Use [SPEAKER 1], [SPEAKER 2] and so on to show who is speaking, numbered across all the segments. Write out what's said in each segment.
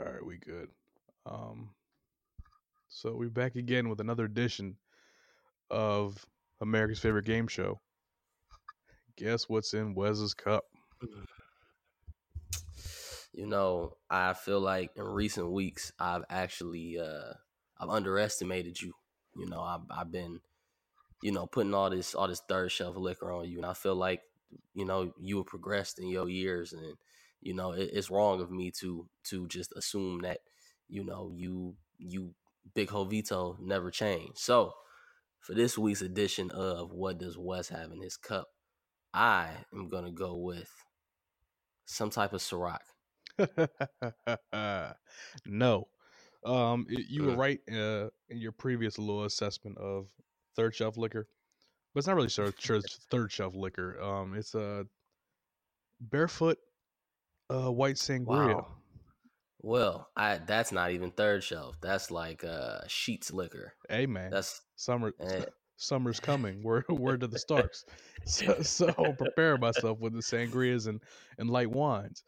[SPEAKER 1] All right, we good. Um, so we're back again with another edition of America's favorite game show. Guess what's in Wes's cup?
[SPEAKER 2] You know, I feel like in recent weeks I've actually uh I've underestimated you. You know, I've I've been, you know, putting all this all this third shelf liquor on you, and I feel like, you know, you have progressed in your years, and you know, it, it's wrong of me to to just assume that, you know, you you big Jovito never change. So, for this week's edition of What Does Wes Have in His Cup, I am gonna go with some type of Ciroc.
[SPEAKER 1] no. Um, you were
[SPEAKER 2] Mm.
[SPEAKER 1] right uh, in your previous little assessment of third shelf liquor, but it's not really sure, sure third shelf liquor. Um, it's a barefoot uh, white sangria.
[SPEAKER 2] Wow. Well, I that's not even third shelf. That's like uh sheets liquor.
[SPEAKER 1] Hey man,
[SPEAKER 2] That's
[SPEAKER 1] summer
[SPEAKER 2] eh,
[SPEAKER 1] summer's coming. Word word to the Starks. So, so prepare myself with the sangrias and and light wines,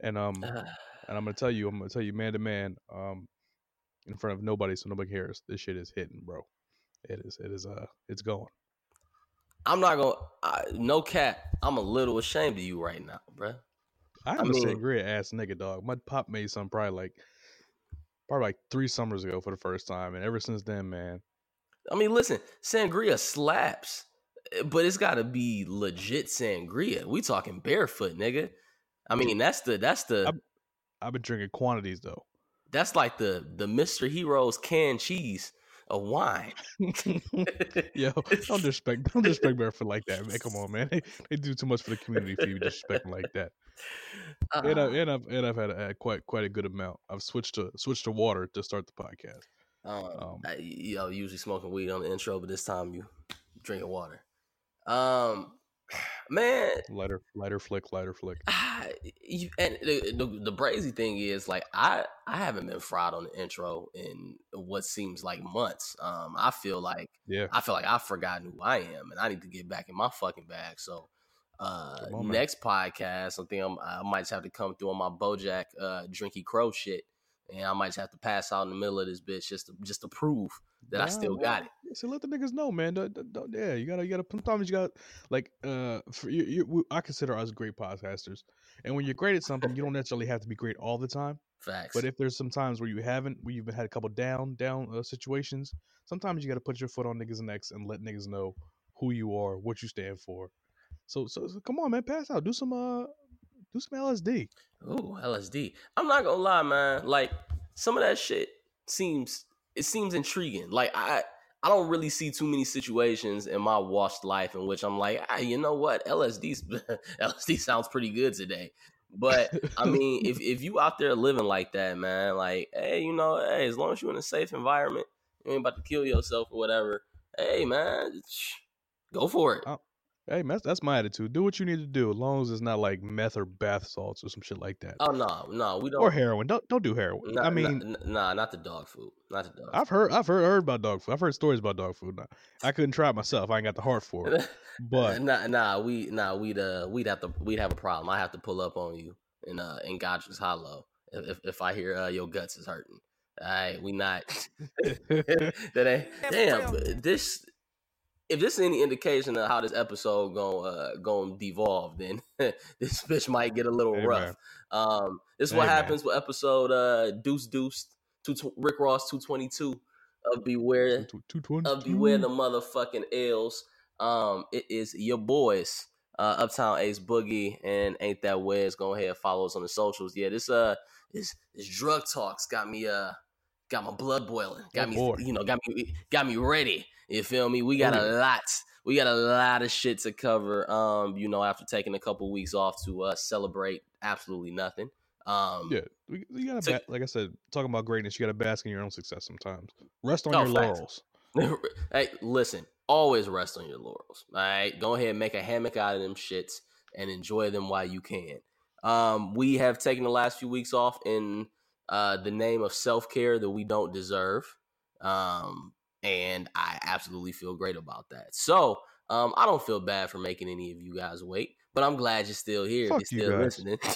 [SPEAKER 1] and um and I'm gonna tell you, I'm gonna tell you man to man, um, in front of nobody, so nobody cares. This shit is hitting, bro. It is. It is. Uh, it's going.
[SPEAKER 2] I'm not gonna I, no cap. I'm a little ashamed of you right now, bruh.
[SPEAKER 1] I'm
[SPEAKER 2] I
[SPEAKER 1] a sangria ass nigga, dog. My pop made some probably like, probably like three summers ago for the first time, and ever since then, man.
[SPEAKER 2] I mean, listen, sangria slaps, eh, but it's got to be legit sangria. We talking barefoot, nigga. I mean, that's the that's the
[SPEAKER 1] I'm- I've been drinking quantities though.
[SPEAKER 2] that's like the the Mister Heroes canned cheese of wine.
[SPEAKER 1] Yo, don't disrespect, don't disrespect Barefoot like that, man. Come on, man. They, they do too much for the community for you to disrespect them like that. And, I,
[SPEAKER 2] Uh,
[SPEAKER 1] and I've and I've had, had quite quite a good amount. I've switched to switched to water to start the podcast.
[SPEAKER 2] Um,
[SPEAKER 1] Um,
[SPEAKER 2] I, you know, usually smoking weed on the intro, but this time you drinking water. Um, man,
[SPEAKER 1] Lighter lighter flick, lighter flick.
[SPEAKER 2] I, you, and the, the the crazy thing is, like, I I haven't been fried on the intro in what seems like months. Um, I feel like
[SPEAKER 1] Yeah,
[SPEAKER 2] I feel like I've forgotten who I am, and I need to get back in my fucking bag. So. Uh,
[SPEAKER 1] on,
[SPEAKER 2] next podcast, I think I'm, I might just have to come through on my BoJack uh, drinky crow shit, and I might just have to pass out in the middle of this bitch just to just to prove that I still got it.
[SPEAKER 1] So let the niggas know, man. Don't, don't- don't- yeah, you gotta, you gotta. Sometimes you got like, uh, for you, you, we- I consider us great podcasters, and when you're great at something, you don't necessarily have to be great all the time.
[SPEAKER 2] Facts.
[SPEAKER 1] But if there's some times where you haven't, where you've been had a couple down, down uh, situations, sometimes you got to put your foot on niggas' necks and let niggas know who you are, what you stand for. So, so, so come on, man, pass out, do some, uh, do some LSD.
[SPEAKER 2] Ooh, LSD. I'm not gonna lie, man. Like some of that shit seems it seems intriguing. Like I I don't really see too many situations in my washed life in which I'm like, ah, you know what, LSD LSD sounds pretty good today. But I mean, if if you out there living like that, man, like, hey, you know, hey, as long as you're in a safe environment, you ain't about to kill yourself or whatever. Hey, man, go for it.
[SPEAKER 1] Hey, that's, that's my attitude. Do what you need to do, as long as it's not like meth or bath salts or some shit like that,
[SPEAKER 2] Oh no, no, we don't.
[SPEAKER 1] or heroin. Don't, don't do heroin.
[SPEAKER 2] Nah,
[SPEAKER 1] I mean,
[SPEAKER 2] nah, nah, not the dog food, not the dog.
[SPEAKER 1] I've heard, I've heard, heard about dog food. I've heard stories about dog food. Now, I couldn't try it myself. I ain't got the heart for it. But
[SPEAKER 2] nah, nah, we nah, we'd uh, we'd have to we'd have a problem. I have to pull up on you in uh in Godric's Hollow if if, if I hear uh, your guts is hurting. All right, we not that ain't damn. This if this is any indication of how this episode going uh going devolve, then this bitch might get a little
[SPEAKER 1] Hey,
[SPEAKER 2] rough. Um, this is what
[SPEAKER 1] man.
[SPEAKER 2] happens with episode uh Deuce Deuce two Rick Ross two twenty two of Beware of Beware the motherfucking L's. Um, it is your boys, uh, Uptown Ace Boogie and Ain't That Wes. Go ahead, follow us on the socials. Yeah, this uh, this this drug talks got me uh, got my blood boiling. Got me,
[SPEAKER 1] boy.
[SPEAKER 2] you know, got me got me ready. You feel me? We got a lot. We got a lot of shit to cover. Um, you know, after taking a couple weeks off to uh celebrate absolutely nothing. Um,
[SPEAKER 1] Yeah, we- you gotta,
[SPEAKER 2] So-
[SPEAKER 1] ba- like I said, talking about greatness, you gotta bask in your own success sometimes. Rest on
[SPEAKER 2] Oh,
[SPEAKER 1] your
[SPEAKER 2] facts.
[SPEAKER 1] laurels.
[SPEAKER 2] hey, listen, always rest on your laurels. All right. Go ahead and make a hammock out of them shits and enjoy them while you can. Um, we have taken the last few weeks off in uh, the name of self care that we don't deserve. Um, and I absolutely feel great about that. So um, I don't feel bad for making any of you guys wait, but I'm glad you're still here.
[SPEAKER 1] Fuck
[SPEAKER 2] you're
[SPEAKER 1] you
[SPEAKER 2] still
[SPEAKER 1] guys.
[SPEAKER 2] listening.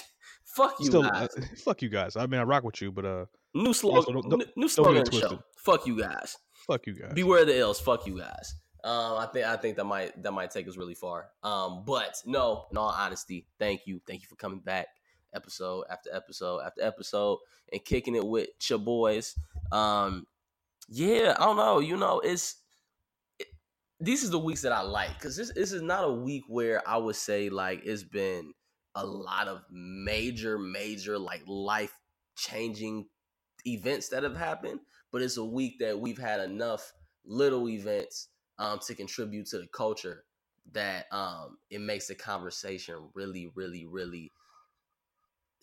[SPEAKER 2] Fuck you
[SPEAKER 1] Still, uh,
[SPEAKER 2] guys.
[SPEAKER 1] fuck you guys. I mean, I rock with you, but uh,
[SPEAKER 2] new slogan.
[SPEAKER 1] don't- don't-
[SPEAKER 2] new- slogan show. Fuck you guys.
[SPEAKER 1] fuck you guys.
[SPEAKER 2] Beware the ills. Fuck you guys. Um, I think I think that might that might take us really far. Um, but no, in all honesty, thank you, thank you for coming back, episode after episode after episode, and kicking it with your boys. Um, yeah, I don't know. You know, it's it, these is the weeks that I like because this this is not a week where I would say like it's been a lot of major major like life changing events that have happened, but it's a week that we've had enough little events um, to contribute to the culture that um, it makes the conversation really, really, really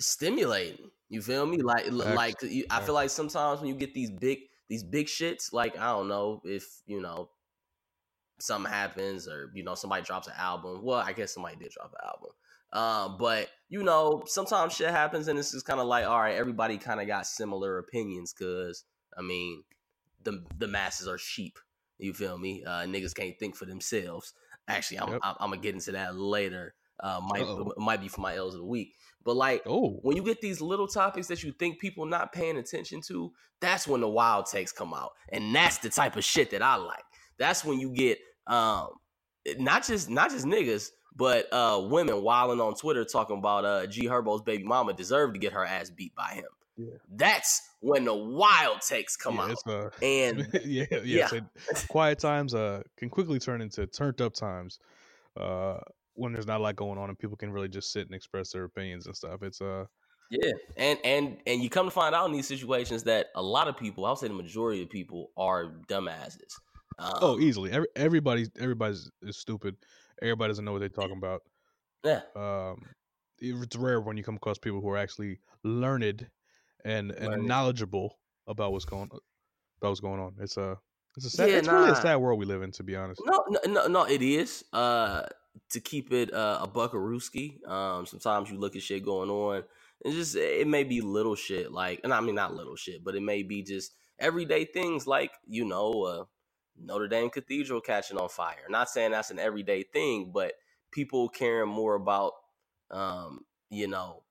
[SPEAKER 2] stimulating. You feel me? Like,
[SPEAKER 1] Facts.
[SPEAKER 2] like you- I feel like sometimes when you get these big, these big shits, like I don't know if you know something happens or you know somebody drops an album. Well, I guess somebody did drop an album. Um, but you know, sometimes shit happens and it's just kind of like, all right, everybody kind of got similar opinions because I mean, the the masses are sheep. You feel me? Uh, niggas can't think for themselves. Actually, I'm
[SPEAKER 1] Yep.
[SPEAKER 2] I'm, I'm gonna get into that later. Uh, might
[SPEAKER 1] Uh-oh.
[SPEAKER 2] might be for my L's of the week, but like
[SPEAKER 1] oh,
[SPEAKER 2] when you get these little topics that you think people not paying attention to, that's when the wild takes come out, and that's the type of shit that I like. That's when you get um not just not just niggas, but uh women wilding on Twitter talking about uh G Herbo's baby mama deserved to get her ass beat by him.
[SPEAKER 1] Yeah.
[SPEAKER 2] That's when the wild takes come
[SPEAKER 1] yeah,
[SPEAKER 2] out,
[SPEAKER 1] it's uh,
[SPEAKER 2] and
[SPEAKER 1] yeah, yes. it- quiet times uh can quickly turn into turned up times. Uh, when there's not a lot going on and people can really just sit and express their opinions and stuff. It's uh,
[SPEAKER 2] Yeah, and and and you come to find out in these situations that a lot of people, I'll say the majority of people, are dumbasses. Um,
[SPEAKER 1] oh, easily. Every, everybody's everybody's is stupid. Everybody doesn't know what they're talking about.
[SPEAKER 2] yeah,
[SPEAKER 1] um, it's rare when you come across people who are actually learned and and
[SPEAKER 2] Learned.
[SPEAKER 1] knowledgeable about what's going about what's going on. It's a it's a sad,
[SPEAKER 2] Yeah,
[SPEAKER 1] it's really a sad world we live in, to be honest.
[SPEAKER 2] no, no, no, no, it is. Uh, to keep it uh, a buckarooski. Um, sometimes you look at shit going on, and just it may be little shit like, and I mean not little shit, but it may be just everyday things like you know uh, Notre Dame Cathedral catching on fire. Not saying that's an everyday thing, but people caring more about um, you know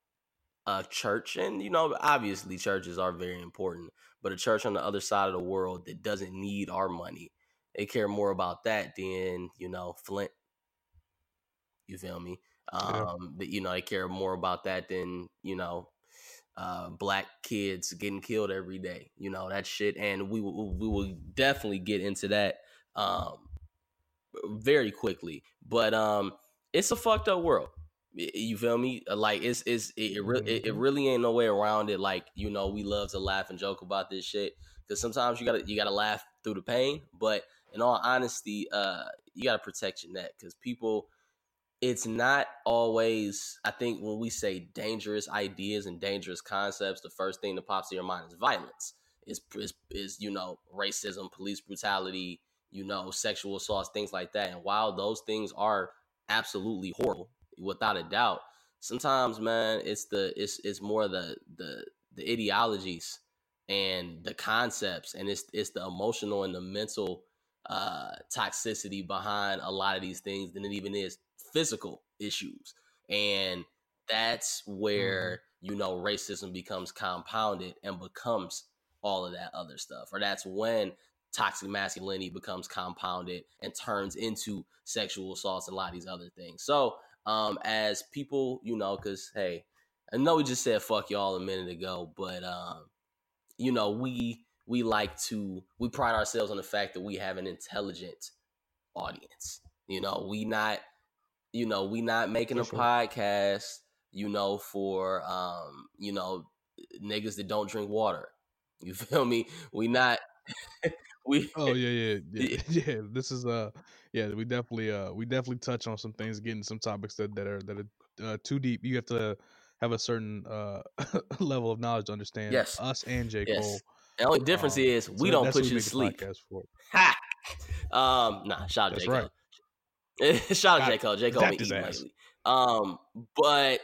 [SPEAKER 2] a church and you know obviously churches are very important but a church on the other side of the world that doesn't need our money they care more about that than you know flint you feel me? Um but you know they care more about that than you know uh black kids getting killed every day you know that shit and we will we will definitely get into that um very quickly but um it's a fucked up world you feel me? Uh, like it's it's it, it, re- it, it
[SPEAKER 1] Mhm.
[SPEAKER 2] really ain't no way around it like you know we love to laugh and joke about this shit because sometimes you gotta you gotta laugh through the pain but in all honesty uh you gotta protect your neck because people it's not always i think when we say dangerous ideas and dangerous concepts the first thing that pops to your mind is violence. Is is, is you know racism police brutality you know sexual assaults things like that. And while those things are absolutely horrible without a doubt sometimes man it's the it's it's more the the the ideologies and the concepts and it's it's the emotional and the mental uh toxicity behind a lot of these things than it even is physical issues. And that's where you know racism becomes compounded and becomes all of that other stuff. Or that's when toxic masculinity becomes compounded and turns into sexual assaults and a lot of these other things. So um as people you know because hey i know we just said fuck y'all a minute ago but um you know we we like to we pride ourselves on the fact that we have an intelligent audience. You know we not you know we not making
[SPEAKER 1] For
[SPEAKER 2] a
[SPEAKER 1] sure.
[SPEAKER 2] podcast you know for um you know niggas that don't drink water you feel me we not we
[SPEAKER 1] Oh yeah, yeah, yeah, yeah. This is uh, yeah. We definitely uh, we definitely touch on some things, getting some topics that that are that are uh, too deep. You have to have a certain uh level of knowledge to understand
[SPEAKER 2] Yes.
[SPEAKER 1] us and J
[SPEAKER 2] Yes.
[SPEAKER 1] Cole.
[SPEAKER 2] the only difference
[SPEAKER 1] Um,
[SPEAKER 2] is we
[SPEAKER 1] that-
[SPEAKER 2] don't put you to sleep ha um nah shout out J.
[SPEAKER 1] right.
[SPEAKER 2] Cole shout out J. Cole J. Cole been eating
[SPEAKER 1] ass.
[SPEAKER 2] lately um but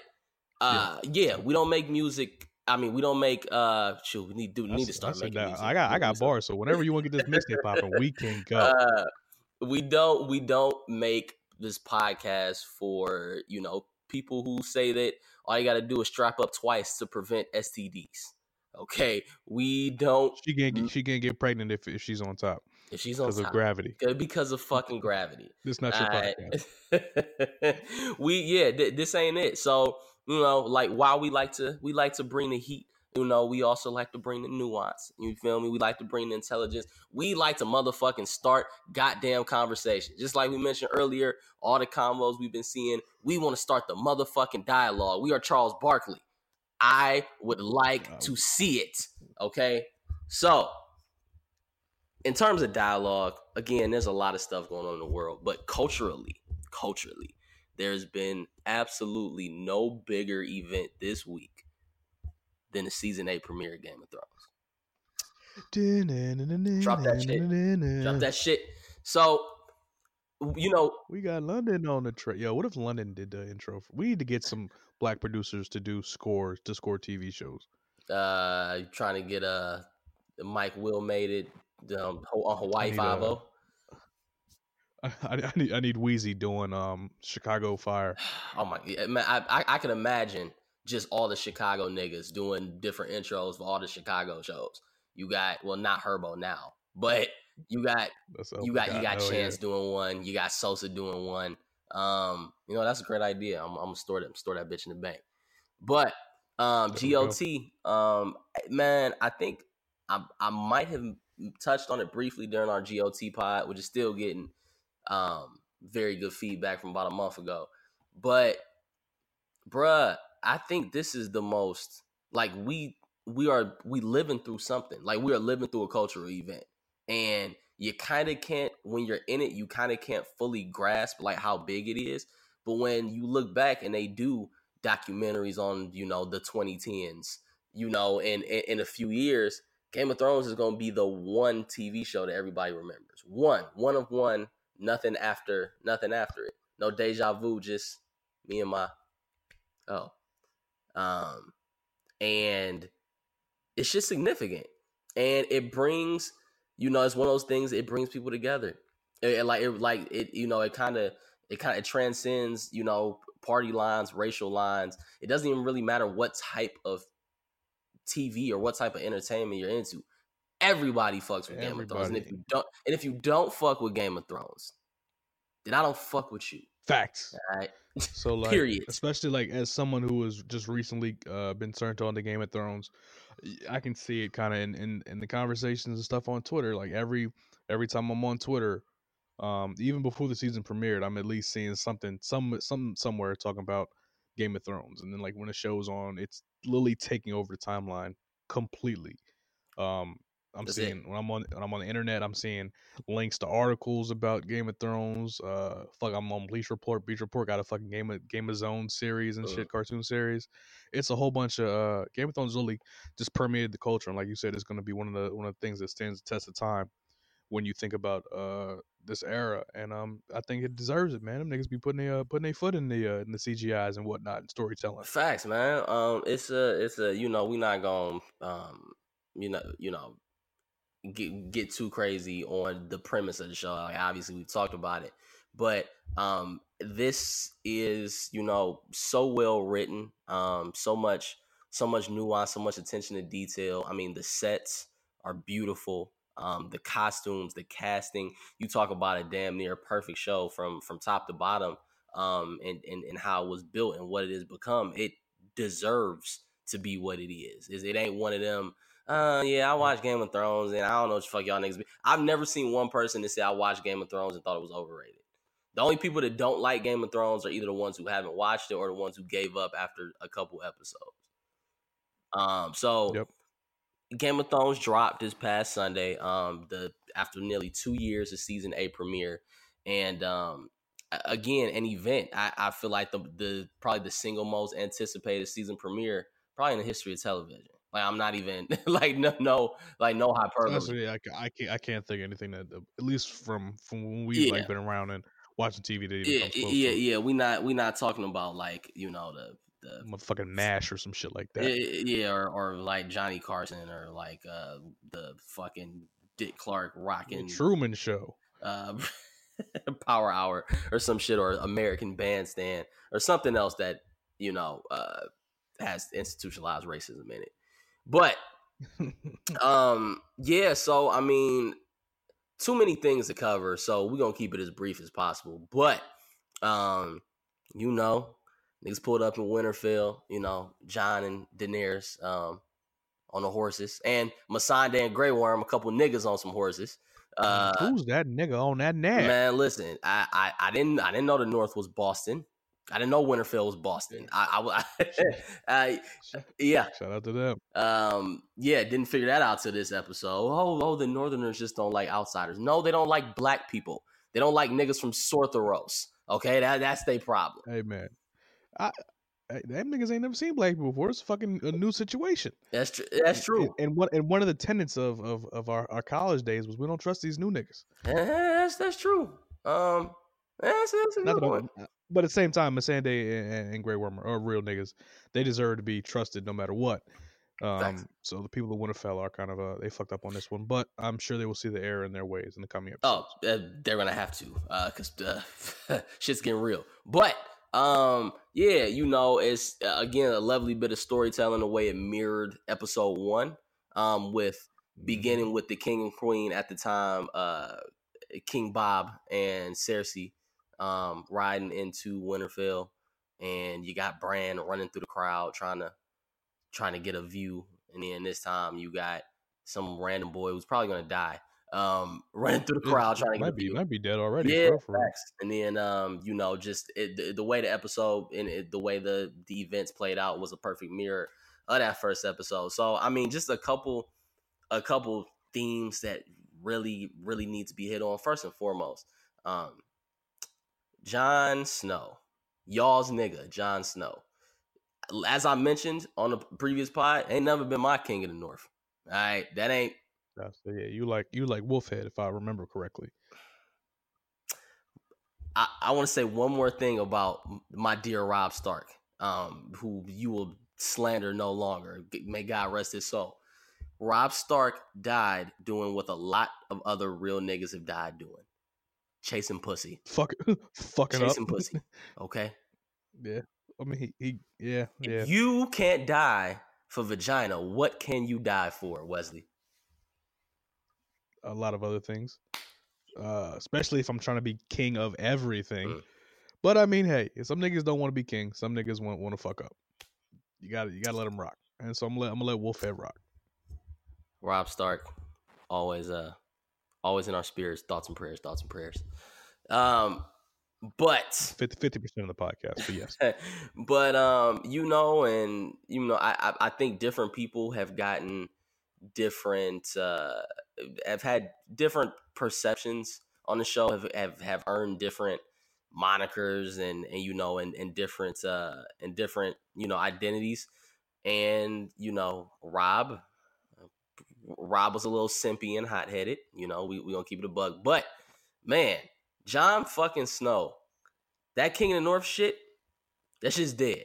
[SPEAKER 2] uh yeah. we don't make music I mean we don't make uh shoot we need to
[SPEAKER 1] I
[SPEAKER 2] need to start making music
[SPEAKER 1] I got I got bars. So whenever you want to get this mixtape popping, we can go.
[SPEAKER 2] Uh, we don't we don't make this podcast for you know people who say that all you got to do is strap up twice to prevent STDs. Okay, we don't.
[SPEAKER 1] She can't get, she can't get pregnant if, if she's on top
[SPEAKER 2] If she's on
[SPEAKER 1] because of
[SPEAKER 2] top,
[SPEAKER 1] gravity.
[SPEAKER 2] because of fucking gravity.
[SPEAKER 1] This not your
[SPEAKER 2] Alright.
[SPEAKER 1] podcast.
[SPEAKER 2] we yeah, th- this ain't it. So you know, like while we like to we like to bring the heat. You know, we also like to bring the nuance. You feel me? We like to bring the intelligence. We like to motherfucking start goddamn conversation. Just like we mentioned earlier, all the combos we've been seeing, we want to start the motherfucking dialogue. We are Charles Barkley. I would like
[SPEAKER 1] Oh.
[SPEAKER 2] to see it. Okay. So, in terms of dialogue, again, there's a lot of stuff going on in the world, but culturally, culturally, there's been absolutely no bigger event this week than the season eight premiere of Game of Thrones. Drop that shit. Drop that shit. So, you know,
[SPEAKER 1] We got London on the track. Yo, what if London did the intro? For- we need to get some black producers to do scores to score TV shows.
[SPEAKER 2] uh, trying to get uh, Mike Will made it um, on Hawaii Five O.
[SPEAKER 1] I, uh. I, need I need Wheezy doing um Chicago Fire.
[SPEAKER 2] Oh my, man, I, I I can imagine just all the Chicago niggas doing different intros for all the Chicago shows. You got well, not Herbo now, but you got you got you got Chance
[SPEAKER 1] yeah.
[SPEAKER 2] doing one. You got Sosa doing one. Um, you know that's a great idea. I'm, I'm gonna store that store that bitch in the bank. But um,
[SPEAKER 1] There.
[SPEAKER 2] GOT, um, man, I think I I might have touched on it briefly during our GOT pod, which is still getting um very good feedback from about a month ago. But bruh, I think this is the most like we we are we living through something. Like we are living through a cultural event. And you kind of can't when you're in it, you kind of can't fully grasp like how big it is. But when you look back and they do documentaries on, you know, the 2010s, you know, in in, in a few years, Game of Thrones is going to be the one TV show that everybody remembers. One, one of one, nothing after, nothing after it. No deja vu, just me and my oh. Um and it's just significant. And it brings, you know, it's one of those things it brings people together. It, it like it like it, you know, it kind of it kind of transcends, you know, party lines, racial lines. It doesn't even really matter what type of TV or what type of entertainment you're into. Everybody fucks with Game of Thrones. And if you don't and if you don't fuck with Game of Thrones, then I don't fuck with you.
[SPEAKER 1] Facts.
[SPEAKER 2] All right.
[SPEAKER 1] So like,
[SPEAKER 2] Period.
[SPEAKER 1] especially like as someone who has just recently uh, been turned on to Game of Thrones, I can see it kind of in, in in the conversations and stuff on Twitter. Like every every time I'm on Twitter, um, even before the season premiered, I'm at least seeing something some some somewhere talking about Game of Thrones, and then like when the show's on, it's literally taking over the timeline completely. Um, I'm
[SPEAKER 2] That's it.
[SPEAKER 1] seeing when I'm on when I'm on the internet, I'm seeing links to articles about Game of Thrones. Uh, fuck, I'm on Bleacher Report. Bleacher Report got a fucking Game of Game of Zone series and
[SPEAKER 2] Uh.
[SPEAKER 1] shit, cartoon series. It's a whole bunch of uh, Game of Thrones really just permeated the culture, and like you said, it's going to be one of the one of the things that stands the test of time when you think about uh this era. And um, I think it deserves it, man. Them niggas be putting their uh, putting their foot in the uh, in the CGIs and whatnot and storytelling.
[SPEAKER 2] Facts, man. Um, it's a, it's a, you know, we not gonna, um, you know, you know, get get too crazy on the premise of the show. Like, obviously, we talked about it, but um, this is, you know, so well written. Um, so much, so much nuance, so much attention to detail. I mean, the sets are beautiful. Um, the costumes, the casting. You talk about a damn near perfect show from from top to bottom um, and, and and how it was built and what it has become, it deserves to be what it is. Is it ain't one of them. Uh, yeah, I watched Game of Thrones and I don't know what the fuck y'all niggas. Be. I've never seen one person that say I watched Game of Thrones and thought it was overrated. The only people that don't like Game of Thrones are either the ones who haven't watched it or the ones who gave up after a couple episodes. Um, so
[SPEAKER 1] Yep.
[SPEAKER 2] Game of Thrones dropped this past Sunday. Um, the after nearly two years of season eight premiere, and um, again, an event. I, I feel like the the probably the single most anticipated season premiere probably in the history of television. Like I'm not even like no no like no hyperbole.
[SPEAKER 1] Honestly, I, I can't I can't think of anything that uh, at least from from when we've
[SPEAKER 2] Yeah.
[SPEAKER 1] like been around and watching TV that even
[SPEAKER 2] Yeah, yeah,
[SPEAKER 1] to
[SPEAKER 2] yeah. We not we not talking about like you know the the
[SPEAKER 1] motherfucking mash or some shit like that.
[SPEAKER 2] Yeah, yeah, or, or like Johnny Carson or like uh the fucking Dick Clark
[SPEAKER 1] The
[SPEAKER 2] rocking
[SPEAKER 1] Truman Show.
[SPEAKER 2] uh Power Hour or some shit or American Bandstand or something else that you know uh, has institutionalized racism in it. But um, yeah, so I mean, too many things to cover, so we're gonna keep it as brief as possible. But um, you know, niggas pulled up in Winterfell, you know, Jon and Daenerys um on the horses, and Missandei and Grey Worm, a couple niggas on some horses. Uh,
[SPEAKER 1] Who's that nigga on that nag?
[SPEAKER 2] Man, listen, I, I I didn't I didn't know the North was Boston. I didn't know Winterfell was Boston. I, I, I, yeah.
[SPEAKER 1] Shout out to them.
[SPEAKER 2] Um, yeah, didn't figure that out to this episode. Oh, oh, the Northerners just don't like outsiders. No, they don't like black people. They don't like niggas from Sothoryos. Okay, that that's their problem.
[SPEAKER 1] Hey man, I, I them niggas ain't never seen black people before. It's fucking a new situation.
[SPEAKER 2] That's true. That's true.
[SPEAKER 1] And, and one and one of the tenets of of, of our, our college days was we don't trust these new niggas.
[SPEAKER 2] That's that's true. Um, that's, that's a good one.
[SPEAKER 1] But at the same time, Missandei and, and Grey Worm are real niggas. They deserve to be trusted no matter what. Um, so the people of Winterfell are kind of uh, they fucked up on this one, but I'm sure they will see the error in their ways in the coming
[SPEAKER 2] episodes. Oh, uh, they're gonna have to, uh, cause uh, shit's getting real. But um, yeah, you know, it's uh, again a lovely bit of storytelling the way it mirrored episode one. Um, with mm-hmm. beginning with the king and queen at the time, uh, King Bob and Cersei um, riding into Winterfell, and you got Bran running through the crowd trying to trying to get a view, and then this time you got some random boy who's probably gonna die um, running through the crowd trying to
[SPEAKER 1] might
[SPEAKER 2] get
[SPEAKER 1] be might be dead already.
[SPEAKER 2] Yeah, facts. and then um, you know, just it, the, the way the episode and it, the way the the events played out was a perfect mirror of that first episode. So I mean, just a couple a couple themes that really really need to be hit on. First and foremost, um, Jon Snow, y'all's nigga, Jon Snow. As I mentioned on the previous pod, ain't never been my king of the north. All right, that ain't
[SPEAKER 1] That's- yeah, you like you like Wolfhead if I remember correctly.
[SPEAKER 2] I, I want to say one more thing about my dear Robb Stark, um, who you will slander no longer. May God rest his soul. Robb Stark died doing what a lot of other real niggas have died doing. Chasing pussy.
[SPEAKER 1] Fuck, fucking
[SPEAKER 2] Chasing
[SPEAKER 1] up.
[SPEAKER 2] pussy. Okay?
[SPEAKER 1] yeah, I mean he, he yeah yeah.
[SPEAKER 2] If you can't die for vagina, what can you die for, Wesley?
[SPEAKER 1] A lot of other things, uh, especially if I'm trying to be king of everything.
[SPEAKER 2] Mm.
[SPEAKER 1] But I mean, hey, some niggas don't want to be king. Some niggas want want to fuck up. You got to you got to let them rock. And so I'm gonna let, I'm gonna let Wolfhead rock.
[SPEAKER 2] Robb Stark, always uh always in our spirits, thoughts and prayers, thoughts and prayers. Um but
[SPEAKER 1] 50 percent of the podcast, but yes,
[SPEAKER 2] but um, you know, and you know, I, I I think different people have gotten different uh have had different perceptions on the show have have, have earned different monikers and and you know and, and different uh and different you know identities. And you know rob rob was a little simpy and hot-headed you know we, we gonna keep it a bug but man jon fucking snow that king of the north shit that shit's dead.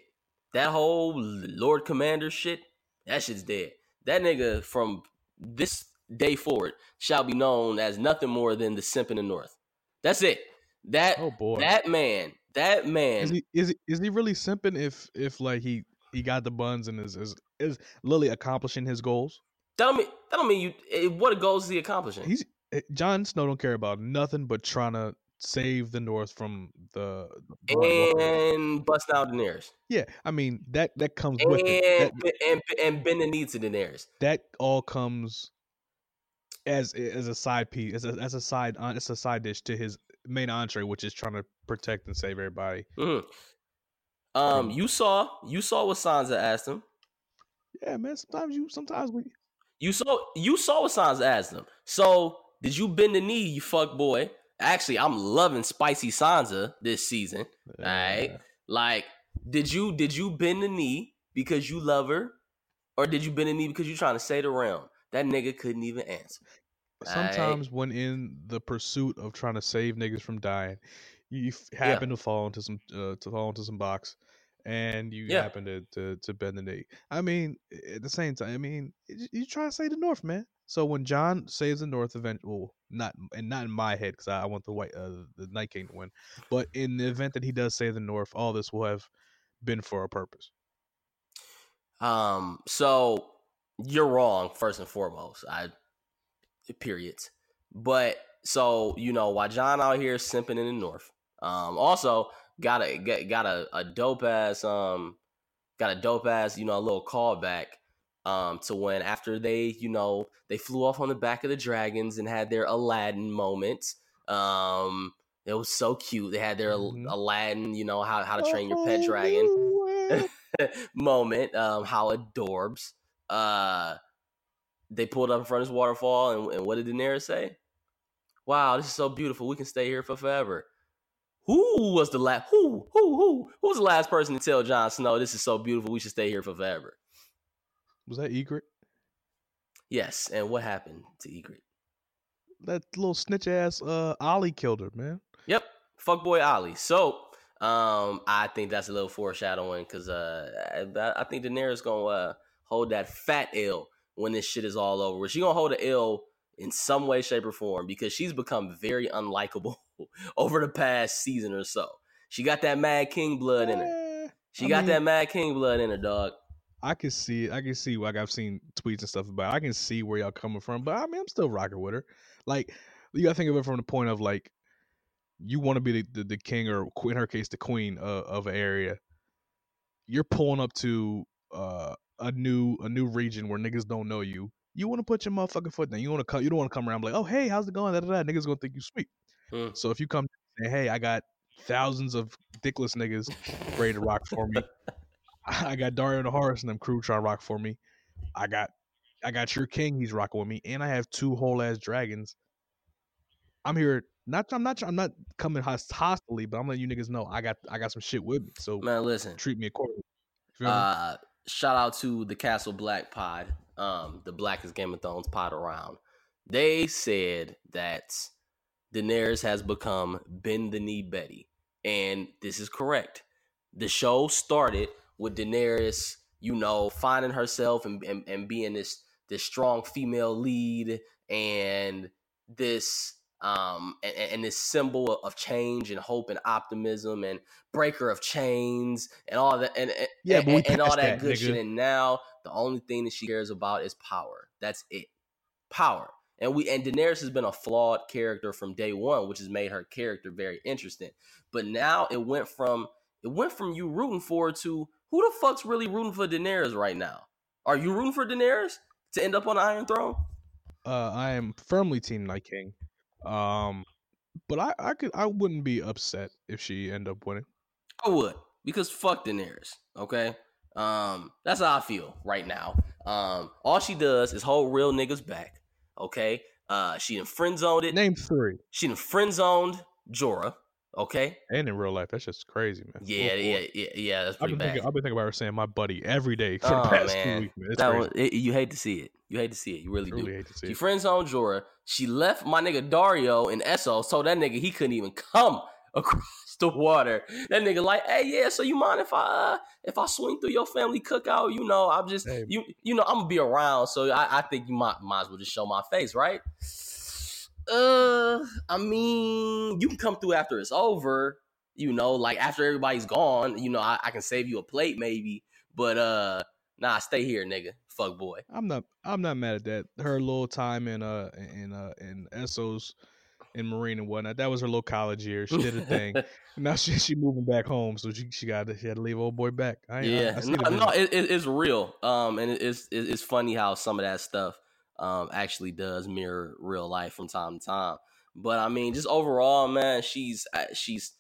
[SPEAKER 2] That whole lord commander shit that shit's dead. That nigga from this day forward shall be known as nothing more than the simp in the north. That's it. That
[SPEAKER 1] oh boy,
[SPEAKER 2] that man, that man.
[SPEAKER 1] is he is he is he really simping if if like he he got the buns and is is is Lily accomplishing his goals?
[SPEAKER 2] that don't mean that don't mean you. eh, What goals is he accomplishing?
[SPEAKER 1] He's Jon Snow don't care about nothing but trying to save the North from the the Blood Walkers.
[SPEAKER 2] and bust out Daenerys
[SPEAKER 1] Yeah, I mean that that comes with it.
[SPEAKER 2] and
[SPEAKER 1] That,
[SPEAKER 2] and and bend the knee to Daenerys.
[SPEAKER 1] that all comes as as a side piece, as a as a side uh, it's a side dish to his main entree, which is trying to protect and save everybody.
[SPEAKER 2] Mhm. Um, you saw you saw what Sansa asked him.
[SPEAKER 1] Yeah, man. Sometimes you sometimes we
[SPEAKER 2] You saw you saw what Sansa asked him. So did you bend the knee, you fuck boy? Actually, I'm loving spicy Sansa this season. Alright.
[SPEAKER 1] uh,
[SPEAKER 2] Like, did you did you bend the knee because you love her, or did you bend the knee because you're trying to say the realm? That nigga couldn't even answer.
[SPEAKER 1] Sometimes when in the pursuit of trying to save niggas from dying, you f- happen to fall into some uh, to fall into some box, and you
[SPEAKER 2] Yeah.
[SPEAKER 1] happen to, to to bend the knee. I mean, at the same time, I mean, you try to save the North, man. So when Jon saves the North, event, well, not and not in my head because I, I want the white uh, the Night King to win, but in the event that he does save the North, all this will have been for a purpose.
[SPEAKER 2] Um, so you're wrong, first and foremost. I periods. But so, you know, why Jon out here simping in the north, um, also got a got, got a, a dope ass um got a dope ass, you know, a little callback um to when after they, you know, they flew off on the back of the dragons and had their Aladdin moment. Um it was so cute. They had their
[SPEAKER 1] Mhm.
[SPEAKER 2] Aladdin, you know, how how to train your pet dragon moment, um, how adorbs. Uh, they pulled up in front of this waterfall, and, and what did Daenerys say? Wow, this is so beautiful. We can stay here for forever. Who was the last? Who? Who? Who? Who was the last person to tell Jon Snow this is so beautiful? We should stay here for forever.
[SPEAKER 1] Was that Ygritte?
[SPEAKER 2] Yes. And what happened to Ygritte?
[SPEAKER 1] That little snitch ass uh Olly killed her, man.
[SPEAKER 2] Yep, Fuck boy Olly. So, um, I think that's a little foreshadowing because uh, I, I think Daenerys gonna uh, hold that fat L when this shit is all over. She gonna hold an L in some way, shape, or form because she's become very unlikable over the past season or so. She got that Mad King blood in her.
[SPEAKER 1] Eh,
[SPEAKER 2] She
[SPEAKER 1] I
[SPEAKER 2] got
[SPEAKER 1] mean-
[SPEAKER 2] that Mad King blood in her, dog.
[SPEAKER 1] I can see it. I can see like I've seen tweets and stuff about. It. I can see where y'all coming from, but I mean I'm still rocking with her. Like you gotta think of it from the point of like you want to be the, the, the king or in her case the queen of, of an area. You're pulling up to uh, a new a new region where niggas don't know you. You want to put your motherfucking foot down. You want to come. You don't want to come around like, oh hey, how's it going? Da, da, da. Niggas gonna think you sweet.
[SPEAKER 2] Hmm.
[SPEAKER 1] So if you come and say, hey, I got thousands of dickless niggas ready to rock for me. I got Daario the Horus and them crew trying to rock for me. I got I got your king, he's rocking with me, and I have two whole ass dragons. I'm here not I'm not I'm not coming host- hostily, but I'm letting you niggas know I got I got some shit with me. So
[SPEAKER 2] Man, listen.
[SPEAKER 1] treat me accordingly. You feel me?
[SPEAKER 2] Uh, shout out to the Castle Black pod, um, the Blackest Game of Thrones pod around. They said that Daenerys has become bend the knee Betty, and this is correct. The show started with Daenerys, you know, finding herself and, and, and being this this strong female lead and this um and, and this symbol of change and hope and optimism and breaker of chains and all that and, and
[SPEAKER 1] Yeah,
[SPEAKER 2] and, and all that
[SPEAKER 1] that,
[SPEAKER 2] good
[SPEAKER 1] nigga.
[SPEAKER 2] shit and now the only thing that she cares about is power. That's it. Power. And we and Daenerys has been a flawed character from day one which has made her character very interesting. But now it went from it went from you rooting for her to who the fuck's really rooting for Daenerys right now? Are you rooting for Daenerys to end up on the Iron Throne?
[SPEAKER 1] Uh, I am firmly Team Night King. Um, but I I could I wouldn't be upset if she end up winning.
[SPEAKER 2] I would because fuck Daenerys. Okay, um, that's how I feel right now. Um, all she does is hold real niggas back. Okay, uh, she done friend zoned it.
[SPEAKER 1] Name three.
[SPEAKER 2] She done friend zoned Jorah. Okay,
[SPEAKER 1] And in real life, that's just crazy, man.
[SPEAKER 2] yeah, yeah, yeah, yeah. That's
[SPEAKER 1] I've
[SPEAKER 2] pretty
[SPEAKER 1] been
[SPEAKER 2] bad.
[SPEAKER 1] thinking, I've been thinking about her saying my buddy every day for
[SPEAKER 2] Oh
[SPEAKER 1] the past
[SPEAKER 2] man,
[SPEAKER 1] two weeks, man.
[SPEAKER 2] That one, it, you hate to see it. You hate to see it. You really do.
[SPEAKER 1] hate to see it.
[SPEAKER 2] friend zoned Jorah. She left my nigga Daario in Essos, so that nigga he couldn't even come across the water. That nigga like, hey, yeah, so you mind if I uh, if I swing through your family cookout? You know, I'm just
[SPEAKER 1] Hey.
[SPEAKER 2] you you know I'm gonna be around, so I, I think you might might as well just show my face, right? Uh, I mean, you can come through after it's over. You know, like after everybody's gone. You know, I, I can save you a plate maybe, but uh, nah, stay here, nigga. Fuck boy.
[SPEAKER 1] I'm not. I'm not mad at that. Her little time in uh in uh in Essos, in Meereen and whatnot. That was her little college year. She did a thing. now she she moving back home, so she she got to she had to leave old boy back. I, ain't- I-
[SPEAKER 2] yeah,
[SPEAKER 1] I,
[SPEAKER 2] no, no it, it, it's real. Um, and it, it's it, it's funny how some of that stuff um actually does mirror real life from time to time. But I mean, just overall, man, she's uh, she's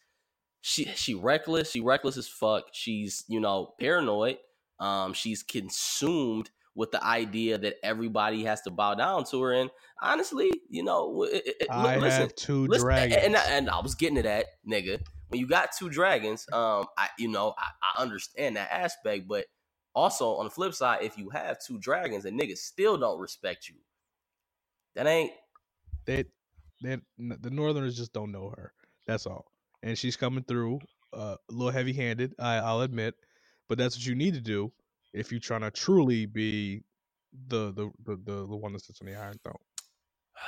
[SPEAKER 2] she she reckless. She reckless as fuck. She's you know paranoid. Um, she's consumed with the idea that everybody has to bow down to her. And honestly, you know, it, it,
[SPEAKER 1] I
[SPEAKER 2] listen,
[SPEAKER 1] have two
[SPEAKER 2] Listen,
[SPEAKER 1] dragons.
[SPEAKER 2] And, and, and I was getting to that, nigga. When you got two dragons, um, I you know I, I understand that aspect, but also on the flip side, if you have two dragons and niggas still don't respect you, that ain't
[SPEAKER 1] they, they, the Northerners just don't know her. That's all. And she's coming through uh, a little heavy handed. I, I'll admit. but that's what you need to do if you're trying to truly be the the the the, the one that sits on the Iron Throne.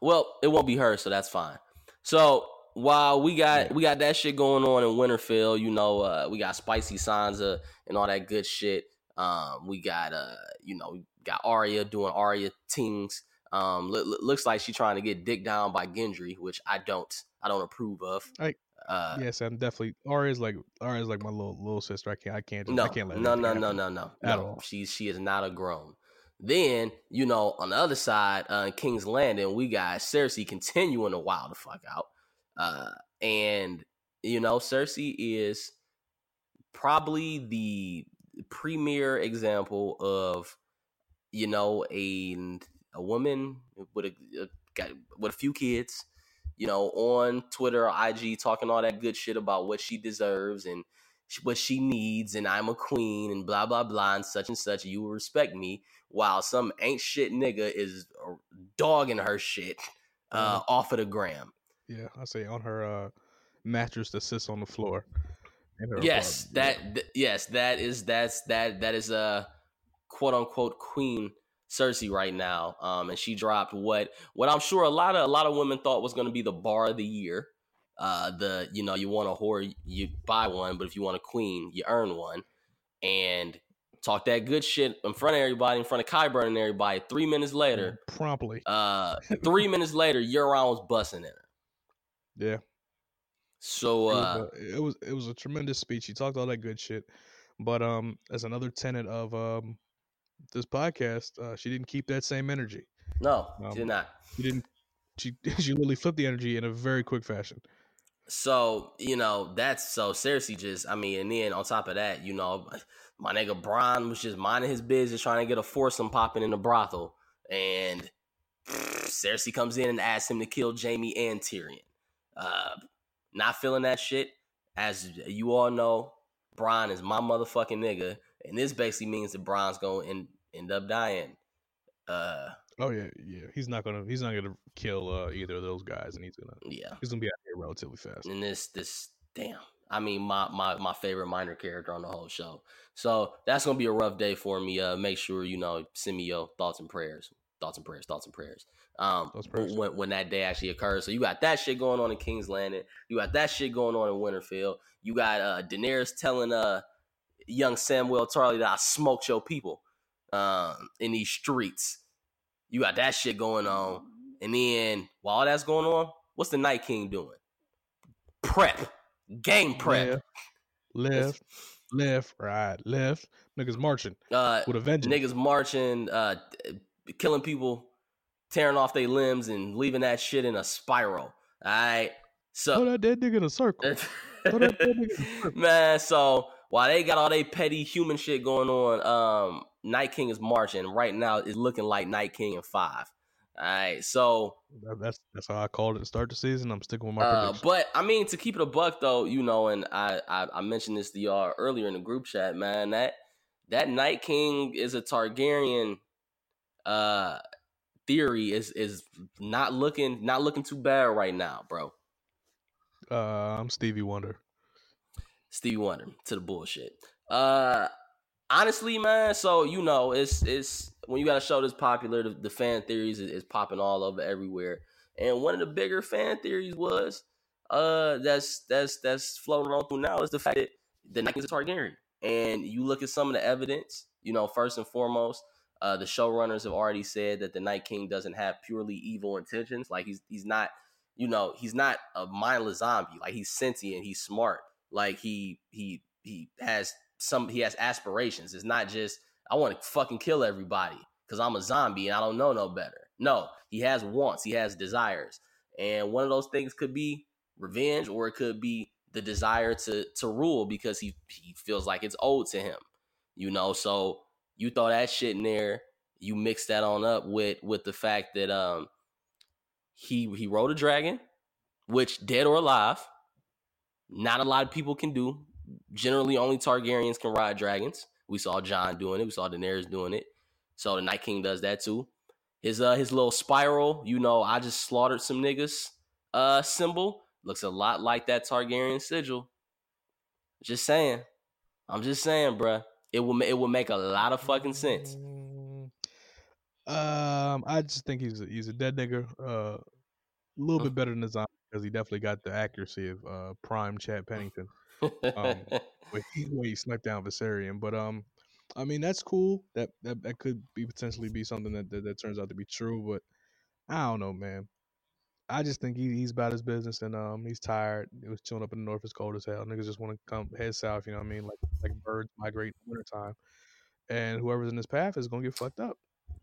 [SPEAKER 2] Well, it won't be her, so that's fine. So while we got
[SPEAKER 1] Yeah.
[SPEAKER 2] we got that shit going on in Winterfell, you know, uh, we got spicy Sansa and all that good shit. Um, we got uh, you know, we got Arya doing Arya things. Um, loo- loo- looks like she's trying to get dick down by Gendry, which I don't, I don't approve of.
[SPEAKER 1] I-
[SPEAKER 2] uh,
[SPEAKER 1] yes, I'm definitely Arya's like Arya's like my little little sister. I can't I can't just,
[SPEAKER 2] no,
[SPEAKER 1] I can't let
[SPEAKER 2] no,
[SPEAKER 1] anything
[SPEAKER 2] no,
[SPEAKER 1] happen.
[SPEAKER 2] no, no, no,
[SPEAKER 1] at all.
[SPEAKER 2] She's she is not a grown. Then you know, on the other side, uh, King's Landing, we got Cersei continuing to wild the fuck out, uh, and you know, Cersei is probably the premier example of you know a a woman with a, a got with a few kids, you know, on Twitter or IG talking all that good shit about what she deserves and what she needs, and I'm a queen and blah blah blah and such and such. You will respect me, while some ain't shit nigga is uh, dogging her shit uh, off of the gram.
[SPEAKER 1] Yeah, I say on her uh mattress that sits on the floor.
[SPEAKER 2] Yes,
[SPEAKER 1] apartment.
[SPEAKER 2] that th- yes, that is that's that that is a quote unquote queen Cersei right now. Um, and she dropped what what I'm sure a lot of a lot of women thought was going to be the bar of the year. Uh, the you know you want a whore you buy one, but if you want a queen you earn one, and talk that good shit in front of everybody, in front of Qyburn and everybody. Three minutes later,
[SPEAKER 1] promptly.
[SPEAKER 2] uh, three minutes later, Euron was busting in her.
[SPEAKER 1] Yeah.
[SPEAKER 2] So
[SPEAKER 1] It was,
[SPEAKER 2] uh,
[SPEAKER 1] a, it was it was a tremendous speech. He talked all that good shit, but um, as another tenet of um this podcast, uh, she didn't keep that same energy.
[SPEAKER 2] no,
[SPEAKER 1] um,
[SPEAKER 2] did not.
[SPEAKER 1] She didn't. She she literally flipped the energy in a very quick fashion.
[SPEAKER 2] So, you know, that's so Cersei just, I mean, and then on top of that, you know, my nigga Bronn was just minding his business trying to get a foursome popping in the brothel. And Cersei comes in and asks him to kill Jaime and Tyrion. Uh, not feeling that shit. As you all know, Bronn is my motherfucking nigga. And this basically means that Bronn's going to end, end up dying. Uh,
[SPEAKER 1] Oh yeah, yeah. He's not gonna he's not gonna kill uh, either of those guys, and he's gonna
[SPEAKER 2] yeah.
[SPEAKER 1] he's gonna be out here relatively fast.
[SPEAKER 2] and this this damn i mean my my my favorite minor character on the whole show so that's gonna be a rough day for me uh make sure you know send me your thoughts and prayers thoughts and prayers thoughts and prayers um
[SPEAKER 1] prayers.
[SPEAKER 2] when, when that day actually occurs so you got that shit going on in king's landing you got that shit going on in winterfell you got uh daenerys telling uh young samwell tarly that i smoked your people um in these streets you got that shit going on and then while that's going on what's the night king doing prep, game prep.
[SPEAKER 1] Left, left, left, right, left. Niggas marching
[SPEAKER 2] Uh,
[SPEAKER 1] with a vengeance.
[SPEAKER 2] niggas marching, uh, killing people, tearing off their limbs, and leaving that shit in a spiral. All right, so
[SPEAKER 1] that dead nigga in a circle. Throw that dead nigga in a circle.
[SPEAKER 2] man, so while they got all they petty human shit going on, um, Night King is marching right now. It's looking like Night King in five. All right, so
[SPEAKER 1] That- That's that's how I called it to start the season. I'm sticking with my
[SPEAKER 2] Uh,
[SPEAKER 1] prediction.
[SPEAKER 2] but I mean, to keep it a buck though, you know, and I, I I mentioned this to y'all earlier in the group chat, man. That that Night King is a Targaryen. Uh, theory is is not looking not looking too bad right now, bro.
[SPEAKER 1] Uh, I'm Stevie Wonder.
[SPEAKER 2] Stevie Wonder to the bullshit. Uh, honestly, man. So you know, it's it's when you got a show that's popular, the, the fan theories is, is popping all over everywhere. And one of the bigger fan theories was, uh, that's that's that's floating on through now is the fact that the Night King's a Targaryen. And you look at some of the evidence. You know, first and foremost, uh, the showrunners have already said that the Night King doesn't have purely evil intentions. Like he's he's not, you know, he's not a mindless zombie. Like he's sentient, he's smart. Like he he he has some he has aspirations. It's not just I want to fucking kill everybody because I'm a zombie and I don't know no better. No, he has wants, he has desires, and one of those things could be revenge, or it could be the desire to to rule because he he feels like it's owed to him. You know, so you throw that shit in there, you mix that on up with with the fact that um he he rode a dragon, which dead or alive, not a lot of people can do. Generally, only Targaryens can ride dragons. We saw Jon doing it. We saw Daenerys doing it. So the Night King does that too. His uh his little spiral, you know, I just slaughtered some niggas uh symbol looks a lot like that Targaryen sigil. Just saying. I'm just saying, bruh. It will it will make a lot of fucking sense.
[SPEAKER 1] Mm, Um, I just think he's a, he's a dead nigga. Uh, a little bit better than Zion because he definitely got the accuracy of uh prime Chad Pennington. Um, But he when he sniped down Viserion. But um, I mean that's cool. That that, that could be potentially be something that, that that turns out to be true. But I don't know, man. I just think he, he's about his business and um he's tired. It was chilling up in the north. It's cold as hell. Niggas just want to come head south. You know what I mean? Like like birds migrate in wintertime. And whoever's in this path is gonna get fucked up.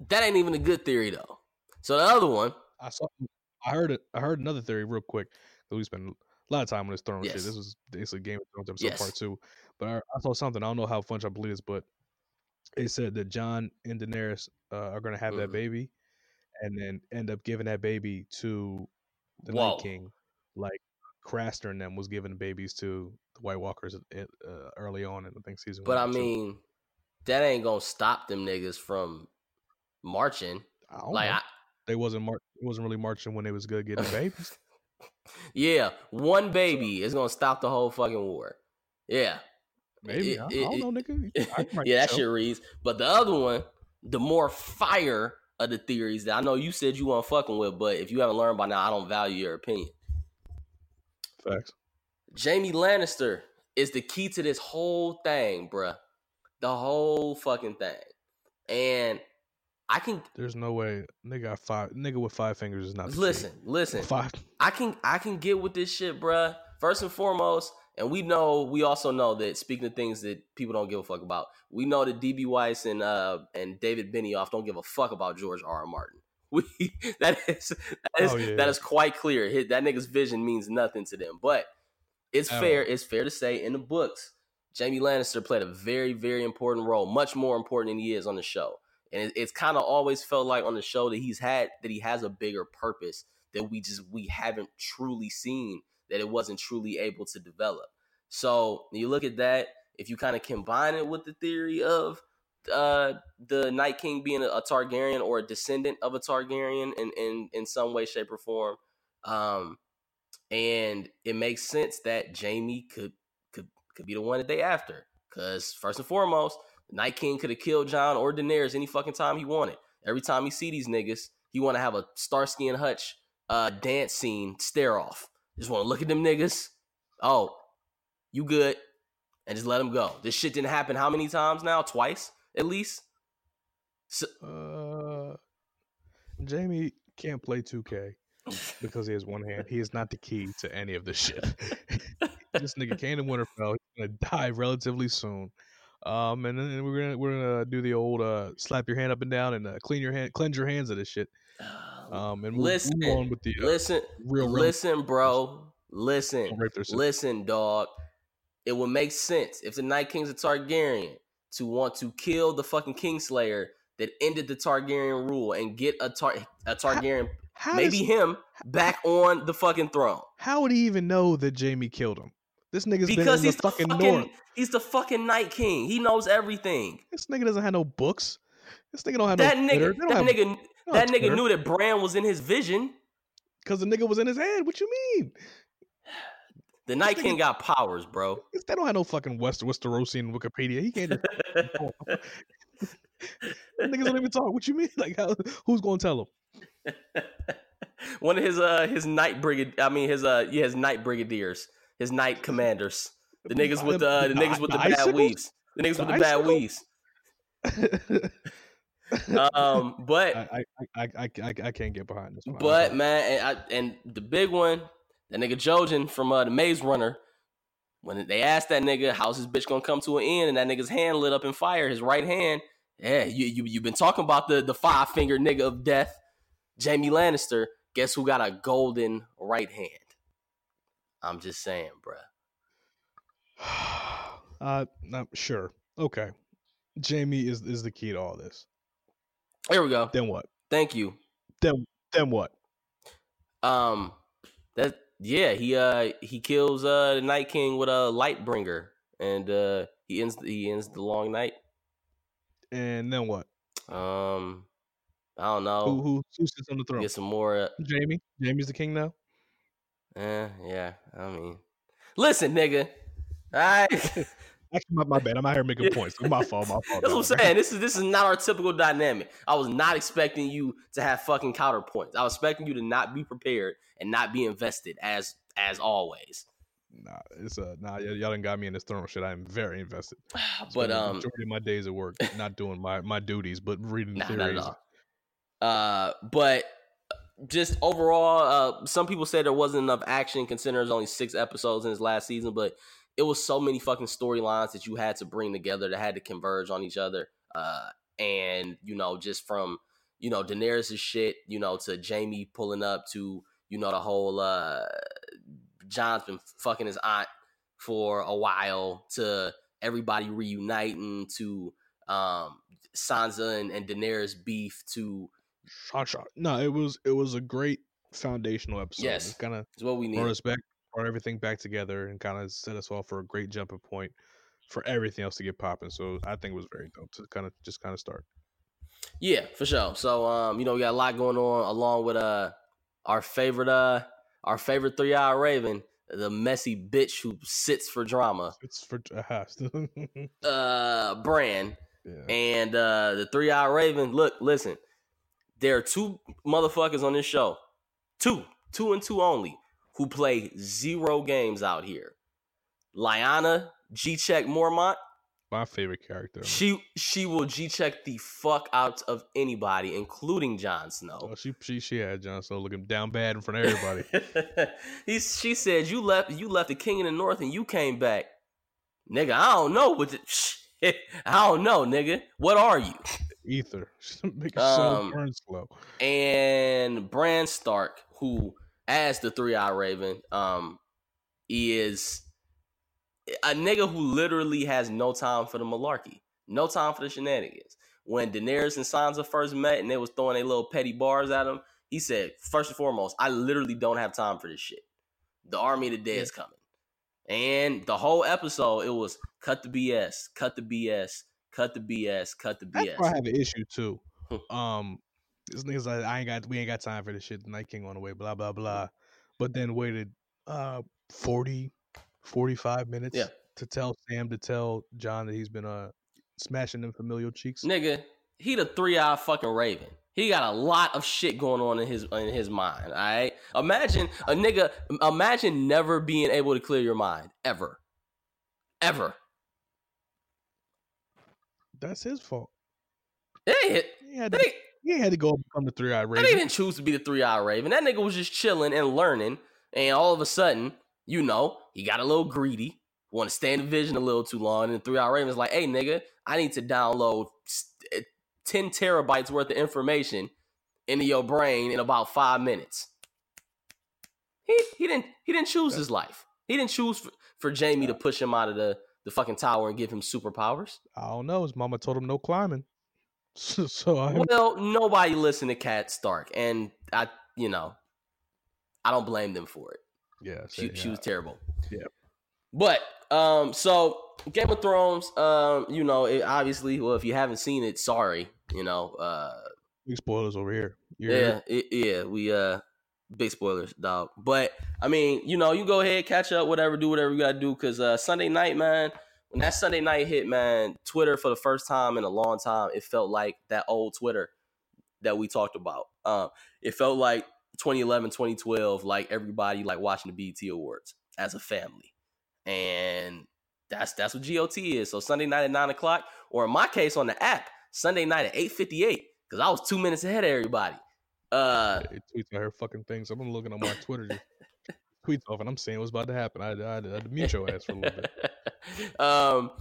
[SPEAKER 2] that ain't even a good theory though. So the other one,
[SPEAKER 1] I saw. I heard it. I heard another theory real quick. We spent a lot of time on this throne
[SPEAKER 2] Yes.
[SPEAKER 1] shit. This was basically Game of Thrones episode
[SPEAKER 2] Yes.
[SPEAKER 1] part two. But I, I saw something. I don't know how much I believe this, but it said that Jon and Daenerys uh, are going to have that
[SPEAKER 2] Mhm.
[SPEAKER 1] baby, and then end up giving that baby to the
[SPEAKER 2] Whoa.
[SPEAKER 1] Night King, like Craster and them was giving babies to the White Walkers uh, early on in I think season.
[SPEAKER 2] but I
[SPEAKER 1] or two.
[SPEAKER 2] mean, that ain't gonna stop them niggas from marching.
[SPEAKER 1] I don't
[SPEAKER 2] Like. I,
[SPEAKER 1] they wasn't mar- it wasn't really marching when they was good getting babies.
[SPEAKER 2] yeah, one baby is gonna stop the whole fucking war. Yeah,
[SPEAKER 1] Maybe
[SPEAKER 2] It-
[SPEAKER 1] I, I don't know, nigga. I can write
[SPEAKER 2] yeah, that
[SPEAKER 1] show.
[SPEAKER 2] shit reads. But the other one, the more fire of the theories that I know you said you weren't fucking with, but if you haven't learned by now, I don't value your opinion.
[SPEAKER 1] Facts.
[SPEAKER 2] Jaime Lannister is the key to this whole thing, bruh. The whole fucking thing. And I can
[SPEAKER 1] There's no way nigga got five nigga with five fingers is not
[SPEAKER 2] listen, listen.
[SPEAKER 1] Five
[SPEAKER 2] I can I can get with this shit, bruh. First and foremost, and we know we also know that speaking of things that people don't give a fuck about, we know that DB Weiss and uh and David Benioff don't give a fuck about George R. R. Martin. We that is that is
[SPEAKER 1] Oh, yeah.
[SPEAKER 2] that is quite clear. His, that nigga's vision means nothing to them. But it's
[SPEAKER 1] At
[SPEAKER 2] fair. It's fair to say in the books, Jaime Lannister played a very very important role, much more important than he is on the show. And it, it's kind of always felt like on the show that he's had that he has a bigger purpose that we just we haven't truly seen that it wasn't truly able to develop. So you look at that, if you kind of combine it with the theory of uh the Night King being a, a Targaryen or a descendant of a Targaryen in, in in some way, shape, or form, um, and it makes sense that Jaime could could could be the one that they after. Cause first and foremost, Night King could have killed Jon or Daenerys any fucking time he wanted. Every time he see these niggas, he want to have a Starsky and Hutch uh dance scene stare off. Just want to look at them niggas. Oh, you good? And just let them go. This shit didn't happen how many times now? Twice at least. So,
[SPEAKER 1] uh Jaime can't play 2K because he has one hand. He is not the key to any of this shit. this nigga came to Winterfell. He's gonna die relatively soon. Um, and then we're gonna we're gonna do the old uh slap your hand up and down and uh, clean your hand, cleanse your hands of this shit. Um, and move,
[SPEAKER 2] listen,
[SPEAKER 1] move on with the uh,
[SPEAKER 2] listen,
[SPEAKER 1] real
[SPEAKER 2] listen, bro. Listen,
[SPEAKER 1] Don't rape their sister.
[SPEAKER 2] listen, dog. It would make sense if the Night King's a Targaryen to want to kill the fucking Kingslayer that ended the Targaryen rule and get a Tar- a Targaryen,
[SPEAKER 1] How
[SPEAKER 2] maybe
[SPEAKER 1] does-
[SPEAKER 2] him, back on the fucking throne.
[SPEAKER 1] how would he even know that Jaime killed him? This nigga's been
[SPEAKER 2] Because he's the
[SPEAKER 1] fucking,
[SPEAKER 2] fucking,
[SPEAKER 1] north.
[SPEAKER 2] he's the fucking Night King. He knows everything.
[SPEAKER 1] This nigga doesn't have no books. This nigga don't have
[SPEAKER 2] That
[SPEAKER 1] no Twitter.
[SPEAKER 2] nigga, that nigga, that nigga knew that Bran was in his vision.
[SPEAKER 1] because the nigga was in his head. What you mean?
[SPEAKER 2] The Night King got powers, bro.
[SPEAKER 1] They don't have no fucking West Westerosian Wikipedia. He can't. Just, niggas don't even talk. What you mean? Like, how, who's gonna tell him?
[SPEAKER 2] One of his uh his night brigade I mean his uh yeah his night brigadiers, his night commanders. The niggas with the uh, the niggas with the, bad weaves. The niggas with the bad weaves. Um but
[SPEAKER 1] I, I, I, I, I, I can't get behind this. one.
[SPEAKER 2] But man and I, and the big one, that nigga Jojen from uh, the Maze Runner when they asked that nigga how's his bitch gonna come to an end and that nigga's hand lit up in fire, his right hand. Yeah, you you you've been talking about the the five finger nigga of death, Jaime Lannister. Guess who got a golden right hand? I'm just saying, bruh.
[SPEAKER 1] uh, no, sure, okay. Jaime is is the key to all this.
[SPEAKER 2] Here we go.
[SPEAKER 1] Then what?
[SPEAKER 2] Thank you.
[SPEAKER 1] Then then what?
[SPEAKER 2] Um, that yeah, he uh he kills uh the Night King with a light bringer, and uh he ends he ends the long night.
[SPEAKER 1] And then what?
[SPEAKER 2] Um, I don't
[SPEAKER 1] Who
[SPEAKER 2] know.
[SPEAKER 1] who who sits on the throne?
[SPEAKER 2] Get some more. Uh,
[SPEAKER 1] Jaime. Jaime's the king now.
[SPEAKER 2] Eh, yeah. I mean, listen, nigga. I
[SPEAKER 1] Actually, my, my bad. I'm out here making points. My fault. My fault.
[SPEAKER 2] That's what I'm saying. This is this is not our typical dynamic. I was not expecting you to have fucking counterpoints. I was expecting you to not be prepared and not be invested as as always.
[SPEAKER 1] Nah, it's uh nah. y- Y'all done got me in this throne shit. I am very invested.
[SPEAKER 2] but um,
[SPEAKER 1] majority of my days at work, not doing my my duties, but reading
[SPEAKER 2] Nah,
[SPEAKER 1] theories.
[SPEAKER 2] not at all. Uh, but just overall, uh, some people said there wasn't enough action considering there's only six episodes in his last season, but it was so many fucking storylines that you had to bring together that had to converge on each other. Uh, and you know, just from you know Daenerys' shit, you know, to Jaime pulling up to you know the whole uh, Jon's been fucking his aunt for a while to everybody reuniting to um Sansa and, and Daenerys beef to
[SPEAKER 1] Shot, shot. No, it was it was a great foundational episode.
[SPEAKER 2] Yes.
[SPEAKER 1] kind of
[SPEAKER 2] is what we need.
[SPEAKER 1] brought us back, brought everything back together, and kind of set us off for a great jumping point for everything else to get popping. So I think it was very dope to kind of just kind of start.
[SPEAKER 2] Yeah, for sure. So um, you know, we got a lot going on along with uh our favorite uh our favorite three eye raven, the messy bitch who sits for drama,
[SPEAKER 1] It's for a house.
[SPEAKER 2] uh brand.
[SPEAKER 1] yeah.
[SPEAKER 2] And uh the three eye raven, look, listen, there are two motherfuckers on this show. Two, two and two only, who play zero games out here. Lyanna G Check Mormont
[SPEAKER 1] My favorite character.
[SPEAKER 2] She she will G check the fuck out of anybody, including Jon Snow.
[SPEAKER 1] Oh, she she she had Jon Snow looking down bad in front of everybody.
[SPEAKER 2] he she said you left you left the king in the north and you came back, nigga. I don't know what the. I don't know, nigga. What are you?
[SPEAKER 1] Ether, make
[SPEAKER 2] Um,
[SPEAKER 1] burn slow.
[SPEAKER 2] And Bran Stark, who as the three eye raven, um, is a nigga who literally has no time for the malarkey, no time for the shenanigans. When Daenerys and Sansa first met and they was throwing their little petty bars at him, he said, first and foremost, I literally don't have time for this shit. The army of the dead is coming. And the whole episode, it was cut the BS, cut the BS, cut the BS, cut the
[SPEAKER 1] why I have an issue too. um, this niggas like I ain't got we ain't got time for this shit. Night King on the way, blah blah blah. But then waited uh 40, 45 minutes
[SPEAKER 2] Yeah.
[SPEAKER 1] to tell Sam to tell Jon that he's been uh smashing them familial cheeks.
[SPEAKER 2] Nigga, he the three eye fucking raven. He got a lot of shit going on in his in his mind. All right, imagine a nigga. Imagine never being able to clear your mind ever, ever.
[SPEAKER 1] That's his fault.
[SPEAKER 2] Ain't,
[SPEAKER 1] He had to, he had to go become the three eyed raven.
[SPEAKER 2] ain't didn't choose to be the three eye raven. That nigga was just chilling and learning, and all of a sudden, you know, he got a little greedy, want to stay in the vision a little too long, and the three eye raven's like, "Hey, nigga, I need to download eh, ten terabytes worth of information into your brain in about five minutes." He he didn't he didn't choose his life. He didn't choose for, for Jaime to push him out of the the fucking tower and give him superpowers.
[SPEAKER 1] I don't know. His mama told him no climbing. So, I
[SPEAKER 2] Well, nobody listened to Cat Stark, and I, you know, I don't blame them for it.
[SPEAKER 1] yeah,
[SPEAKER 2] She,
[SPEAKER 1] yeah.
[SPEAKER 2] she was terrible.
[SPEAKER 1] Yeah.
[SPEAKER 2] But um, so Game of Thrones, um, you know, it obviously, well, if you haven't seen it, sorry, you know, uh,
[SPEAKER 1] big spoilers over here. You're
[SPEAKER 2] yeah, it, yeah, we uh, big spoilers, dog. But I mean, you know, you go ahead, catch up, whatever, do whatever you gotta do, because uh, Sunday night, man. When that Sunday night hit, man, Twitter for the first time in a long time, it felt like that old Twitter that we talked about. Um, it felt like 2011, 2012, like everybody like watching the BET Awards as a family, and that's that's what GOT is. So Sunday night at nine o'clock, or in my case on the app, Sunday night at eight fifty eight, because I was two minutes ahead of everybody. Uh,
[SPEAKER 1] It tweets out her fucking things. I'm looking on my Twitter tweets off, and I'm seeing what's about to happen. I, I, I mute your ass for a little bit.
[SPEAKER 2] um,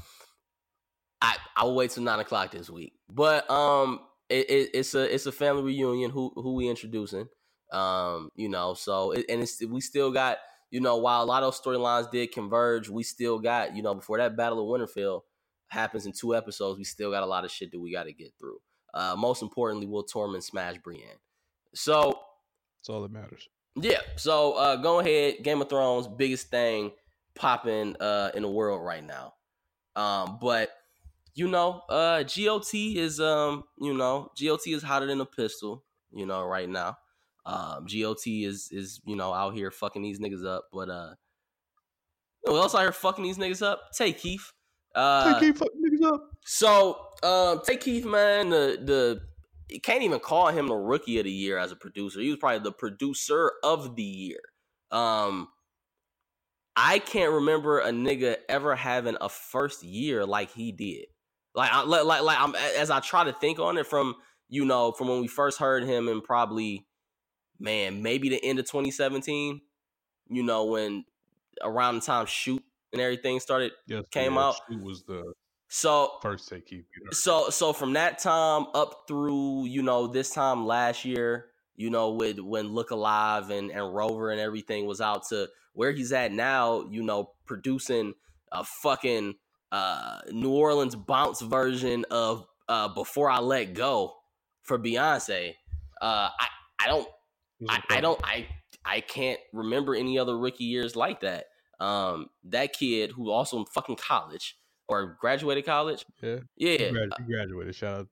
[SPEAKER 2] I I will wait till nine o'clock this week, but um, it, it, it's a it's a family reunion. Who who we introducing? Um, you know, so it, and it's we still got you know while a lot of storylines did converge, we still got you know before that Battle of Winterfell happens in two episodes, we still got a lot of shit that we got to get through. Uh, most importantly, will Tormund smash Brienne? So
[SPEAKER 1] That's all that matters.
[SPEAKER 2] yeah. So uh go ahead. Game of Thrones, biggest thing popping uh in the world right now. Um, but you know, uh GOT is um, you know, GOT is hotter than a pistol, you know, right now. Um, GOT is is, you know, out here fucking these niggas up, but uh what else out here fucking these niggas up? Tay Keith. Uh,
[SPEAKER 1] Tay Keith fuck niggas up.
[SPEAKER 2] so um, Tay Keith, man, the the you can't even call him the rookie of the year as a producer. He was probably the producer of the year. Um, I can't remember a nigga ever having a first year like he did. Like, I, like, like, like I'm, as I try to think on it from you know from when we first heard him and probably, man, maybe the end of 2017. You know when around the time shoot and everything started
[SPEAKER 1] Yes,
[SPEAKER 2] came
[SPEAKER 1] yeah,
[SPEAKER 2] out.
[SPEAKER 1] Shoot was the
[SPEAKER 2] So
[SPEAKER 1] first take you
[SPEAKER 2] so so from that time up through you know this time last year you know with when look alive and and rover and everything was out to where he's at now you know producing a fucking uh new orleans bounce version of uh before i let go for beyonce uh i i don't I, I don't I I can't remember any other rookie years like that. Um, that kid who also in fucking college or graduated college,
[SPEAKER 1] Yeah.
[SPEAKER 2] yeah,
[SPEAKER 1] He, grad- he graduated. Shout out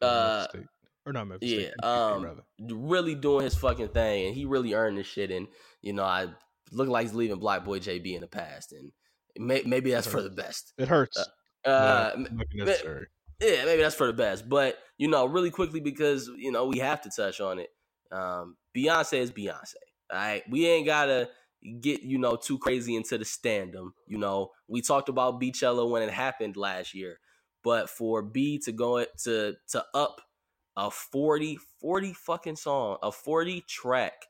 [SPEAKER 1] to
[SPEAKER 2] Uh,
[SPEAKER 1] State. Or not Memphis
[SPEAKER 2] yeah,
[SPEAKER 1] State.
[SPEAKER 2] Um, really doing his fucking thing, and he really earned this shit. And you know, I look like he's leaving BlocBoy JB in the past, and may, maybe that's for the best.
[SPEAKER 1] It hurts.
[SPEAKER 2] Uh, m-
[SPEAKER 1] necessary.
[SPEAKER 2] yeah, maybe that's for the best. But you know, really quickly because you know we have to touch on it. Um, Beyonce is Beyonce. All right, we ain't gotta get you know too crazy into the standum. You know, we talked about Beychella when it happened last year, but for B to go to to up a 40 40 fucking song, a 40 track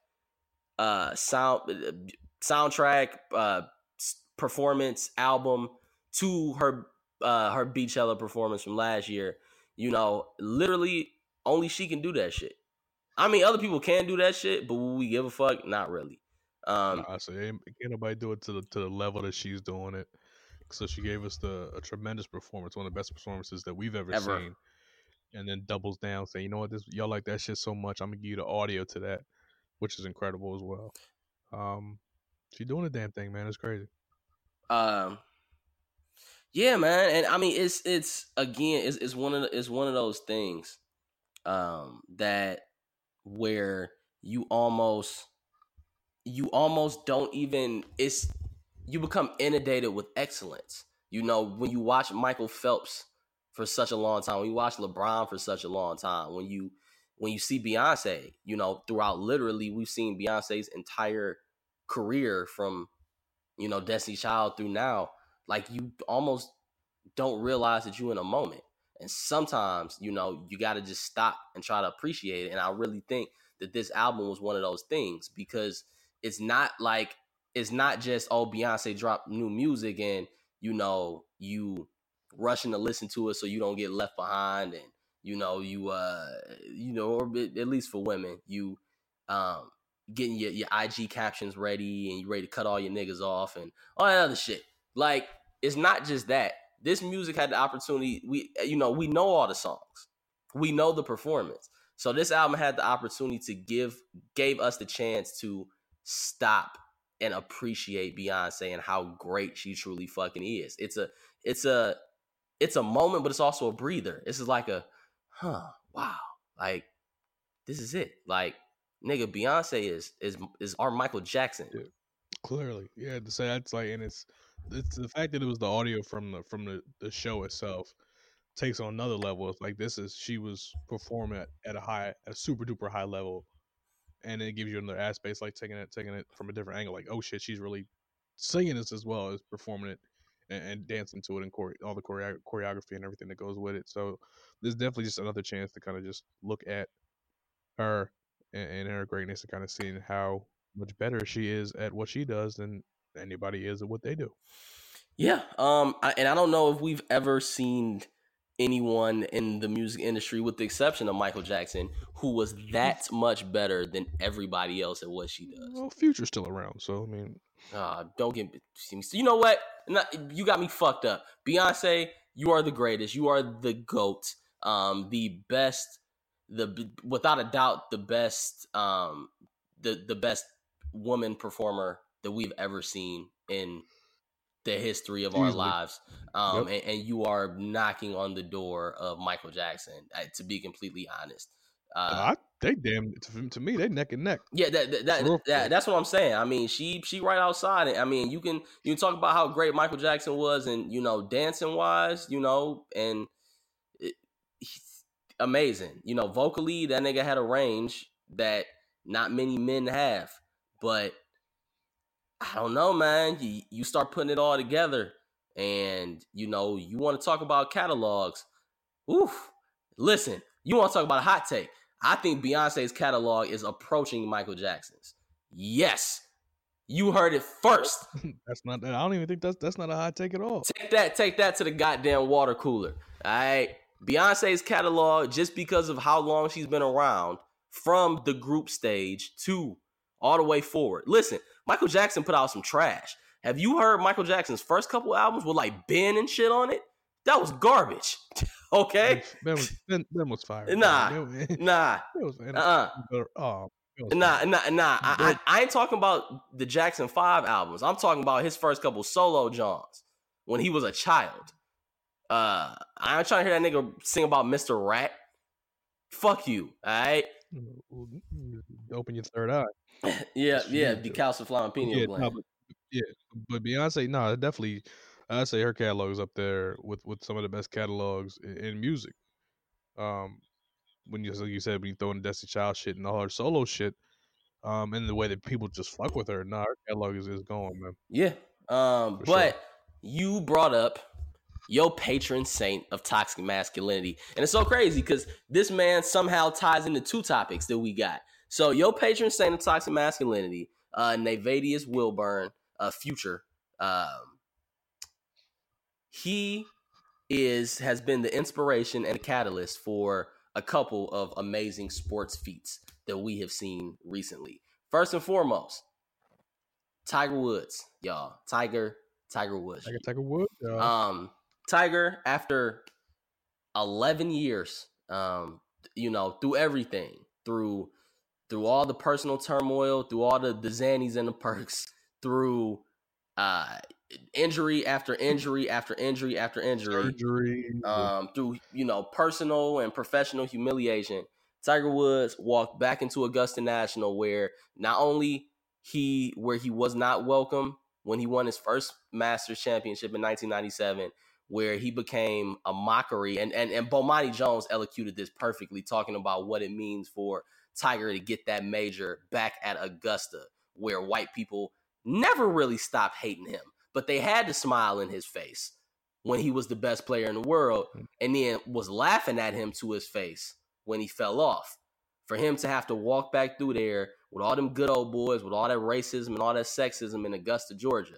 [SPEAKER 2] uh sound uh, soundtrack uh performance album to her uh her Beychella performance from last year, you know, literally only she can do that shit. I mean, other people can do that shit, but we give a fuck? Not really. Um,
[SPEAKER 1] Nah, I say ain't, can't nobody do it to the to the level that she's doing it. So she gave us the a tremendous performance, one of the best performances that we've ever,
[SPEAKER 2] Ever.
[SPEAKER 1] seen. And then doubles down, saying, "You know what? This y'all like that shit so much. I'm gonna give you the audio to that, which is incredible as well." Um, she's doing a damn thing, man. It's crazy.
[SPEAKER 2] um, yeah, man, and I mean, it's it's again, it's, it's one of the, it's one of those things, um, that where you almost you almost don't even it's you become inundated with excellence. You know, when you watch Michael Phelps for such a long time, when you watch LeBron for such a long time, when you when you see Beyonce, you know, throughout literally we've seen Beyonce's entire career from you know Destiny Child through now, like you almost don't realize that you're in a moment. And sometimes, you know, you got to just stop and try to appreciate it. And I really think that this album was one of those things because it's not like it's not just oh Beyonce dropped new music and you know you rushing to listen to it so you don't get left behind and you know you uh you know or at least for women you um getting your, your IG captions ready and you ready to cut all your niggas off and all that other shit. Like it's not just that. This music had the opportunity we you know we know all the songs. We know the performance. So this album had the opportunity to give gave us the chance to stop and appreciate Beyonce and how great she truly fucking is. It's a it's a it's a moment, but it's also a breather. This is like a huh, wow. Like this is it. Like nigga, Beyonce is is is our Michael Jackson.
[SPEAKER 1] Yeah. Clearly, yeah. To say that's like, and it's it's the fact that it was the audio from the from the the show itself takes on another level. It's like this is she was performing at, at a high, a super duper high level, and it gives you another aspect. Like taking it taking it from a different angle. Like, oh shit, she's really singing this as well as performing it and, and dancing to it and chore- all the choreo- choreography and everything that goes with it. So there's definitely just another chance to kind of just look at her and, and her greatness and kind of seeing how much better she is at what she does than anybody is at what they do.
[SPEAKER 2] Yeah. Um I, and I don't know if we've ever seen anyone in the music industry with the exception of Michael Jackson who was that much better than everybody else at what she does.
[SPEAKER 1] Well, Future's still around, so I mean,
[SPEAKER 2] Uh, don't get me. You know what? Not, you got me fucked up. Beyonce, you are the greatest. You are the goat. Um, the best. The without a doubt the best. Um, the the best woman performer that we've ever seen in the history of our
[SPEAKER 1] Easily.
[SPEAKER 2] lives. Um, and, and you are knocking on the door of Michael Jackson. uh, To be completely honest, Uh,
[SPEAKER 1] I, they damn to, me they neck and neck.
[SPEAKER 2] yeah, that, that, that, that- that's what I'm saying. I mean, she she right outside it. I mean, you can you can talk about how great Michael Jackson was, and you know, dancing wise, you know, and it, he's amazing. You know, vocally, that nigga had a range that not many men have. But I don't know, man. You you start putting it all together, and you know, you want to talk about catalogs. Oof. Listen, you want to talk about a hot take. I think Beyonce's catalog is approaching Michael Jackson's. Yes. You heard it first.
[SPEAKER 1] That's not. That I don't even think that's that's not a hot take at all.
[SPEAKER 2] Take that, take that to the goddamn water cooler. All right. Beyonce's catalog, just because of how long she's been around, from the group stage to all the way forward. Listen, Michael Jackson put out some trash. Have you heard Michael Jackson's first couple albums with like Ben and shit on it? That was garbage. okay?
[SPEAKER 1] Ben was Ben, ben was fired.
[SPEAKER 2] Nah.
[SPEAKER 1] Ben
[SPEAKER 2] Nah.
[SPEAKER 1] was,
[SPEAKER 2] Uh-uh.
[SPEAKER 1] oh,
[SPEAKER 2] Nah, nah, nah. I, I, I ain't talking about the Jackson 5 albums. I'm talking about his first couple solo Johns when he was a child. Uh, I ain't trying to hear that nigga sing about Mr. Rat. Fuck you, all right?
[SPEAKER 1] Open your third eye.
[SPEAKER 2] yeah, yeah, decalcifying pineal
[SPEAKER 1] Yeah,
[SPEAKER 2] gland.
[SPEAKER 1] no, but, yeah, but Beyonce, no, definitely. I say her catalog is up there with with some of the best catalogs in, in music. Um, when you like you said when you throw in Destiny Child shit and all her solo shit, um, and the way that people just fuck with her, nah, her catalog is, is going, man.
[SPEAKER 2] Yeah. Um,
[SPEAKER 1] For
[SPEAKER 2] but
[SPEAKER 1] sure.
[SPEAKER 2] you brought up your patron saint of toxic masculinity. And it's so crazy because this man somehow ties into two topics that we got. So your patron saint of toxic masculinity, uh Nayvadius Wilburn, uh future, um he is has been the inspiration and catalyst for a couple of amazing sports feats that we have seen recently. First and foremost, Tiger Woods, y'all. Tiger, Tiger Woods.
[SPEAKER 1] A Tiger Woods,
[SPEAKER 2] Um, Tiger, after 11 years, um, you know, through everything, through through all the personal turmoil, through all the the Xannies and the perks, through uh injury after injury after injury after injury,
[SPEAKER 1] surgery.
[SPEAKER 2] um, through you know personal and professional humiliation, Tiger Woods walked back into Augusta National, where not only he where he was not welcome when he won his first Masters championship in 1997, where he became a mockery, and and and Bomani Jones elocuted this perfectly, talking about what it means for Tiger to get that major back at Augusta, where white people never really stopped hating him, but they had to smile in his face when he was the best player in the world mm. and then was laughing at him to his face when he fell off. For him to have to walk back through there with all them good old boys, with all that racism and all that sexism in Augusta, Georgia,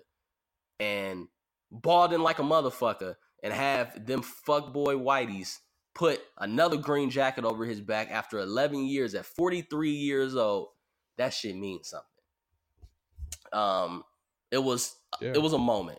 [SPEAKER 2] and balding like a motherfucker and have them fuckboy whiteys put another green jacket over his back after 11 years at 43 years old, that shit means something. Um, it was
[SPEAKER 1] Yeah.
[SPEAKER 2] it was a moment,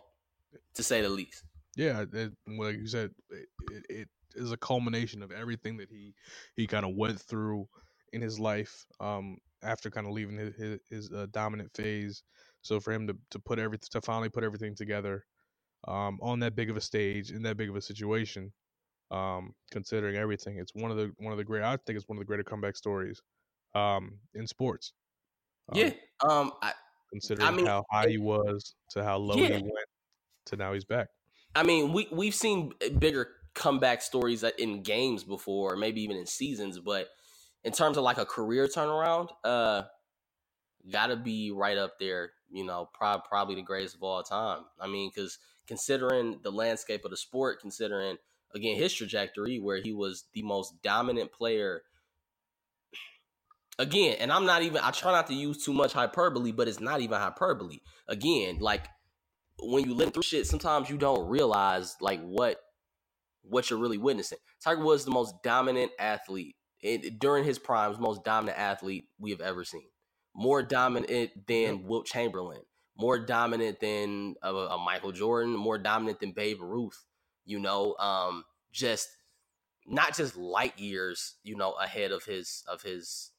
[SPEAKER 2] to say the least.
[SPEAKER 1] yeah, it, like you said, it, it, it is a culmination of everything that he he kind of went through in his life um, after kind of leaving his his, his uh, dominant phase. So for him to to put everything to finally put everything together um, on that big of a stage in that big of a situation, um, considering everything, it's one of the one of the great. I think it's one of the greater comeback stories um, in sports. Um,
[SPEAKER 2] yeah. Um, I,
[SPEAKER 1] considering
[SPEAKER 2] mean,
[SPEAKER 1] how high he was to how low
[SPEAKER 2] Yeah.
[SPEAKER 1] he went to now he's back.
[SPEAKER 2] I mean, we we've seen bigger comeback stories in games before, maybe even in seasons, but in terms of like a career turnaround, uh, gotta be right up there. You know, prob- probably the greatest of all time. I mean, because considering the landscape of the sport, considering again his trajectory, where he was the most dominant player. Again, and I'm not even. I try not to use too much hyperbole, but it's not even hyperbole. Again, like when you live through shit, sometimes you don't realize like what what you're really witnessing. Tiger Woods the most dominant athlete it, during his primes most dominant athlete we have ever seen. More dominant than Wilt Chamberlain, more dominant than a, a Michael Jordan, more dominant than Babe Ruth. You know, um, just not just light years, you know, ahead of his of his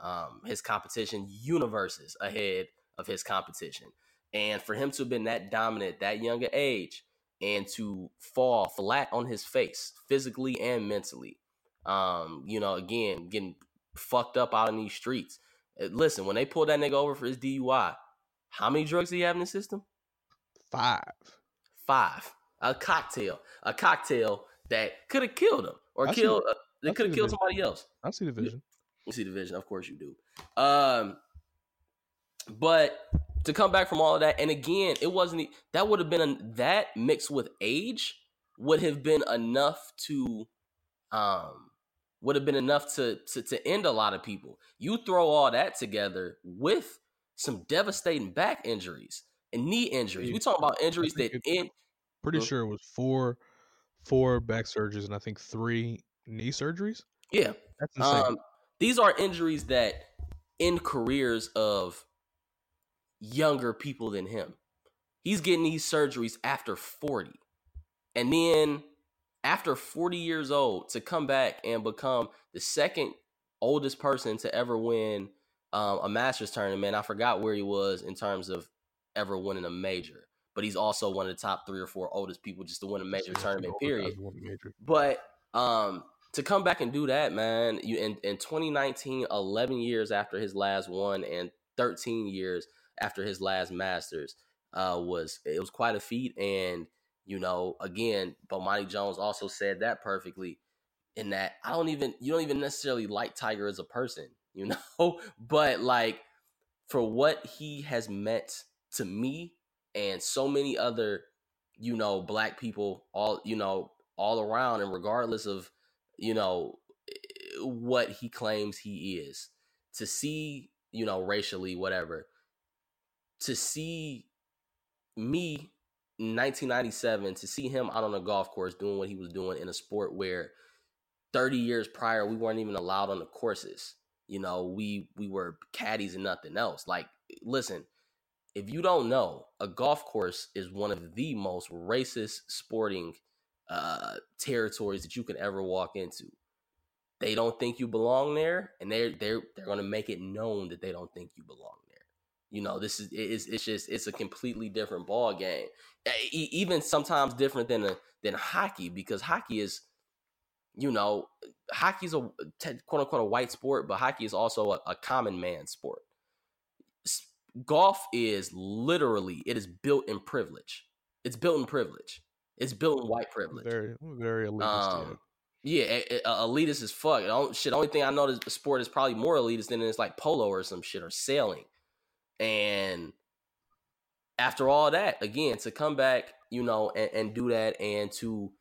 [SPEAKER 2] um his competition, universes ahead of his competition. And for him to have been that dominant, that younger age, and to fall flat on his face, physically and mentally, um, you know, again, getting fucked up out in these streets. Uh, Listen, when they pulled that nigga over for his DUI, how many drugs did he have in the system?
[SPEAKER 1] Five.
[SPEAKER 2] Five. A cocktail. A cocktail that could have killed him or
[SPEAKER 1] I see-
[SPEAKER 2] killed. Uh, it could
[SPEAKER 1] see
[SPEAKER 2] have killed
[SPEAKER 1] vision.
[SPEAKER 2] somebody else.
[SPEAKER 1] I see the vision.
[SPEAKER 2] You see the vision, of course you do. Um, but to come back from all of that, and again, it wasn't that would have been a, that mixed with age would have been enough to, um, would have been enough to to to end a lot of people. You throw all that together with some devastating back injuries and knee injuries. We talk about injuries that end.
[SPEAKER 1] Pretty
[SPEAKER 2] Mhm.
[SPEAKER 1] sure it was four, four back surgeries and I think three knee surgeries.
[SPEAKER 2] Yeah,
[SPEAKER 1] That's insane.
[SPEAKER 2] Um, these are injuries that end careers of younger people than him. He's getting these surgeries after 40. And then after 40 years old to come back and become the second oldest person to ever win um, a Masters tournament. I forgot where he was in terms of ever winning a major, but he's also one of the top three or four oldest people just to win a major tournament,
[SPEAKER 1] all the guys
[SPEAKER 2] period.
[SPEAKER 1] major.
[SPEAKER 2] But um to come back and do that, man, you in, in 2019, 11 years after his last one and 13 years after his last Masters, uh, was it was quite a feat. And, you know, again, Bomani Jones also said that perfectly in that I don't even you don't even necessarily like Tiger as a person, you know, but like for what he has meant to me and so many other, you know, black people all you know all around, and regardless of you know what he claims he is, to see you know racially whatever, to see me 1997 to see him out on a golf course doing what he was doing in a sport where 30 years prior we weren't even allowed on the courses. You know we we were caddies and nothing else. Like listen if you don't know a golf course is one of the most racist sporting uh territories that you can ever walk into. They don't think you belong there and they're they're they're going to make it known that they don't think you belong there. You know this is it's, it's just it's a completely different ball game even sometimes different than a than hockey because hockey is you know hockey's a quote unquote a white sport but hockey is also a, a common man sport golf is literally it is built in privilege it's built in privilege it's built in white privilege
[SPEAKER 1] Very, very elitist.
[SPEAKER 2] um, yeah, a- a- elitist as fuck. The only- shit, the only thing I know the sport is probably more elitist than it's like polo or some shit or sailing. And after all that, again, to come back, you know, and, and do that, and to,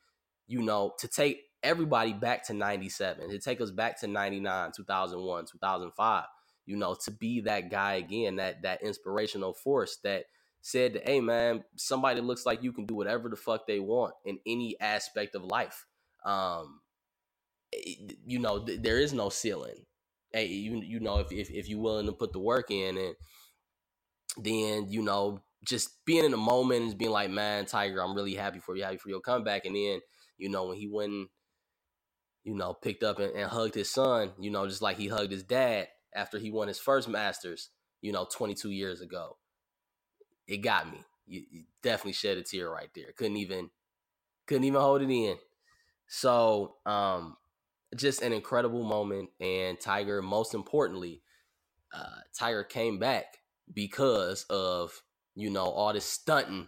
[SPEAKER 2] you know, to take everybody back to '97, to take us back to '99, 2001, 2005, you know, to be that guy again, that that inspirational force that said, "Hey, man, somebody looks like you can do whatever the fuck they want in any aspect of life." Um, it- you know, th- there is no ceiling. Hey, you you know, if if if you're willing to put the work in, and then you know, just being in the moment and being like, man, Tiger, I'm really happy for you, happy for your comeback. And then, you know, when he went, and, you know, picked up and, and hugged his son, you know, just like he hugged his dad after he won his first Masters, you know, 22 years ago. It got me. You, you definitely shed a tear right there. Couldn't even, couldn't even hold it in. So, um, just an incredible moment. And Tiger, most importantly, uh, Tiger came back because of you know all this stunting,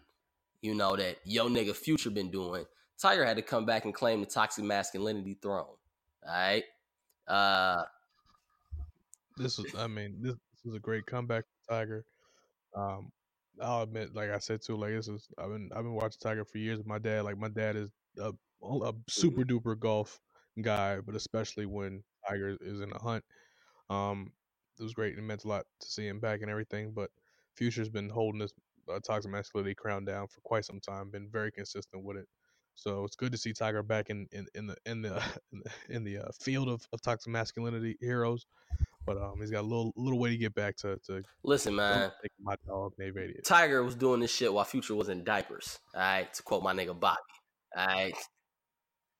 [SPEAKER 2] you know that yo nigga Future been doing. Tiger had to come back and claim the toxic masculinity throne. All right. Uh,
[SPEAKER 1] this was, I mean, this, this was a great comeback for Tiger. Um, I'll admit, like I said too, like this is I've been I've been watching Tiger for years. with My dad, like my dad, is a, a super duper golf guy, but especially when Tiger is in a hunt. Um, it was great. It meant a lot to see him back and everything. But Future's been holding this uh, toxic masculinity crown down for quite some time. Been very consistent with it. So it's good to see Tiger back in, in, in the in the in the, in the uh, field of, of toxic masculinity heroes. But um, he's got a little little way to get back to to
[SPEAKER 2] listen, man.
[SPEAKER 1] my dog Nate.
[SPEAKER 2] Tiger was doing this shit while Future was in diapers. All right, to quote my nigga Bobby. All right,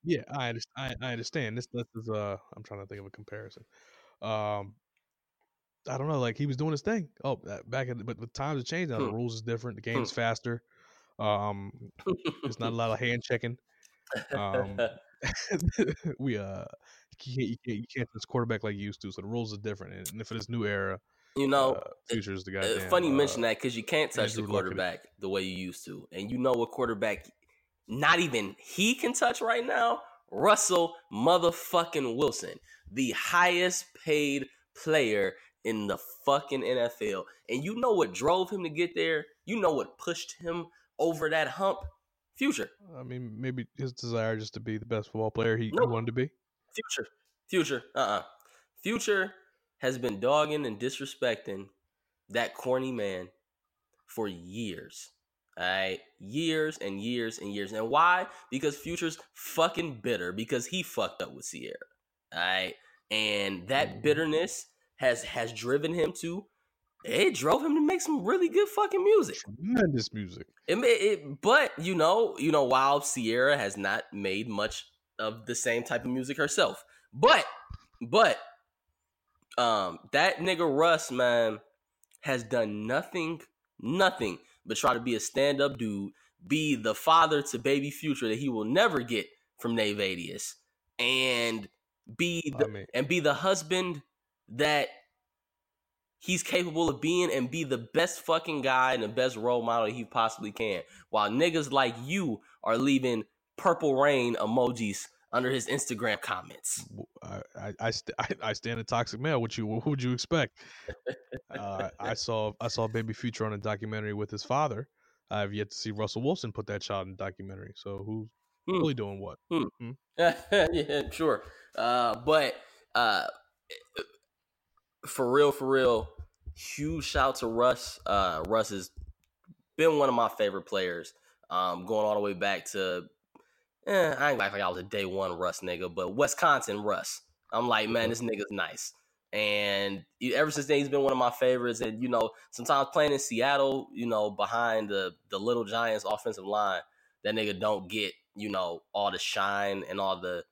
[SPEAKER 1] Yeah, I understand. I, I understand. This this is uh, I'm trying to think of a comparison. Um, I don't know. Like he was doing his thing. Oh, back in but the times have changed now. The
[SPEAKER 2] Hmm.
[SPEAKER 1] rules is different. The game's faster. Um, there's not a lot of hand checking. Um, we uh, you can't, you can't, you can't touch quarterback like you used to. So the rules are different. And, for this new era,
[SPEAKER 2] You know,
[SPEAKER 1] uh, Future's the
[SPEAKER 2] uh,
[SPEAKER 1] goddamn.
[SPEAKER 2] funny you
[SPEAKER 1] uh,
[SPEAKER 2] mention that because you can't touch the
[SPEAKER 1] Andrew Luck in it.
[SPEAKER 2] quarterback the way you used to, and you know what quarterback not even he can touch right now. Russell motherfucking Wilson, the highest paid player in the fucking NFL, and you know what drove him to get there. You know what pushed him over that hump. Future.
[SPEAKER 1] I mean, maybe his desire just to be the best football player he, he
[SPEAKER 2] No.
[SPEAKER 1] wanted to be.
[SPEAKER 2] Future. Future. Uh uh Future has been dogging and disrespecting that corny man for years. All right. Years and years and years. And why? Because Future's fucking bitter because he fucked up with Ciara. All right. And that
[SPEAKER 1] Mhm.
[SPEAKER 2] bitterness has has driven him to it drove him to make some really good fucking music.
[SPEAKER 1] Tremendous music.
[SPEAKER 2] It, it, but you know, you know, while Ciara has not made much of the same type of music herself, but, but, um, that nigga Russ man has done nothing, nothing but try to be a stand up dude, be the father to baby future that he will never get from Nayvadius, and be the
[SPEAKER 1] I mean,
[SPEAKER 2] and be the husband that he's capable of being and be the best fucking guy and the best role model he possibly can. While niggas like you are leaving purple rain emojis under his Instagram comments.
[SPEAKER 1] I I, I, st- I, I stand a toxic male. What you what would you expect? uh, I saw I saw Baby Future on a documentary with his father. I've yet to see Russell Wilson put that child in a documentary. So who's
[SPEAKER 2] Hmm.
[SPEAKER 1] really doing what?
[SPEAKER 2] yeah, sure. Uh, but uh, for real, for real, huge shout to Russ. Uh, Russ has been one of my favorite players. Um, going all the way back to, eh, I ain't like I was a day one Russ nigga, but Wisconsin Russ. I'm like, man, this nigga's nice. And ever since then, he's been one of my favorites. And you know, sometimes playing in Seattle, you know, behind the the Little Giants offensive line, that nigga don't get you know all the shine and all the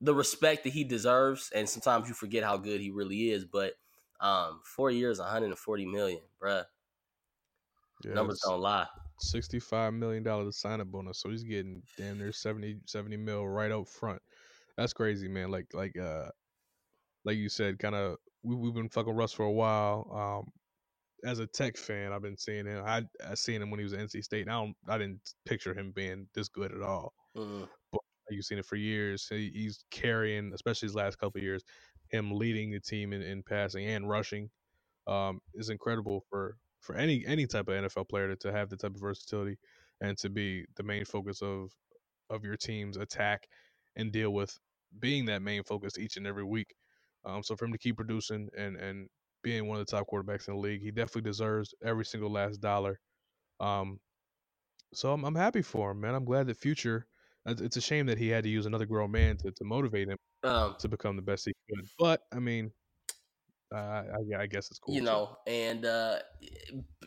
[SPEAKER 2] the respect that he deserves. And sometimes you forget how good he really is. But um, four years, 140 million, bruh.
[SPEAKER 1] Yeah,
[SPEAKER 2] Numbers don't lie.
[SPEAKER 1] Sixty-five million dollars sign up bonus, so he's getting damn near 70, 70 mil right up front. That's crazy, man. Like like uh, like you said, kind of we we've been fucking Russ for a while. Um, as a Tech fan, I've been seeing him. I I seen him when he was at NC State. And I don't I didn't picture him being this good at all.
[SPEAKER 2] But
[SPEAKER 1] You've seen it for years. He, he's carrying, especially his last couple of years, him leading the team in, in passing and rushing um, is incredible for for any any type of NFL player to, to have the type of versatility and to be the main focus of of your team's attack and deal with being that main focus each and every week. Um, so for him to keep producing and and being one of the top quarterbacks in the league, he definitely deserves every single last dollar. Um, so I'm I'm happy for him, man. I'm glad that future. It's it's a shame that he had to use another grown man to, to motivate him
[SPEAKER 2] Um,
[SPEAKER 1] to become the best he could. But I mean, uh, I, I guess it's cool.
[SPEAKER 2] you know, and uh,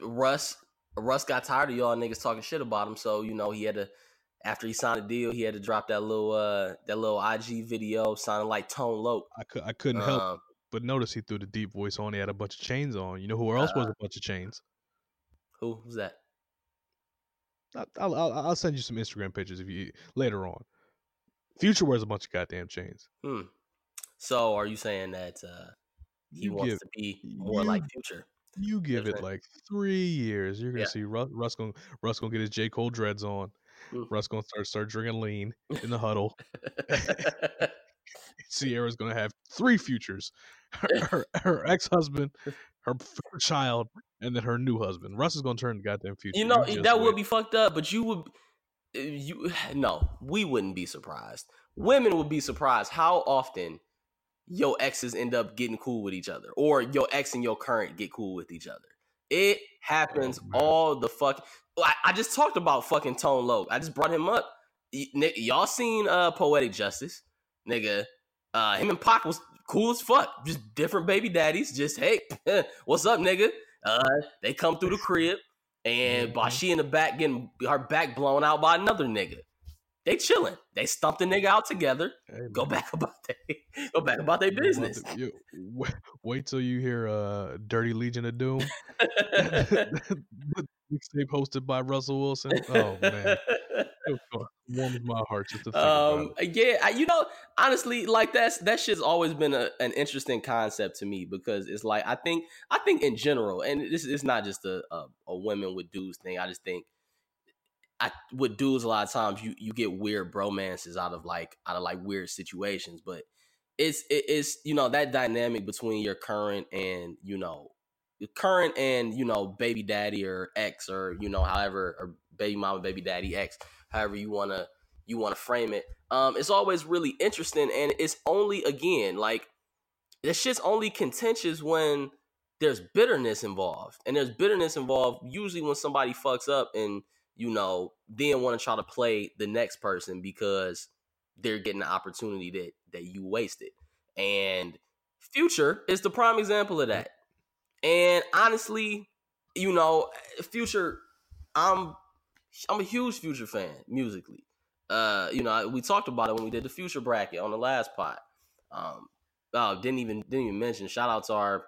[SPEAKER 2] Russ Russ got tired of y'all niggas talking shit about him, so you know he had to. After he signed a deal, he had to drop that little uh that little IG video sounding like Tone Loc.
[SPEAKER 1] I could I couldn't help
[SPEAKER 2] Um,
[SPEAKER 1] but notice he threw the deep voice on. He had a bunch of chains on. You know who else was
[SPEAKER 2] Uh,
[SPEAKER 1] a bunch of chains?
[SPEAKER 2] who was that?
[SPEAKER 1] I'll, I'll I'll send you some Instagram pictures if you later on. Future wears a bunch of goddamn chains.
[SPEAKER 2] Hmm. So are you saying that uh, he
[SPEAKER 1] You
[SPEAKER 2] wants
[SPEAKER 1] give
[SPEAKER 2] to be more like Future?
[SPEAKER 1] you give it like three years, you're gonna
[SPEAKER 2] Yeah.
[SPEAKER 1] see Russ, Russ gonna Russ gonna get his J Cole dreads on.
[SPEAKER 2] Mm.
[SPEAKER 1] Russ gonna start start drinking lean in the huddle. Ciara's gonna have three futures: her, her, her ex husband, her, her child, and then her new husband. Russ is gonna turn the goddamn future.
[SPEAKER 2] you know that
[SPEAKER 1] wait.
[SPEAKER 2] would be fucked up, but you would uh, you no, we wouldn't be surprised. Women would be surprised how often your exes end up getting cool with each other, or your ex and your current get cool with each other. It happens
[SPEAKER 1] Oh,
[SPEAKER 2] all the fuck. I, I just talked about fucking Tone Loc. I just brought him up. Y- y'all seen uh Poetic Justice, nigga? Uh, him and Pac was cool as fuck. Just different baby daddies. Just hey, what's up, nigga? Uh, they come through the crib, and by
[SPEAKER 1] Mhm.
[SPEAKER 2] she in the back getting her back blown out by another nigga. They chilling. They stumped the nigga out together.
[SPEAKER 1] Hey,
[SPEAKER 2] Go back about they go back about their
[SPEAKER 1] you know what
[SPEAKER 2] business.
[SPEAKER 1] you- wait, wait till you hear uh, "Dirty Legion of Doom," mixtape hosted by Russell Wilson. Oh man, It warms my heart just to think about
[SPEAKER 2] Um,
[SPEAKER 1] it.
[SPEAKER 2] yeah, I, you know, honestly, like that's that shit's always been a, an interesting concept to me because it's like I think I think in general, and this is not just a, a a women with dudes thing. I just think I with dudes a lot of times you you get weird bromances out of like out of like weird situations, but it's it, it's you know that dynamic between your current and you know current and you know baby daddy or ex or you know however or baby mama baby daddy ex however you want to you want to frame it um it's always really interesting and it's only again like this shit's only contentious when there's bitterness involved and there's bitterness involved usually when somebody fucks up and you know then want to try to play the next person because they're getting the opportunity that that you wasted. And future is the prime example of that. And honestly you know future i'm i'm a huge future fan musically. Uh you know we talked about it when we did the future bracket on the last pot um oh didn't even didn't even mention shout out to our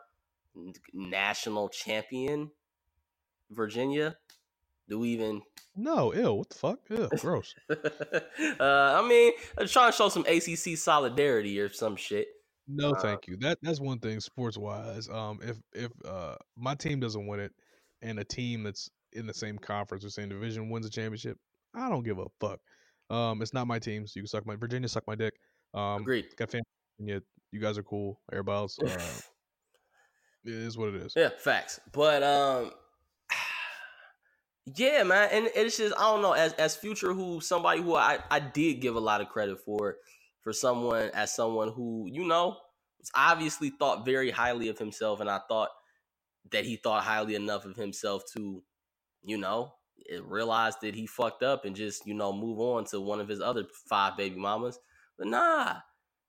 [SPEAKER 2] national champion virginia do we even
[SPEAKER 1] No, ew, what the fuck? Ew, gross.
[SPEAKER 2] uh, I mean, I'm trying to show some ACC solidarity or some shit.
[SPEAKER 1] No,
[SPEAKER 2] Uh,
[SPEAKER 1] thank you. That that's one thing sports wise. Um, if if uh my team doesn't win it, and a team that's in the same conference or same division wins a championship, I don't give a fuck. Um, it's not my team, so you can suck my Virginia, suck my dick. Um,
[SPEAKER 2] Agreed.
[SPEAKER 1] got family. Virginia. You guys are cool. Everybody else, uh, it is what it is.
[SPEAKER 2] Yeah, facts. But um, yeah, man, and it's just I don't know. As as future, who somebody who I I did give a lot of credit for, for someone as someone who you know obviously thought very highly of himself, and I thought that he thought highly enough of himself to, you know, eh, realize that he fucked up and just you know move on to one of his other five baby mamas. But nah,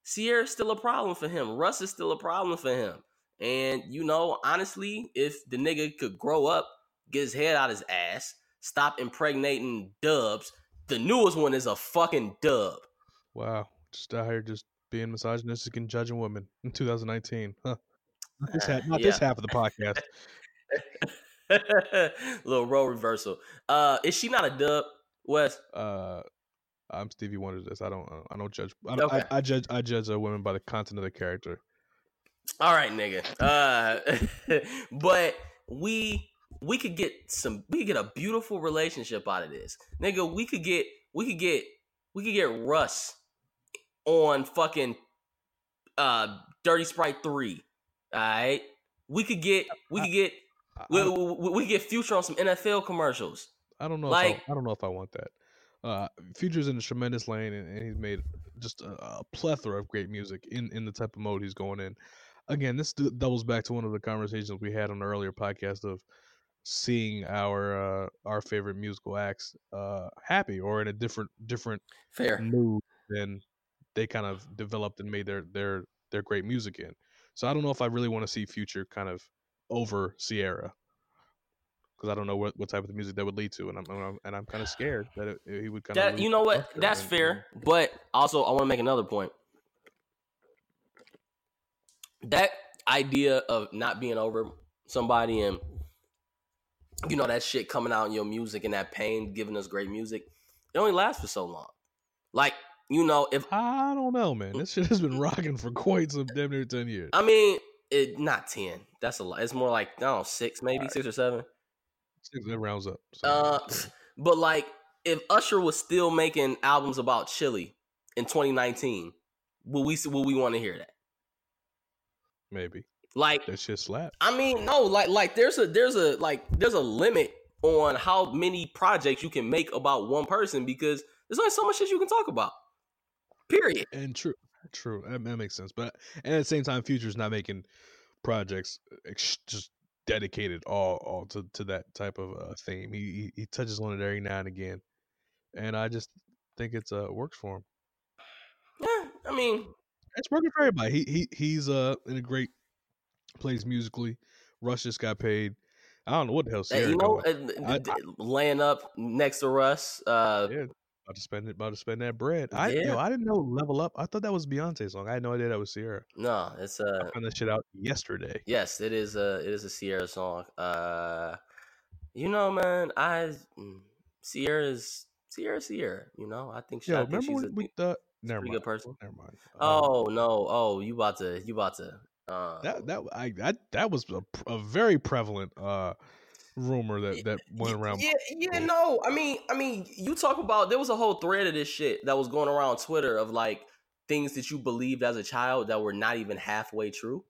[SPEAKER 2] Ciara's still a problem for him. Russ is still a problem for him. And you know, honestly, if the nigga could grow up, get his head out his ass, stop impregnating dubs, the newest one is a fucking dub.
[SPEAKER 1] Wow, just out here just being misogynistic and judging women in 2019. Huh. Not this, half, not
[SPEAKER 2] yeah.
[SPEAKER 1] this half of the podcast.
[SPEAKER 2] Little role reversal. Uh, is she not a dub, Wes?
[SPEAKER 1] Uh, I'm Stevie Wonder. This I don't. I don't judge. I, don't,
[SPEAKER 2] Okay.
[SPEAKER 1] I, I judge. I judge a woman by the content of their character.
[SPEAKER 2] All right, nigga. Uh, but we we could get some. We could get a beautiful relationship out of this, nigga. We could get. We could get. We could get Russ on fucking uh Dirty Sprite three. All right. We could get. We could get. We, we, we could get Future on some NFL commercials.
[SPEAKER 1] I don't know.
[SPEAKER 2] like-
[SPEAKER 1] if I, I don't know if I want that. Uh, Future's in a tremendous lane, and, and he's made just a, a plethora of great music in in the type of mode he's going in. Again, this d- doubles back to one of the conversations we had on the earlier podcast of seeing our uh, our favorite musical acts uh, happy or in a different different
[SPEAKER 2] Fair.
[SPEAKER 1] mood than they kind of developed and made their their their great music in. So I don't know if I really want to see Future kind of over Ciara because I don't know what, what type of music that would lead to, and I'm, and I'm and I'm kind of scared that it, he would kind of
[SPEAKER 2] you know what? That's fair. But also, I want to make another point. That idea of not being over somebody and you know that shit coming out in your music and that pain giving us great music, it only lasts for so long. Like you know, if
[SPEAKER 1] I don't know, man. This shit has been rocking for quite some damn near ten years.
[SPEAKER 2] I mean, it not ten. That's a lot. It's more like I don't know, six maybe six or seven.
[SPEAKER 1] Six- It rounds up. So,
[SPEAKER 2] Uh, but like, if Usher was still making albums about Chili in 2019, will we will we want to hear that?
[SPEAKER 1] maybe
[SPEAKER 2] Like,
[SPEAKER 1] that shit slap.
[SPEAKER 2] I mean, no, like, like there's a there's a like there's a limit on how many projects you can make about one person because there's only so much shit you can talk about. Period.
[SPEAKER 1] And true, true. That, that makes sense. But and at the same time, Future's not making projects ex- just dedicated all all to, to that type of uh, theme. He, he he touches on it every now and again, and I just think it's uh works for him.
[SPEAKER 2] Yeah, I mean,
[SPEAKER 1] It's working for everybody. He he he's uh in a great place musically. Russ just got paid. I don't know what the hell Ciara
[SPEAKER 2] you know,
[SPEAKER 1] doing.
[SPEAKER 2] uh,
[SPEAKER 1] I-
[SPEAKER 2] d- d- laying up next to Russ. Uh,
[SPEAKER 1] Yeah, about to spend it. About to spend that bread. I
[SPEAKER 2] Yeah.
[SPEAKER 1] yo, I didn't know Level Up. I thought that was Beyonce's song. I had no idea that was Ciara.
[SPEAKER 2] no, it's uh,
[SPEAKER 1] I found that shit out yesterday.
[SPEAKER 2] Yes, it is a it is a Ciara song. Uh, you know, man, I mm, Ciara's Ciara, Ciara. You know, I think she.
[SPEAKER 1] Yo,
[SPEAKER 2] I think
[SPEAKER 1] remember
[SPEAKER 2] she's a,
[SPEAKER 1] we the never mind.
[SPEAKER 2] good person.
[SPEAKER 1] Never mind. Um,
[SPEAKER 2] Oh no! Oh, you about to? You about to? Uh,
[SPEAKER 1] that that I that that was a, a very prevalent uh rumor that that went around.
[SPEAKER 2] Yeah, yeah, no. I mean, I mean, you talk about there was a whole thread of this shit that was going around Twitter of like things that you believed as a child that were not even halfway true,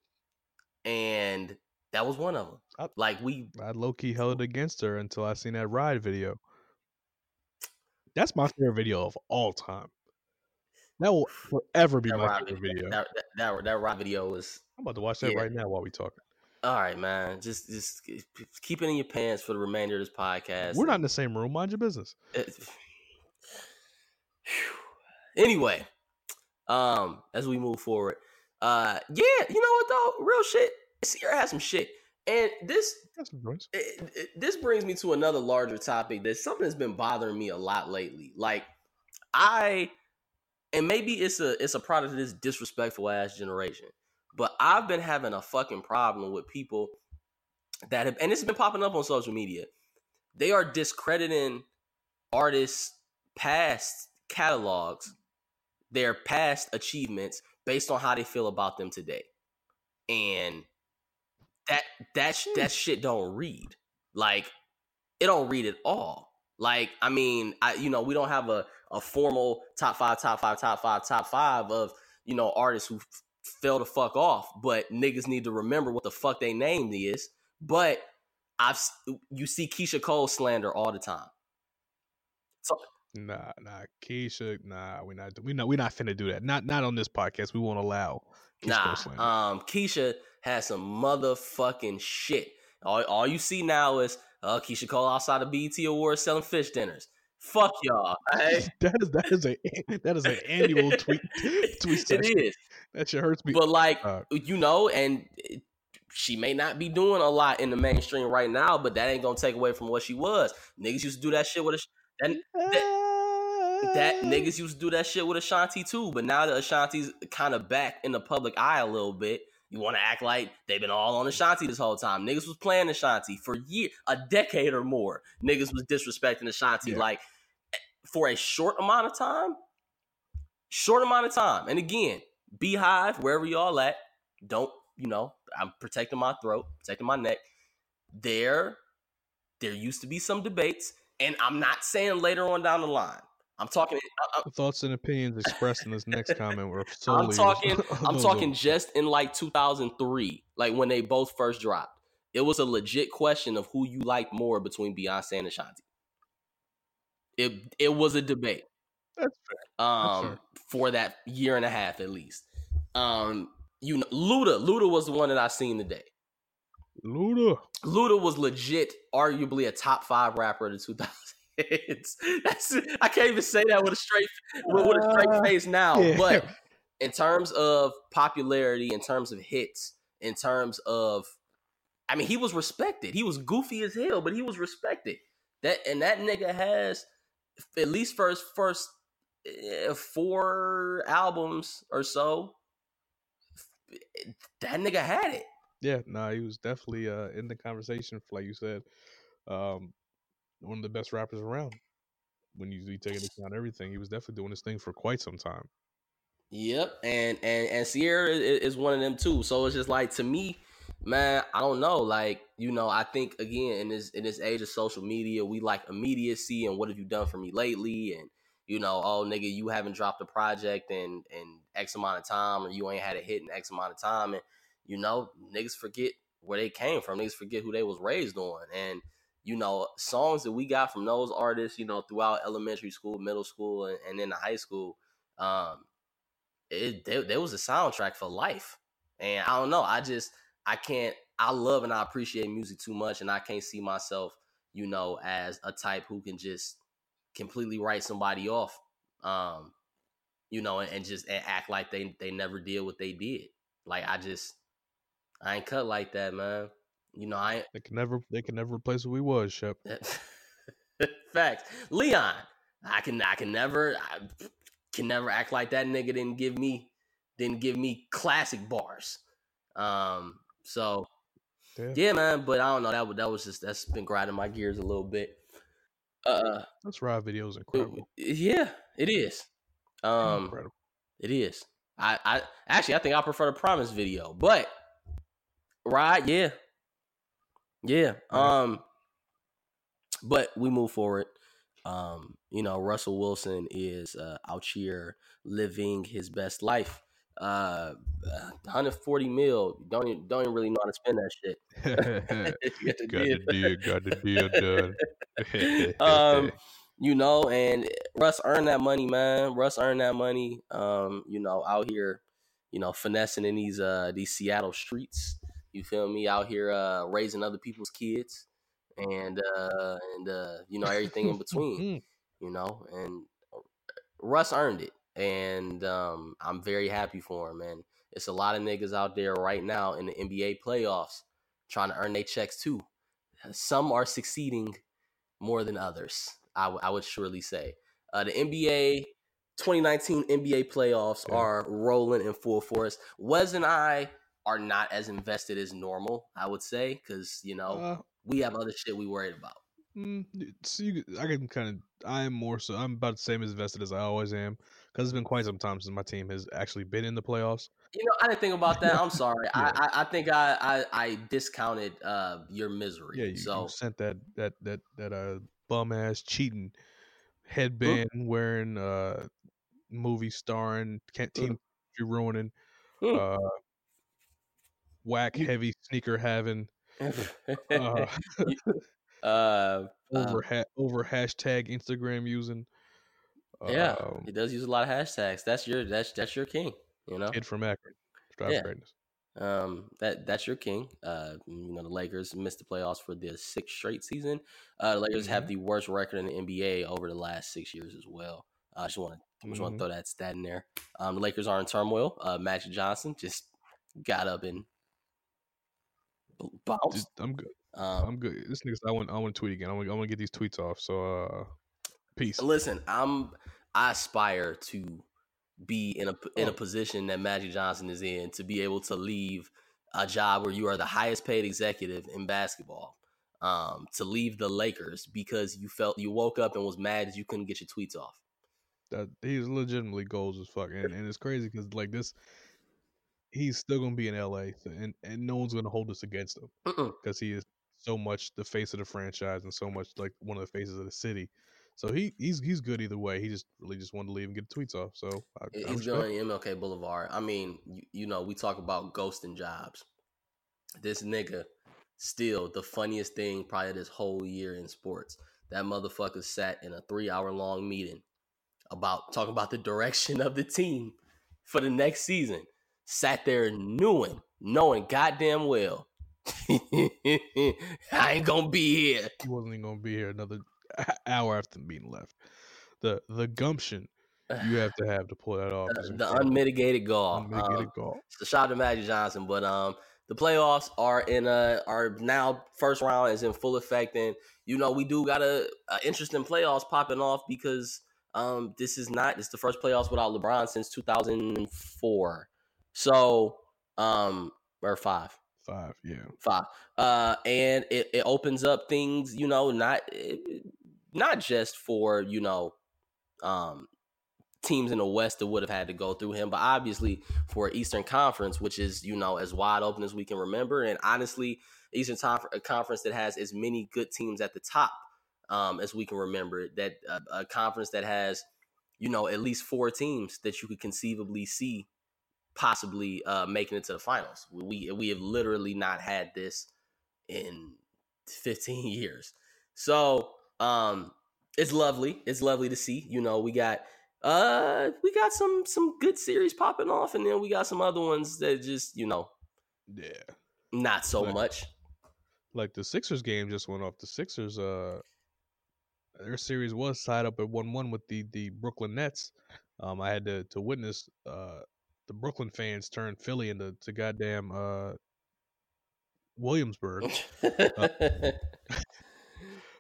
[SPEAKER 2] and that was one of them.
[SPEAKER 1] I-
[SPEAKER 2] Like we,
[SPEAKER 1] I low key held it against her until I seen that ride video. That's my favorite video of all time. That will forever be
[SPEAKER 2] that
[SPEAKER 1] my
[SPEAKER 2] rap
[SPEAKER 1] favorite
[SPEAKER 2] video, that, that that that rap video was
[SPEAKER 1] I'm about to watch that
[SPEAKER 2] yeah.
[SPEAKER 1] right now while we talking.
[SPEAKER 2] all right, man. Just just keep it in your pants for the remainder of this podcast.
[SPEAKER 1] We're not in the same room. Mind your business.
[SPEAKER 2] Anyway, um, as we move forward, uh, yeah, you know what though, real shit. Ciara has some shit, and this it, it- this brings me to another larger topic. That's something that's been bothering me a lot lately. Like I, and maybe it's a it's a product of this disrespectful ass generation, but I've been having a fucking problem with people that have, and it's been popping up on social media. They are discrediting artists' past catalogs, their past achievements based on how they feel about them today, and that that that shit don't read like it don't read at all. Like I mean, I you know we don't have a a formal top five, top five, top five, top five of you know artists who f- fell the fuck off, but niggas need to remember what the fuck they name is. But I've you see Keyshia Cole slander all the time. So
[SPEAKER 1] Nah, nah, Keyshia, nah, we not we not we not finna do that. Not not on this podcast. We won't allow Keyshia
[SPEAKER 2] nah, um, Keyshia has some motherfucking shit. All, all you see now is uh, Keyshia Cole outside of BET Awards selling fish dinners. Fuck y'all.
[SPEAKER 1] That is that is a that is an annual tweet tweet session.
[SPEAKER 2] It is,
[SPEAKER 1] That shit hurts me.
[SPEAKER 2] but like
[SPEAKER 1] Uh,
[SPEAKER 2] you know, and it- she may not be doing a lot in the mainstream right now, but that ain't gonna take away from what she was. Niggas used to do that shit with a that that niggas used to do that shit with Ashanti too, but now that Ashanti's kind of back in the public eye a little bit, you want to act like they've been all on Ashanti this whole time. Niggas was playing Ashanti for year, a decade or more. Niggas was disrespecting Ashanti
[SPEAKER 1] Yeah.
[SPEAKER 2] like eh, for a short amount of time. Short amount of time, and again, BeyHive, wherever y'all at, don't you know? I'm protecting my throat, protecting my neck. There, there used to be some debates, and I'm not saying later on down the line. I'm talking. I-
[SPEAKER 1] The thoughts and opinions expressed in this next comment were solely.
[SPEAKER 2] I'm talking. I'm talking just in like 2003, like when they both first dropped. It was a legit question of who you liked more between Beyonce and Ashanti. It it was a debate.
[SPEAKER 1] That's
[SPEAKER 2] Um,
[SPEAKER 1] fair.
[SPEAKER 2] for that year and a half at least. Um, you know, Luda. Luda was the one that I seen today.
[SPEAKER 1] Luda.
[SPEAKER 2] Luda was legit, arguably a top five rapper of the 2000s. That's I can't even say that with a straight with, with a straight
[SPEAKER 1] Uh,
[SPEAKER 2] face now.
[SPEAKER 1] yeah.
[SPEAKER 2] But in terms of popularity, in terms of hits, in terms of, I mean, he was respected. He was goofy as hell, but he was respected. That and that nigga has at least first first eh, four albums or so. That nigga had it.
[SPEAKER 1] Yeah, nah, he was definitely uh, in the conversation, like you said, um, one of the best rappers around. When you, you take into account everything, he was definitely doing this thing for quite some time.
[SPEAKER 2] Yep, and and and Ciara is, one of them too. So it's just like to me, man, I don't know. Like you know, I think again in this in this age of social media, we like immediacy and what have you done for me lately, and you know, oh nigga, you haven't dropped a project in in X amount of time, or you ain't had a hit in X amount of time, and you know, niggas forget where they came from. Niggas forget who they was raised on, and you know, songs that we got from those artists, you know, throughout elementary school, middle school, and, and then the high school. Um, it there, there was a soundtrack for life and i don't know i just i can't i love and i appreciate music too much and i can't see myself you know as a type who can just completely write somebody off um you know and, and just and act like they they never did what they did like i just i ain't cut like that man you know i
[SPEAKER 1] They can never, they can never replace who we was, Shep.
[SPEAKER 2] Facts. Leon, I can I can never I can never act like that nigga didn't give me didn't give me classic bars. Um so
[SPEAKER 1] Yeah.
[SPEAKER 2] yeah, man, but I don't know that was that was just that's been grinding my gears a little bit. Uh,
[SPEAKER 1] that's ride video is
[SPEAKER 2] it-
[SPEAKER 1] incredible.
[SPEAKER 2] yeah, it is. Um,
[SPEAKER 1] incredible.
[SPEAKER 2] It is. I, I actually I think I prefer the promise video, but right, yeah, yeah. Um, but we move forward. Um, you know, Russell Wilson is uh, out here living his best life. Uh, 140 mil. Don't even, don't even really know how to spend that shit. You got the
[SPEAKER 1] got
[SPEAKER 2] deal.
[SPEAKER 1] the deal, got the deal done.
[SPEAKER 2] um, you know, and Russ earned that money, man. Russ earned that money. Um, you know, out here, you know, finessing in these uh these Seattle streets. You feel me? Out here uh raising other people's kids and uh and uh you know everything in between, you know, and Russ earned it. And um I'm very happy for him, And It's a lot of niggas out there right now in the NBA playoffs trying to earn their checks too. Some are succeeding more than others. I, w- I would surely say. Uh, the NBA 2019 NBA playoffs are rolling in full force. Wes and I are not as invested as normal, I would say, because you know
[SPEAKER 1] Uh,
[SPEAKER 2] we have other shit we worried about.
[SPEAKER 1] Mm, so you, I can kind of. I am more so. I'm about the same as invested as I always am because it's been quite some time since my team has actually been in the playoffs.
[SPEAKER 2] You know, I didn't think about that. I'm sorry.
[SPEAKER 1] Yeah.
[SPEAKER 2] I, I I think I I, I discounted uh your misery.
[SPEAKER 1] Yeah, you,
[SPEAKER 2] so
[SPEAKER 1] you sent that that that that uh bum ass cheating headband wearing uh movie starring can't team you ruining uh whack heavy sneaker having uh,
[SPEAKER 2] uh,
[SPEAKER 1] over ha- over hashtag Instagram using.
[SPEAKER 2] yeah,
[SPEAKER 1] um,
[SPEAKER 2] he does use a lot of hashtags. That's your that's that's your king. You know.
[SPEAKER 1] kid from Akron drives
[SPEAKER 2] Yeah.
[SPEAKER 1] greatness.
[SPEAKER 2] Um, that that's your king. Uh, you know the Lakers missed the playoffs for the sixth straight season. Uh, the Lakers have the worst record in the NBA over the last six years as well. I just want to just want
[SPEAKER 1] Mhm.
[SPEAKER 2] to throw that stat in there. Um, the Lakers are in turmoil. Uh, Magic Johnson just got up and b- bounced.
[SPEAKER 1] Just- I'm good.
[SPEAKER 2] Um,
[SPEAKER 1] I'm good. This nigga's. I want. I want to tweet again. I want. I want to get these tweets off. So, uh, peace.
[SPEAKER 2] listen, I'm I aspire to be in a in a
[SPEAKER 1] Oh.
[SPEAKER 2] position that Magic Johnson is in to be able to leave a job where you are the highest paid executive in basketball. Um, to leave the Lakers because you felt you woke up and was mad that you couldn't get your tweets off.
[SPEAKER 1] That he's legitimately goals as fuck, and, and it's crazy because like this, he's still gonna be in LA, and and no one's gonna hold this against him because he is so much the face of the franchise and so much like one of the faces of the city. So he he's he's good either way. He just really just wanted to leave and get the tweets off. So I,
[SPEAKER 2] He's going MLK Boulevard. I mean, you, you know, we talk about ghosting jobs. This nigga, still the funniest thing probably this whole year in sports. That motherfucker sat in a three hour long meeting about talking about the direction of the team for the next season. Sat there knowing, knowing goddamn well, I ain't gonna be here.
[SPEAKER 1] he wasn't even gonna be here another hour after the meeting left. The the gumption you have to have to pull that off. is
[SPEAKER 2] the unmitigated gall.
[SPEAKER 1] Unmitigated
[SPEAKER 2] Um,
[SPEAKER 1] gall.
[SPEAKER 2] So shout out to Magic Johnson. But um the playoffs are in a are now first round is in full effect and you know we do got a, a interesting playoffs popping off because um this is not it's the first playoffs without LeBron since 2004. So um or 5
[SPEAKER 1] Five, yeah.
[SPEAKER 2] five. Uh, and it, it opens up things, you know, not eh, not just for you know, um, teams in the West that would have had to go through him, but obviously for Eastern Conference, which is you know as wide open as we can remember, and honestly, Eastern conference that has as many good teams at the top um, as we can remember. That uh, a conference that has you know at least four teams that you could conceivably see possibly uh, making it to the finals. We we have literally not had this in 15 years. So um it's lovely. It's lovely to see. You know, we got uh we got some some good series popping off and then we got some other ones that just, you know,
[SPEAKER 1] Yeah.
[SPEAKER 2] not so
[SPEAKER 1] Right.
[SPEAKER 2] much.
[SPEAKER 1] Like the Sixers game just went off. The Sixers uh their series was tied up at one one with the the Brooklyn Nets. Um I had to to witness uh the Brooklyn fans turned Philly into to goddamn uh Williamsburg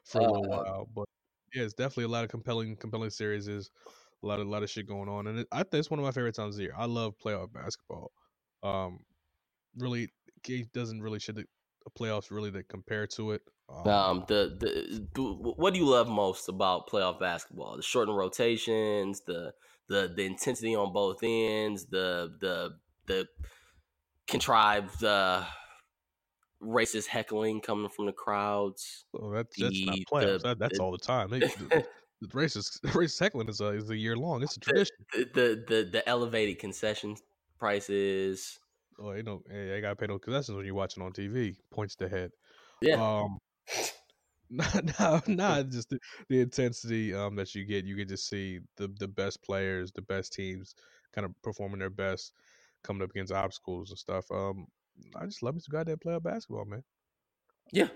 [SPEAKER 1] for a little
[SPEAKER 2] Uh,
[SPEAKER 1] while. But yeah, it's definitely a lot of compelling compelling series is a lot of lot of shit going on. And it, I think it's one of my favorite times of the year. I love playoff basketball. Um really it doesn't really shit the playoffs really that compare to it.
[SPEAKER 2] Um, the, the the what do you love most about playoff basketball? The shortened rotations, the the the intensity on both ends, the the the contrived uh, racist heckling coming from the crowds.
[SPEAKER 1] Oh, that's that's not playoffs. The, that, that's the, all the time. They, the, the racist racist heckling is a is a year long. It's a tradition.
[SPEAKER 2] The the the, the elevated concession prices.
[SPEAKER 1] Oh, you know, hey, I gotta pay no concessions when you're watching on TV. Points to head.
[SPEAKER 2] Yeah.
[SPEAKER 1] Um, not, not just the, the, intensity um, that you get. You get to see the the best players, the best teams, kind of performing their best, coming up against obstacles and stuff. Um, I just love me some goddamn playoff basketball, man.
[SPEAKER 2] Yeah.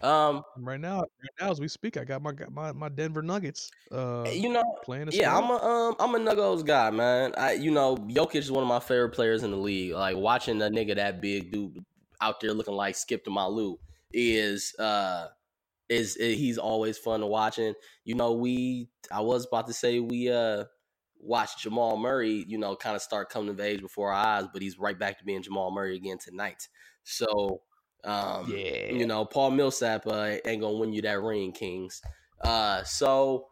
[SPEAKER 2] Um.
[SPEAKER 1] Right now, right now as we speak, I got my my, my Denver Nuggets. Uh,
[SPEAKER 2] you know, playing. Yeah, I'm a um, I'm a Nuggets guy, man. I you know, Jokic is one of my favorite players in the league. Like watching a nigga that big dude out there looking like Skip to my Lou is uh is, is he's always fun to watch. And you know, we I was about to say we uh watched Jamal Murray, you know, kind of start coming of age before our eyes, but he's right back to being Jamal Murray again tonight. So um, yeah, you know, Paul Millsap uh, ain't gonna win you that ring, Kings. Uh, so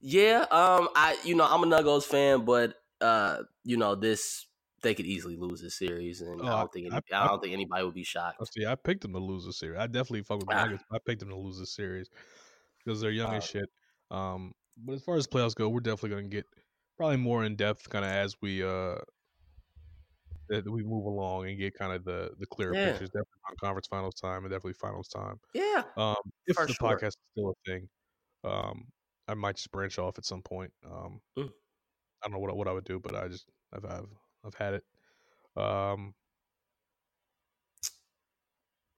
[SPEAKER 2] yeah, um, I you know I'm a Nuggets fan, but uh, you know this they could easily lose this series, and oh, I don't think any, I, I, don't think anybody would be shocked.
[SPEAKER 1] Oh, see, I picked them to lose the series. I definitely fuck with the ah. Nuggets. I picked them to lose the series because they're young uh, as shit. Um, but as far as playoffs go, we're definitely going to get probably more in depth, kind of as we uh we move along and get kind of the the clearer yeah. pictures. Definitely on conference finals time and definitely finals time.
[SPEAKER 2] Yeah.
[SPEAKER 1] Um, if the sure. podcast is still a thing, um, I might just branch off at some point. Um, mm. I don't know what what I would do, but I just I've I've I've had it. Um,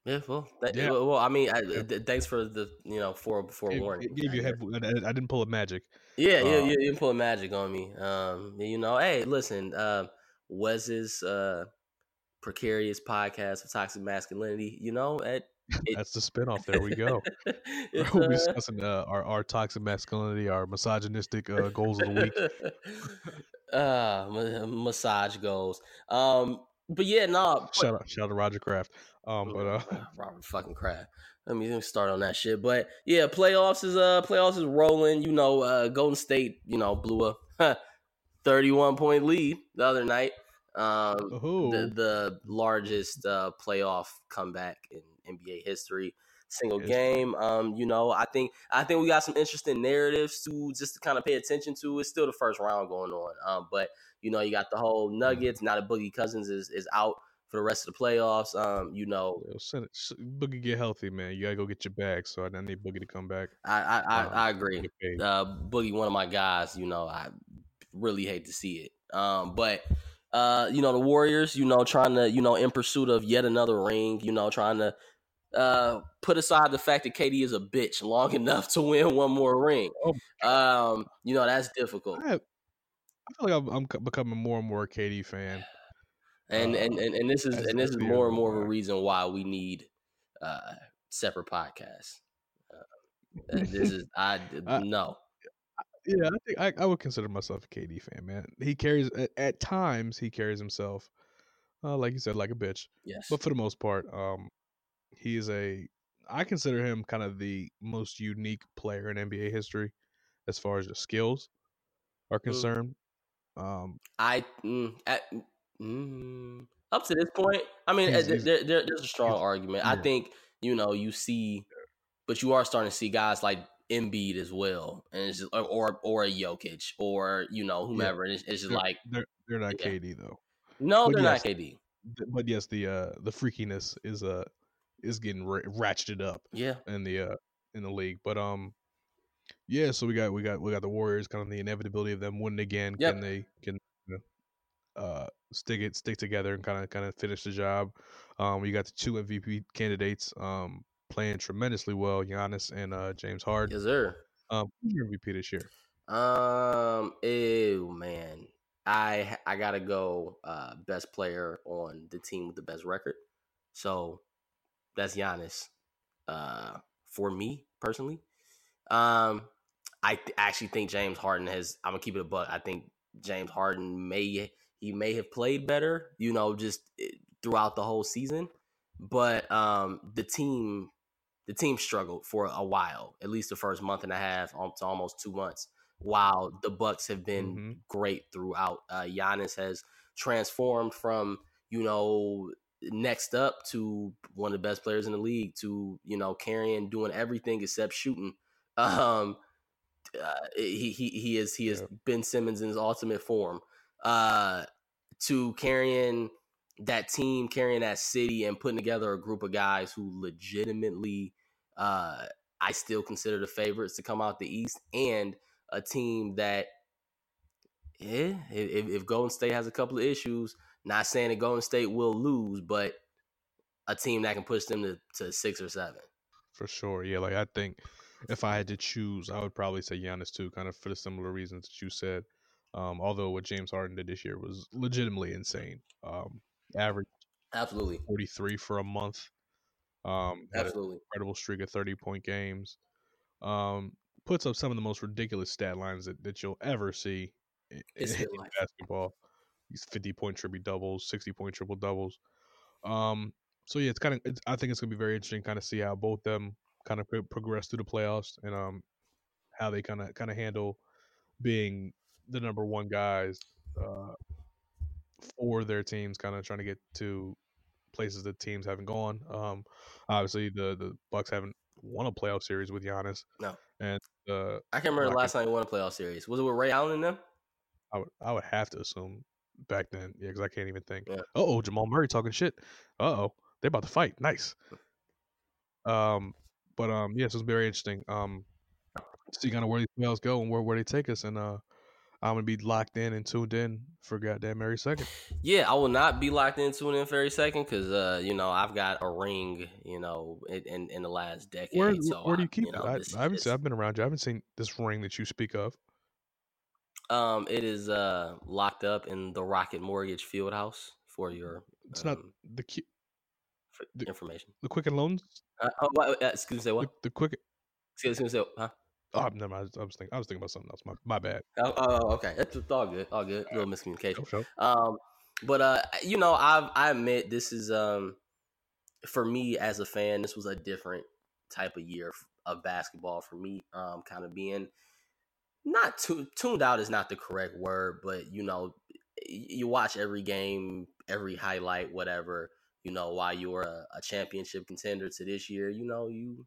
[SPEAKER 2] yeah, well, that, yeah. well, I mean, I, yeah. thanks for the you know for before warning.
[SPEAKER 1] It gave you head, I didn't pull a magic.
[SPEAKER 2] Yeah, yeah, um, you, you didn't pull a magic on me. Um, you know, hey, listen, uh, Wes's uh precarious podcast of toxic masculinity. You know, at
[SPEAKER 1] it, That's the spinoff. There we go. we'll be uh discussing uh, our, our toxic masculinity, our misogynistic uh, goals of the week.
[SPEAKER 2] uh, massage goals. Um, but yeah, no. Nah,
[SPEAKER 1] shout out, shout out to Roger Kraft. Um, but uh,
[SPEAKER 2] Robert fucking Kraft. Let me, let me start on that shit. But yeah, playoffs is uh playoffs is rolling. You know, uh, Golden State, you know, blew a thirty-one point lead the other night. Um, the, the largest uh, playoff comeback in NBA history single game. Um, you know, I think I think we got some interesting narratives to just to kind of pay attention to. It's still the first round going on, um, but you know, you got the whole mm-hmm. Nuggets. Now that Boogie Cousins is is out for the rest of the playoffs. Um, you know,
[SPEAKER 1] Yo, Boogie get healthy, man. You gotta go get your bag. So I need Boogie to come back.
[SPEAKER 2] I I, I, um, I agree. Uh, Boogie, one of my guys. You know, I really hate to see it. Um, but. Uh, you know the Warriors, you know, trying to, you know, in pursuit of yet another ring, you know, trying to uh, put aside the fact that KD is a bitch long enough to win one more ring. Oh um, you know that's difficult.
[SPEAKER 1] I, I feel like I'm, I'm, becoming more and more a KD fan,
[SPEAKER 2] and uh, and, and and this is and this is more and more of a reason why we need uh, separate podcasts. Uh, this is I, I no.
[SPEAKER 1] Yeah, I think I, I, would consider myself a KD fan, man. He carries at, at times he carries himself, uh, like you said, like a bitch.
[SPEAKER 2] Yes,
[SPEAKER 1] but for the most part, um, he is a I consider him kind of the most unique player in NBA history as far as the skills are mm. concerned. Um,
[SPEAKER 2] I mm, at, mm, up to this point, I mean, he's, he's, there, there, there's a strong argument. Yeah. I think you know you see, but you are starting to see guys like Embiid as well, and it's just, or or a Jokic or you know whomever. Yeah. It's, it's, just
[SPEAKER 1] they're,
[SPEAKER 2] like
[SPEAKER 1] they're they're not yeah. KD though.
[SPEAKER 2] No, but they're yes, not KD.
[SPEAKER 1] But yes, the uh the freakiness is uh is getting ra- ratcheted up.
[SPEAKER 2] Yeah,
[SPEAKER 1] in the uh in the league, but um, yeah. So we got we got we got the Warriors. Kind of the inevitability of them winning again. Yep. Can they can uh stick it stick together and kind of kind of finish the job? Um, we got the two MVP candidates um playing tremendously well, Giannis and uh James Harden.
[SPEAKER 2] Yes, sir.
[SPEAKER 1] Um, MVP this year?
[SPEAKER 2] Um, ew, man. I I gotta go uh best player on the team with the best record. So that's Giannis. Uh, for me personally, um, I th- actually think James Harden has. I'm gonna keep it a buck. I think James Harden may he may have played better. You know, just eh, throughout the whole season. but um, the team the team struggled for a while, at least the first month and a half to almost two months. While the Bucks have been
[SPEAKER 1] Mm-hmm.
[SPEAKER 2] great throughout, uh, Giannis has transformed from you know next up to one of the best players in the league to you know carrying doing everything except shooting. Um, uh, he he he is he is
[SPEAKER 1] Yeah.
[SPEAKER 2] Ben Simmons in his ultimate form. Uh, to carrying that team, carrying that city, and putting together a group of guys who legitimately, uh, I still consider the favorites to come out the East, and a team that, yeah, if, if Golden State has a couple of issues, not saying that Golden State will lose, but a team that can push them to, to six or seven.
[SPEAKER 1] For sure. Yeah, like I think if I had to choose, I would probably say Giannis too, kind of for the similar reasons that you said. Um, although what James Harden did this year was legitimately insane. Um, average
[SPEAKER 2] Absolutely,
[SPEAKER 1] 43 for a month. Um,
[SPEAKER 2] absolutely.
[SPEAKER 1] incredible streak of 30 point games. Um, puts up some of the most ridiculous stat lines that, that you'll ever see in, in basketball. These 50 point triple doubles, 60 point triple doubles. Um, so yeah, it's kind of. It's, I think it's gonna be very interesting, kind of see how both them kind of progress through the playoffs and um how they kind of kind of handle being the number one guys uh, for their teams, kind of trying to get to places that teams haven't gone. Um, obviously the the Bucks haven't won a playoff series with Giannis.
[SPEAKER 2] No.
[SPEAKER 1] and uh,
[SPEAKER 2] I can't remember the
[SPEAKER 1] Rockets.
[SPEAKER 2] last time he won a playoff series. Was it with Ray Allen and them?
[SPEAKER 1] I would I would have to assume back then, yeah, because I can't even think.
[SPEAKER 2] Yeah.
[SPEAKER 1] Oh, Jamal Murray talking shit. Uh oh, they're about to fight. Nice. Um, but um, yes, it's very interesting. Um, see kind of where these playoffs go and where where they take us, and uh, I'm gonna be locked in and tuned in for goddamn every second.
[SPEAKER 2] Yeah, I will not be locked into it in for a second because uh, you know I've got a ring, you know, in in, in the last decade.
[SPEAKER 1] Where
[SPEAKER 2] so
[SPEAKER 1] where do you keep
[SPEAKER 2] know,
[SPEAKER 1] it? I,
[SPEAKER 2] this-
[SPEAKER 1] I haven't
[SPEAKER 2] this-
[SPEAKER 1] seen, I've been around you. I haven't seen this ring that you speak of.
[SPEAKER 2] Um, it is uh locked up in the Rocket Mortgage FieldHouse for your.
[SPEAKER 1] It's not
[SPEAKER 2] um,
[SPEAKER 1] the Q-
[SPEAKER 2] for
[SPEAKER 1] the-
[SPEAKER 2] information.
[SPEAKER 1] the Quicken Loans.
[SPEAKER 2] Uh, oh, what, uh, excuse me, say
[SPEAKER 1] The,
[SPEAKER 2] what?
[SPEAKER 1] the Quick.
[SPEAKER 2] Excuse me, say huh?
[SPEAKER 1] Oh, never mind. I was thinking. I was thinking about something else. My my bad.
[SPEAKER 2] Oh, oh, okay, it's all good, all good. A little miscommunication.
[SPEAKER 1] Show.
[SPEAKER 2] Um, but uh, you know, I I admit this is um, for me as a fan, this was a different type of year of basketball for me. Um, kind of being not tu- tuned out is not the correct word, but you know, you watch every game, every highlight, whatever. You know, while you're a, a championship contender to this year, you know, you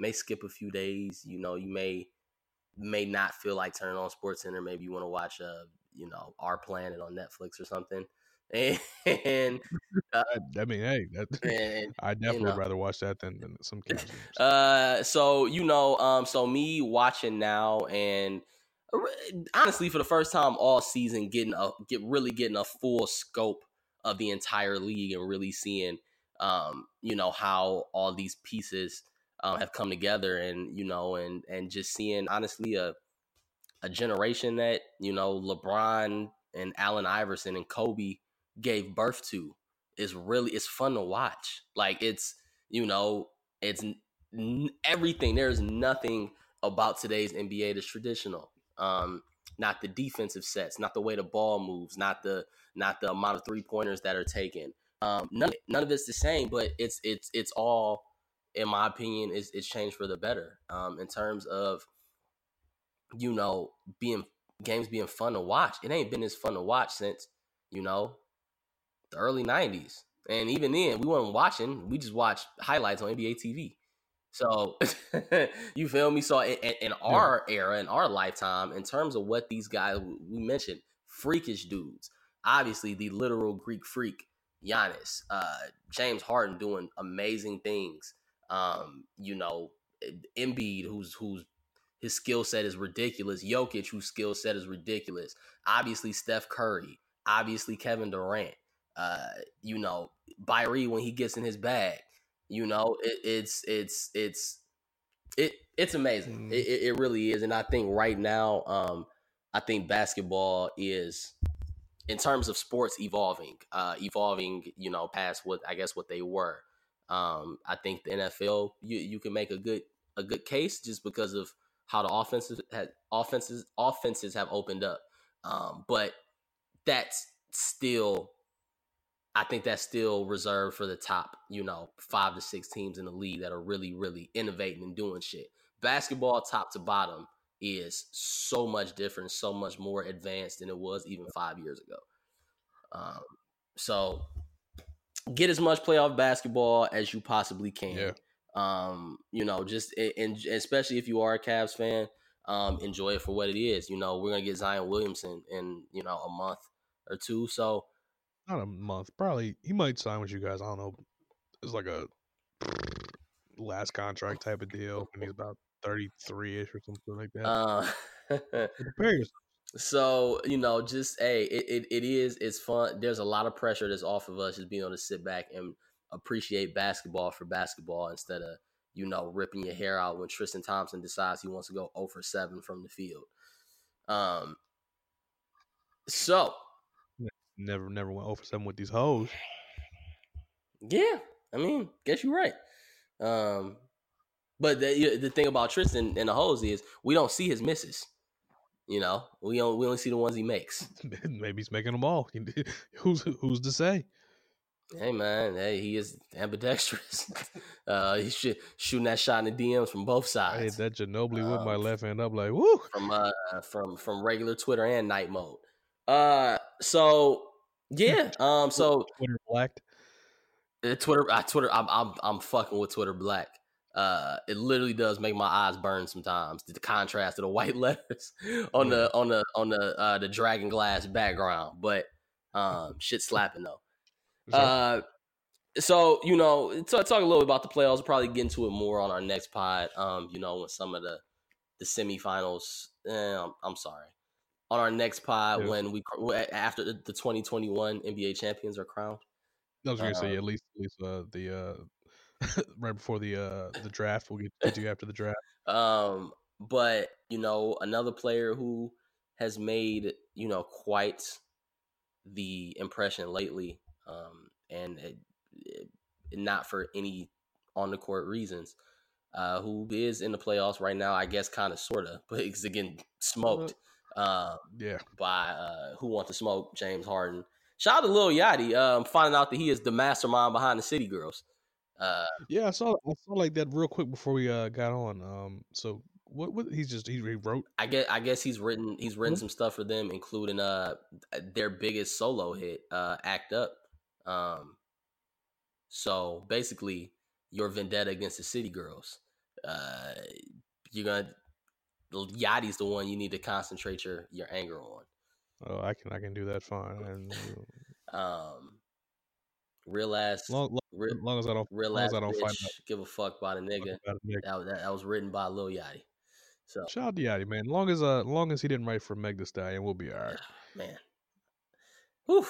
[SPEAKER 2] may skip a few days. You know, you may may not feel like turning on SportsCenter. Maybe you want to watch uh, you know, Our Planet on Netflix or something. And
[SPEAKER 1] I, I mean, hey, that,
[SPEAKER 2] and
[SPEAKER 1] I definitely
[SPEAKER 2] know.
[SPEAKER 1] rather watch that than, than some Cavs.
[SPEAKER 2] Uh, so you know, um, so me watching now and uh, honestly, for the first time all season, getting a get really getting a full scope of the entire league and really seeing, um, you know, how all these pieces um, have come together, and you know, and and just seeing honestly a a generation that you know LeBron and Allen Iverson and Kobe gave birth to is really it's fun to watch. Like it's you know it's n- everything. There's nothing about today's NBA that's traditional. Um, not the defensive sets, not the way the ball moves, not the not the amount of three pointers that are taken. Um, none none of it's the same, but it's it's it's all, in my opinion, is it's changed for the better. Um, in terms of you know being games being fun to watch. It ain't been as fun to watch since you know the early '90s, and even then we weren't watching. We just watched highlights on NBA TV. So you feel me? So in, in- our era, in our lifetime, in terms of what these guys we mentioned, freakish dudes. Obviously, the literal Greek freak, Giannis, uh, James Harden doing amazing things. Um, you know, Embiid, who's who's his skill set is ridiculous. Jokic, whose skill set is ridiculous. Obviously, Steph Curry. Obviously, Kevin Durant. Uh, you know, Kyrie when he gets in his bag. You know, it, it's it's it's it it's amazing. It, it, it really is, and I think right now, um, I think basketball is in terms of sports evolving, uh, evolving. You know, past what I guess what they were. Um, I think the NFL you you can make a good a good case just because of how the offenses had offenses offenses have opened up. Um, but that's still I think that's still reserved for the top, you know, five to six teams in the league that are really, really innovating and doing shit. Basketball, top to bottom, is so much different, so much more advanced than it was even five years ago. Um, so get as much playoff basketball as you possibly can.
[SPEAKER 1] Yeah.
[SPEAKER 2] Um, you know, just and especially if you are a Cavs fan, um, enjoy it for what it is. You know, we're gonna get Zion Williamson in you know a month or two, so
[SPEAKER 1] Not a month. Probably he might sign with you guys. I don't know. It's like a last contract type of deal, and he's about thirty three ish or something like that.
[SPEAKER 2] uh,
[SPEAKER 1] Prepare yourself.
[SPEAKER 2] So you know, just hey, it, it, it is it's fun. There's a lot of pressure that's off of us just being able to sit back and appreciate basketball for basketball instead of you know ripping your hair out when Tristan Thompson decides he wants to go 0 for 7 from the field. Um. So
[SPEAKER 1] Never, never went over seven with these hoes.
[SPEAKER 2] yeah, I mean, guess you're right. Um, but the the thing about Tristan and the hoes is we don't see his misses. You know, we only we only see the ones he makes.
[SPEAKER 1] Maybe he's making them all. who's who's to say?
[SPEAKER 2] Hey man, hey, he is ambidextrous. uh, he should shooting that shot in the DMs from both
[SPEAKER 1] I hit
[SPEAKER 2] sides,
[SPEAKER 1] that Ginobili with my
[SPEAKER 2] Um,
[SPEAKER 1] left hand up like woo.
[SPEAKER 2] from uh, from from regular Twitter and night mode. Uh, so yeah, um, so
[SPEAKER 1] Twitter blacked.
[SPEAKER 2] uh, Twitter, uh, Twitter, I'm I'm I'm fucking with Twitter Black. Uh, it literally does make my eyes burn sometimes. The contrast of the white letters on the on the on the uh the dragon glass background, but um, shit slapping though. Uh, so you know, talk, talk a little bit about the playoffs. We'll probably get into it more on our next pod. Um, you know, when some of the the semifinals. Eh, I'm, I'm sorry. On our next pod,
[SPEAKER 1] Yeah.
[SPEAKER 2] when we after the, the 2021 NBA champions are crowned.
[SPEAKER 1] I was gonna say
[SPEAKER 2] um,
[SPEAKER 1] at least at least uh, the uh, right before the uh, the draft. We'll get, to you after the draft.
[SPEAKER 2] Um, but you know, another player who has made you know quite the impression lately, um, and it, it- not for any on the court reasons. Uh, who is in the playoffs right now? I guess kind of sorta, but he's getting smoked um,
[SPEAKER 1] Yeah,
[SPEAKER 2] by uh, who want to smoke James Harden. Shout out to Lil Yachty, um, finding out that he is the mastermind behind the City Girls. Uh,
[SPEAKER 1] yeah. I saw I saw like that real quick before we uh, got on. Um, so what? What he's just he, wrote.
[SPEAKER 2] I guess I guess he's written he's written
[SPEAKER 1] Mhm.
[SPEAKER 2] some stuff for them, including uh their biggest solo hit, uh Act Up. Um so basically your vendetta against the city girls. Uh you're gonna Yachty's the one you need to concentrate your your anger on.
[SPEAKER 1] Oh, I can I can do that fine. And uh,
[SPEAKER 2] Um real ass
[SPEAKER 1] long, long, as long as I don't
[SPEAKER 2] real ass
[SPEAKER 1] as I don't
[SPEAKER 2] bitch, give a fuck about a nigga.
[SPEAKER 1] about a nigga.
[SPEAKER 2] That, was- that, that was written by Lil Yachty. So
[SPEAKER 1] Shout out to Yachty, man. Long as uh, long as he didn't write for Meg The Stallion, we'll be all right.
[SPEAKER 2] man. Whew.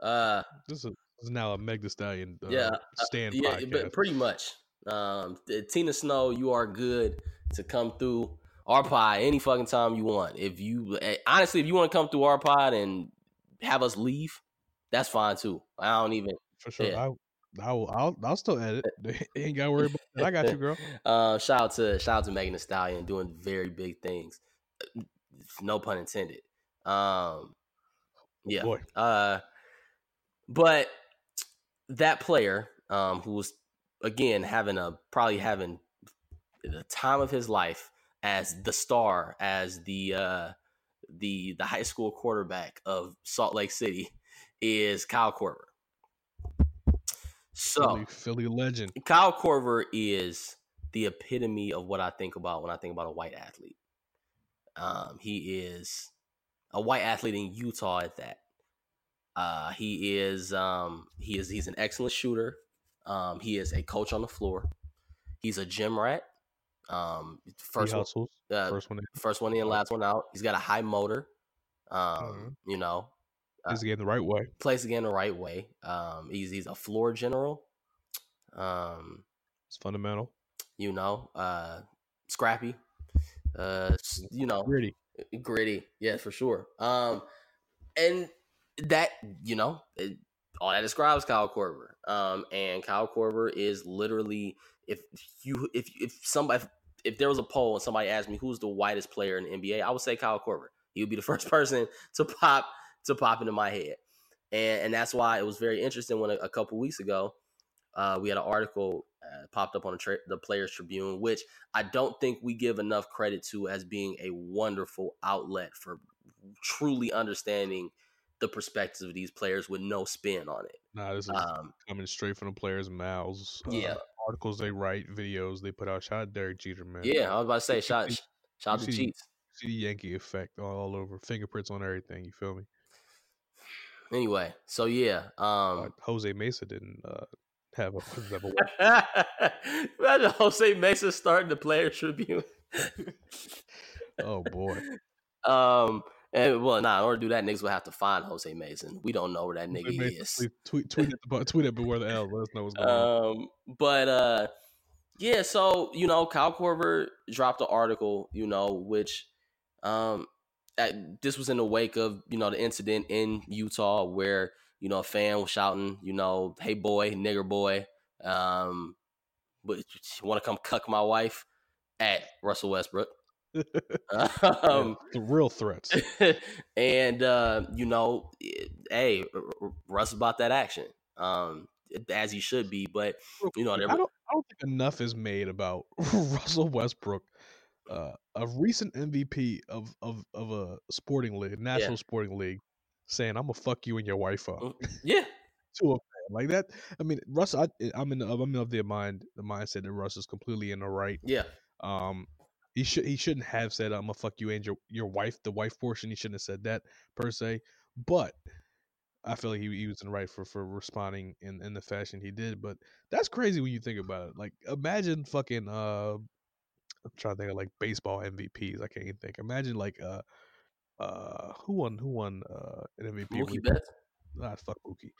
[SPEAKER 2] Uh
[SPEAKER 1] This is, this is now a Meg The Stallion uh,
[SPEAKER 2] Yeah,
[SPEAKER 1] stand
[SPEAKER 2] yeah,
[SPEAKER 1] podcast.
[SPEAKER 2] but pretty much. Um, Tina Snow, you are good to come through our pod any fucking time you want. If you eh, honestly, if you want to come through our pod and have us leave, that's fine too. I don't even.
[SPEAKER 1] for sure.
[SPEAKER 2] yeah.
[SPEAKER 1] I, I will. I'll, I'll still edit. Ain't got to worry about that. I got you, girl.
[SPEAKER 2] Uh, shout out to shout out to Megan Thee Stallion doing very big things. No pun intended. Um, yeah.
[SPEAKER 1] Boy,
[SPEAKER 2] Uh, but that player, um, who was again having a probably having the time of his life as the star, as the uh, the the high school quarterback of Salt Lake City, is Kyle Korver. So
[SPEAKER 1] Philly, Philly legend.
[SPEAKER 2] Kyle Korver is the epitome of what I think about when I think about a white athlete. Um, he is a white athlete in Utah at that. Uh, he is um, he is he's an excellent shooter. Um, he is a coach on the floor. He's a gym rat. Um, first one, uh,
[SPEAKER 1] First one. in.
[SPEAKER 2] first one in, last one out. He's got a high motor. Um,
[SPEAKER 1] Mhm.
[SPEAKER 2] you know,
[SPEAKER 1] Plays the game the right way.
[SPEAKER 2] plays the game the right way. Um, he's he's a floor general. Um,
[SPEAKER 1] It's fundamental.
[SPEAKER 2] you know, uh, scrappy, uh, you know,
[SPEAKER 1] Gritty.
[SPEAKER 2] gritty, yeah, for sure. Um, and that, you know, it, all that describes Kyle Korver. Um, and Kyle Korver is literally, if you, if if somebody, if there was a poll and somebody asked me who's the whitest player in the NBA, I would say Kyle Korver. He would be the first person to pop to pop into my head. and and that's why it was very interesting when a, a couple weeks ago uh, we had an article uh, popped up on the, tra- the Players Tribune, which I don't think we give enough credit to as being a wonderful outlet for truly understanding the perspectives of these players with no spin on it.
[SPEAKER 1] Nah, this is
[SPEAKER 2] Um,
[SPEAKER 1] coming straight from the players' mouths.
[SPEAKER 2] Yeah.
[SPEAKER 1] Uh, articles they write, videos they put out. Shout out Derek Jeter, man.
[SPEAKER 2] yeah, I was about to say, shout, shout out to
[SPEAKER 1] see-
[SPEAKER 2] Cheats.
[SPEAKER 1] See the Yankee effect all, over, fingerprints on everything. You feel me?
[SPEAKER 2] Anyway, so yeah,
[SPEAKER 1] Uh,
[SPEAKER 2] um,
[SPEAKER 1] Jose Mesa didn't uh, have a have a
[SPEAKER 2] imagine Jose Mesa starting the Players Tribune.
[SPEAKER 1] Oh boy,
[SPEAKER 2] Um, and well, nah, in order to do that, niggas will have to find Jose Mason. We don't know where that nigga
[SPEAKER 1] Mesa,
[SPEAKER 2] is.
[SPEAKER 1] please tweet tweet at the bu- tweet at Beware the L. Let us know what's going on.
[SPEAKER 2] Um, but uh, yeah. So you know, Kyle Korver dropped an article. You know, which um, at, this was in the wake of you know the incident in Utah where you know a fan was shouting, you know, "Hey boy, nigger boy," um, but you want to come cuck my wife at Russell Westbrook.
[SPEAKER 1] Yeah,
[SPEAKER 2] um,
[SPEAKER 1] the real threats.
[SPEAKER 2] and uh, you know, hey, Russ about that action, um, as he should be. But you know,
[SPEAKER 1] I don't, I don't think enough is made about Russell Westbrook, uh, a recent MVP of, of, of a sporting league, national sporting league, saying, "I'm gonna fuck you and your wife up."
[SPEAKER 2] Mm, yeah,
[SPEAKER 1] To a like that, I mean, Russ, I, I'm in, the, I'm of the mind, the mindset that Russ is completely in the right.
[SPEAKER 2] yeah,
[SPEAKER 1] Um, he should, he shouldn't have said, "I'm gonna fuck you and your your wife." The wife portion, he shouldn't have said that per se. But I feel like he, he was in the right for, for responding in, in the fashion he did. But that's crazy when you think about it. Like, imagine fucking uh, I'm trying to think of like baseball MVPs. I can't even think. Imagine like uh, uh, who won who won uh an MVP?
[SPEAKER 2] Mookie? Betts.
[SPEAKER 1] Ah, fuck Mookie.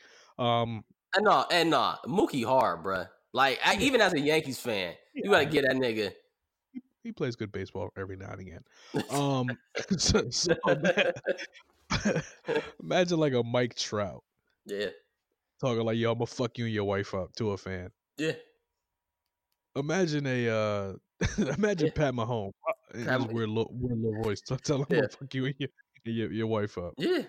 [SPEAKER 1] Um,
[SPEAKER 2] And no, and no, Mookie hard, bruh. Like I, even as a Yankees fan, you gotta get that nigga.
[SPEAKER 1] He plays good baseball every now and again. Um, so, so ima- imagine like a Mike Trout
[SPEAKER 2] yeah,
[SPEAKER 1] talking like, "Yo, I'm gonna fuck you and your wife up" to a fan.
[SPEAKER 2] yeah,
[SPEAKER 1] Imagine a uh, imagine
[SPEAKER 2] Yeah.
[SPEAKER 1] Pat Mahomes uh,
[SPEAKER 2] Pat
[SPEAKER 1] weird little, weird little voice t- tell him I'm gonna fuck you and your, your, your wife up.
[SPEAKER 2] yeah.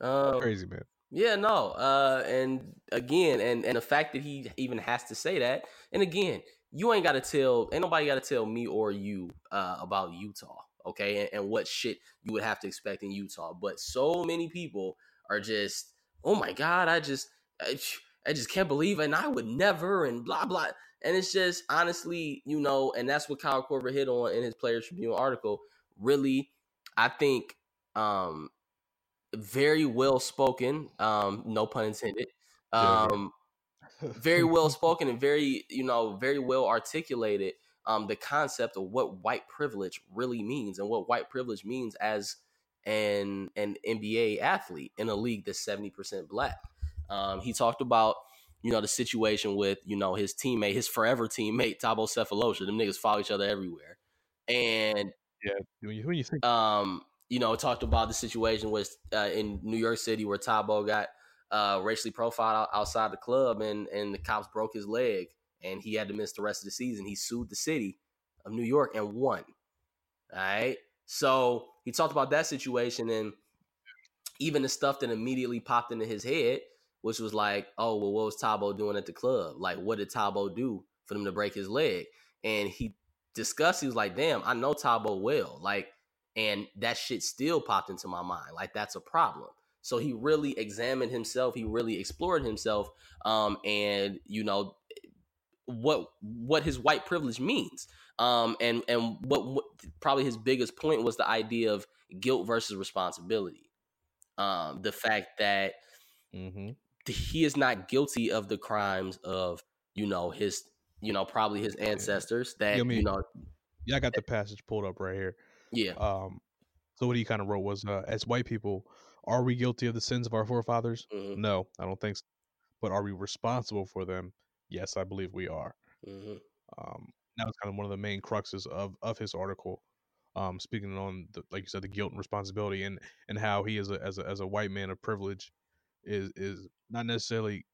[SPEAKER 2] Um,
[SPEAKER 1] Crazy man.
[SPEAKER 2] Yeah, no. Uh, and again, and and the fact that he even has to say that, and again, you ain't got to tell, ain't nobody got to tell me or you uh, about Utah, okay, and, and what shit you would have to expect in Utah. But so many people are just, oh my god, I just, I, I just can't believe, it, and I would never, and blah blah. And it's just honestly, you know, and that's what Kyle Korver hit on in his Players Tribune article. Really, I think um very well spoken um no pun intended um very well spoken and very you know very well articulated um the concept of what white privilege really means and what white privilege means as an an NBA athlete in a league that's 70% black. Um he talked about you know the situation with you know his teammate his forever teammate Thabo Sefolosha. Them niggas follow each other everywhere. And
[SPEAKER 1] when you when you think
[SPEAKER 2] um, you know, talked about the situation with uh, in New York City where Thabo got uh, racially profiled outside the club, and and the cops broke his leg, and he had to miss the rest of the season. He sued the city of New York and won. All right, so he talked about that situation and even the stuff that immediately popped into his head, which was like, oh well, what was Thabo doing at the club? Like, what did Thabo do for them to break his leg? And he discussed. He was like, damn, I know Thabo well, like and that shit still popped into my mind like that's a problem so he really examined himself he really explored himself um and you know what what his white privilege means um and and what, what probably his biggest point was the idea of guilt versus responsibility um the fact that
[SPEAKER 1] mm-hmm.
[SPEAKER 2] he is not guilty of the crimes of you know his you know probably his ancestors that
[SPEAKER 1] Yeah, I mean-
[SPEAKER 2] you know
[SPEAKER 1] yeah, I got the passage pulled up right here.
[SPEAKER 2] yeah
[SPEAKER 1] Um, so what he kind of wrote was, uh, as white people, are we guilty of the sins of our forefathers?
[SPEAKER 2] mhm,
[SPEAKER 1] No, I don't think so. But are we responsible for them? Yes, I believe we are.
[SPEAKER 2] mhm,
[SPEAKER 1] Um, that was kind of one of the main cruxes of of his article. Um, speaking on the, like you said, the guilt and responsibility, and and how he is a, as a as a white man of privilege is is not necessarily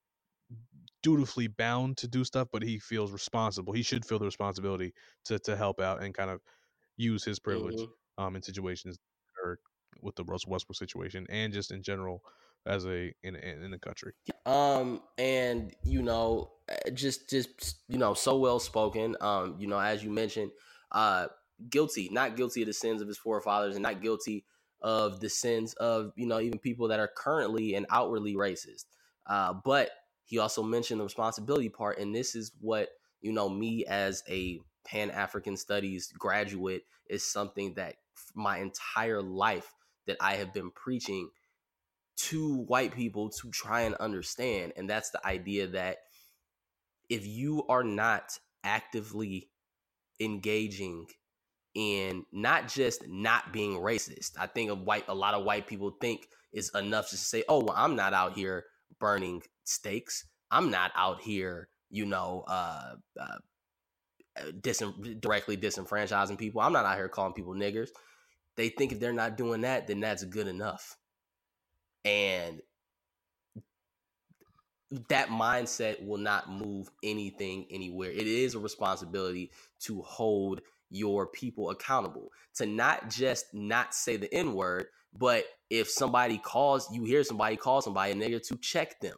[SPEAKER 1] dutifully bound to do stuff, but he feels responsible. He should feel the responsibility to to help out and kind of use his privilege
[SPEAKER 2] mhm.
[SPEAKER 1] um in situations with the Russell Westbrook situation and just in general as a in in the country.
[SPEAKER 2] Um, and you know, eh, just just you know, so well spoken. Um, you know, as you mentioned, uh, guilty, not guilty of the sins of his forefathers, and not guilty of the sins of you know even people that are currently and outwardly racist. Uh, but he also mentioned the responsibility part, and this is what you know me as a Pan African Studies graduate is something that my entire life that I have been preaching to white people to try and understand. And that's the idea that if you are not actively engaging in not just not being racist, I think a white a lot of white people think is enough to say, oh well, I'm not out here burning steaks. I'm not out here, you know, uh, uh dis- directly disenfranchising people. I'm not out here calling people niggers. They think if they're not doing that, then that's good enough. And that mindset will not move anything anywhere. It is a responsibility to hold your people accountable, to not just not say the N word, but if somebody calls, you hear somebody call somebody a nigger, to check them.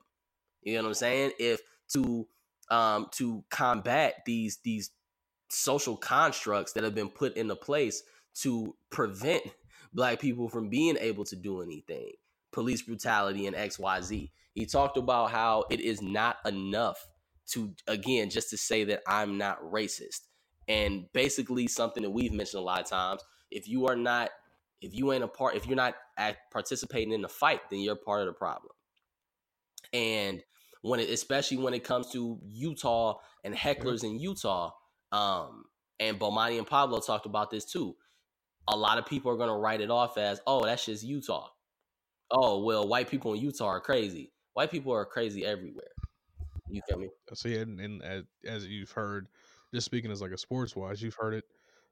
[SPEAKER 2] You know what I'm saying? If to um to combat these these social constructs that have been put into place to prevent black people from being able to do anything. Police brutality and xyz he talked about how it is not enough to again just to say that i'm not racist. And basically something that we've mentioned a lot of times if you are not if you ain't a part if you're not participating in the fight then you're part of the problem. And when it especially when it comes to utah and hecklers in utah um, and Bomani and Pablo talked about this too. A lot of people are going to write it off as, oh, that's just Utah. Oh, well, white people in Utah are crazy. White people are crazy everywhere. You feel me?
[SPEAKER 1] So yeah, and, and as, as, you've heard, just speaking as like a sports wise, you've heard it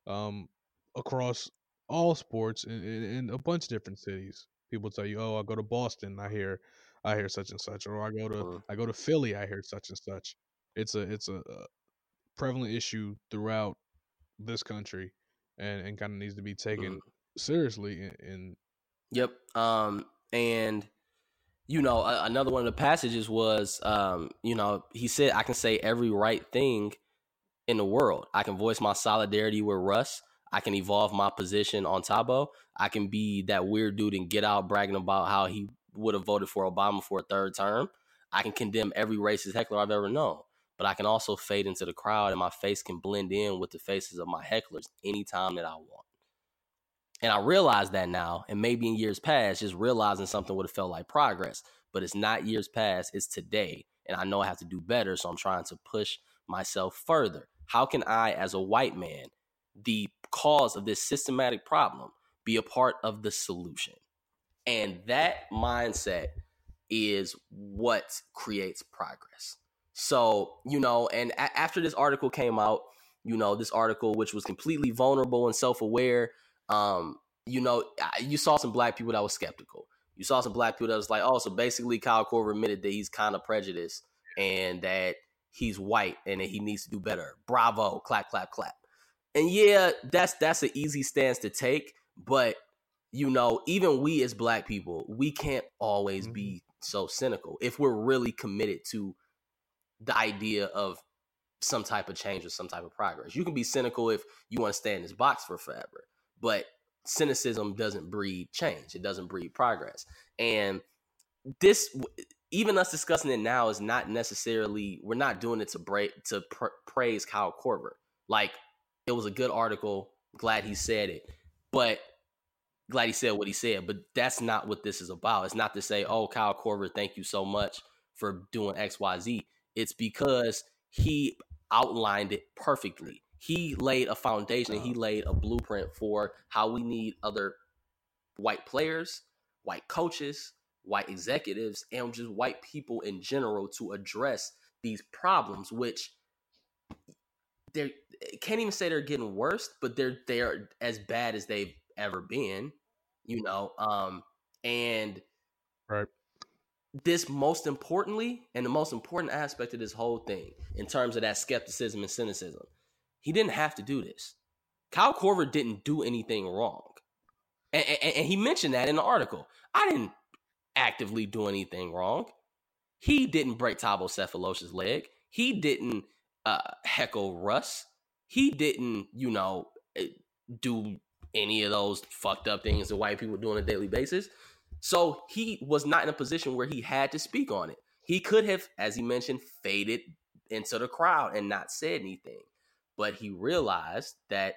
[SPEAKER 1] um, across all sports in, in, in, a bunch of different cities. People tell you, "Oh, I go to Boston, I hear, I hear such and such," or I go to, mm-hmm. I go to Philly, I hear such and such. It's a, it's a, prevalent issue throughout this country and, and kind of needs to be taken mm. seriously And, in
[SPEAKER 2] yep um and you know another one of the passages was um you know he said i can say every right thing in the world. I can voice my solidarity with russ. I can evolve my position on Thabo i can be that weird dude and get out bragging about how he would have voted for obama for a third term. I can condemn every racist heckler i've ever known but I can also fade into the crowd and my face can blend in with the faces of my hecklers anytime that I want. And I realize that now, and maybe in years past, just realizing something would have felt like progress, but it's not years past, it's today. And I know I have to do better, so I'm trying to push myself further. How can I, as a white man, the cause of this systematic problem, be a part of the solution? And that mindset is what creates progress. So, you know, and a- after this article came out, you know, this article, which was completely vulnerable and self aware, um, you know, you saw some black people that was skeptical. You saw some black people that was like, oh, so basically Kyle Korver admitted that he's kind of prejudiced and that he's white and that he needs to do better. Bravo, clap, clap, clap. And yeah, that's that's an easy stance to take, but you know, even we as black people, we can't always mm-hmm. be so cynical if we're really committed to the idea of some type of change or some type of progress. You can be cynical if you want to stay in this box for forever, but cynicism doesn't breed change. It doesn't breed progress. And this, even us discussing it now, is not necessarily we're not doing it to break to pr- praise Kyle Korver. Like it was a good article. Glad he said it, but glad he said what he said. But that's not what this is about. It's not to say, "Oh, Kyle Korver, thank you so much for doing X, Y, Z." It's because he outlined it perfectly. He laid a foundation, and he laid a blueprint for how we need other white players, white coaches, white executives, and just white people in general to address these problems, which they can't even say they're getting worse, but they're they're as bad as they've ever been, you know. Um, and
[SPEAKER 1] right
[SPEAKER 2] this most importantly, and the most important aspect of this whole thing, in terms of that skepticism and cynicism, he didn't have to do this. Kyle Korver didn't do anything wrong. And, and, and he mentioned that in the article. I didn't actively do anything wrong. He didn't break Thabo Sefolosha's leg. He didn't uh, heckle Russ. He didn't, you know, eh, do any of those fucked up things that white people do on a daily basis. So he was not in a position where he had to speak on it. He could have, as he mentioned, faded into the crowd and not said anything. But he realized that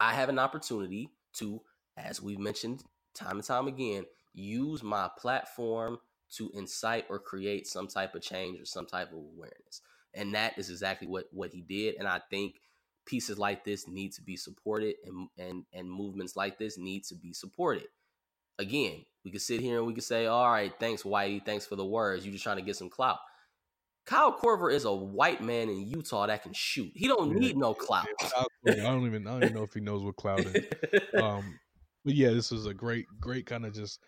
[SPEAKER 2] I have an opportunity to, as we've mentioned time and time again, use my platform to incite or create some type of change or some type of awareness. And that is exactly what what he did. And I think pieces like this need to be supported and and and movements like this need to be supported. Again, we could sit here and we could say, all right, thanks, Whitey, thanks for the words. You're just trying to get some clout. Kyle Korver is a white man in Utah that can shoot. He don't yeah, need no clout.
[SPEAKER 1] I don't even I don't even know if he knows what clout is. Um, but yeah, this is a great, great kind of just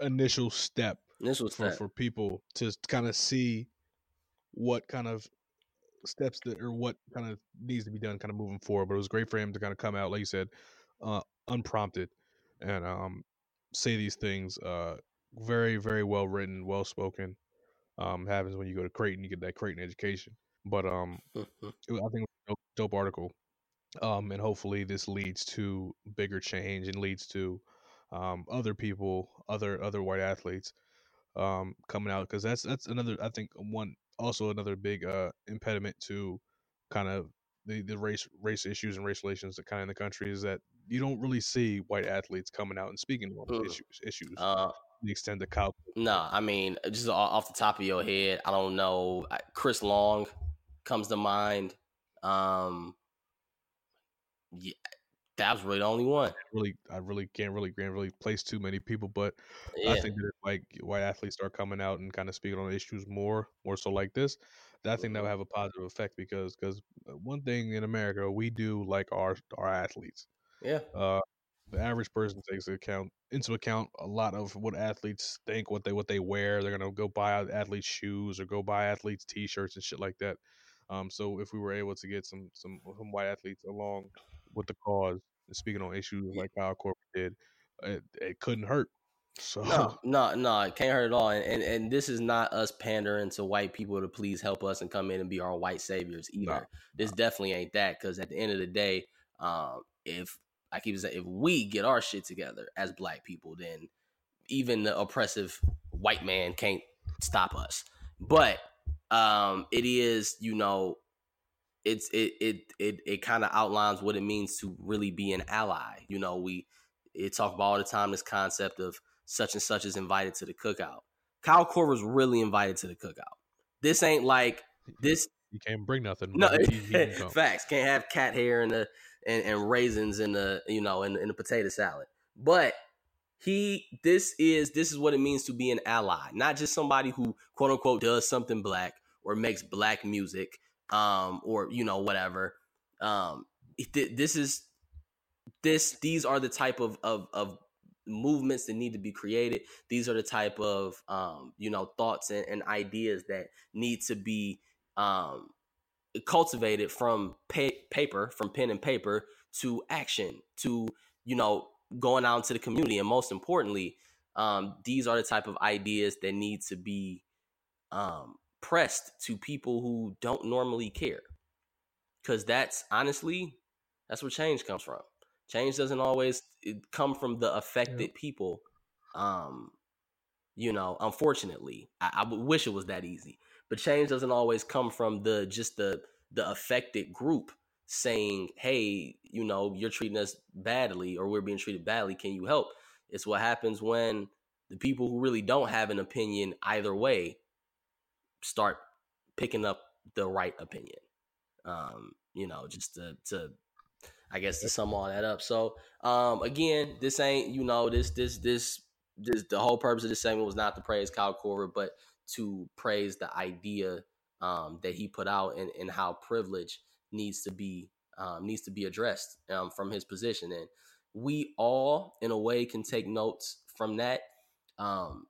[SPEAKER 1] initial step,
[SPEAKER 2] initial
[SPEAKER 1] for,
[SPEAKER 2] step.
[SPEAKER 1] for people to kind of see what kind of steps that or what kind of needs to be done kind of moving forward. But it was great for him to kind of come out, like you said, uh, unprompted and um, say these things. Uh, very, very well written, well spoken. Um, happens when you go to Creighton, you get that Creighton education. But um, I think it dope, dope article. Um, and hopefully this leads to bigger change and leads to um, other people, other other white athletes um, coming out because that's that's another I think one also another big uh, impediment to kind of the, the race race issues and race relations that kind of in the country is that you don't really see white athletes coming out and speaking on mm. issues issues uh, the extent that Kyle.
[SPEAKER 2] No, I mean just off the top of your head, I don't know. Chris Long comes to mind. Um, yeah, that was really the only one.
[SPEAKER 1] Really, I really can't really can't really place too many people, but yeah. I think that if like white athletes start coming out and kind of speaking on issues more, more so like this, that I think that will mm-hmm. have a positive effect because because uh, one thing in America we do like our our athletes.
[SPEAKER 2] Yeah.
[SPEAKER 1] Uh, the average person takes account into account a lot of what athletes think, what they what they wear. They're gonna go buy athletes shoes or go buy athletes t-shirts and shit like that. Um, so if we were able to get some some some white athletes along with the cause and speaking on issues like Kyle Korver did, it, it couldn't hurt. So
[SPEAKER 2] no, no, no, it can't hurt at all. And, and, and this is not us pandering to white people to please help us and come in and be our white saviors either. This definitely ain't that because at the end of the day, um, if I keep saying if we get our shit together as black people, then even the oppressive white man can't stop us. But um, it is, you know, it's it it it it kind of outlines what it means to really be an ally. You know, we it talk about all the time this concept of such and such is invited to the cookout. Kyle Korver's really invited to the cookout. This ain't like this.
[SPEAKER 1] You can't bring nothing.
[SPEAKER 2] No, facts. Can't have cat hair and the and, and raisins in the you know in, in the potato salad. But he this is this is what it means to be an ally, not just somebody who quote unquote does something black or makes black music um, or you know whatever. Um, this is this these are the type of of of movements that need to be created. These are the type of um, you know thoughts and, and ideas that need to be um, cultivated from pa- paper, from pen and paper to action, to you know going out into the community, and most importantly, um, these are the type of ideas that need to be um, pressed to people who don't normally care. Cause that's honestly, that's where change comes from. Change doesn't always come from the affected yep. people. Um, you know, unfortunately, I, I wish it was that easy. But change doesn't always come from the just the the affected group saying, "Hey, you know, you're treating us badly, or we're being treated badly. Can you help?" It's what happens when the people who really don't have an opinion either way start picking up the right opinion. Um, you know, just to to I guess to sum all that up. So um again, this ain't, you know, this this this this the whole purpose of this segment was not to praise Kyle Korver, but to praise the idea um that he put out and, and how privilege needs to be um, needs to be addressed um, from his position. And we all, in a way, can take notes from that. Um,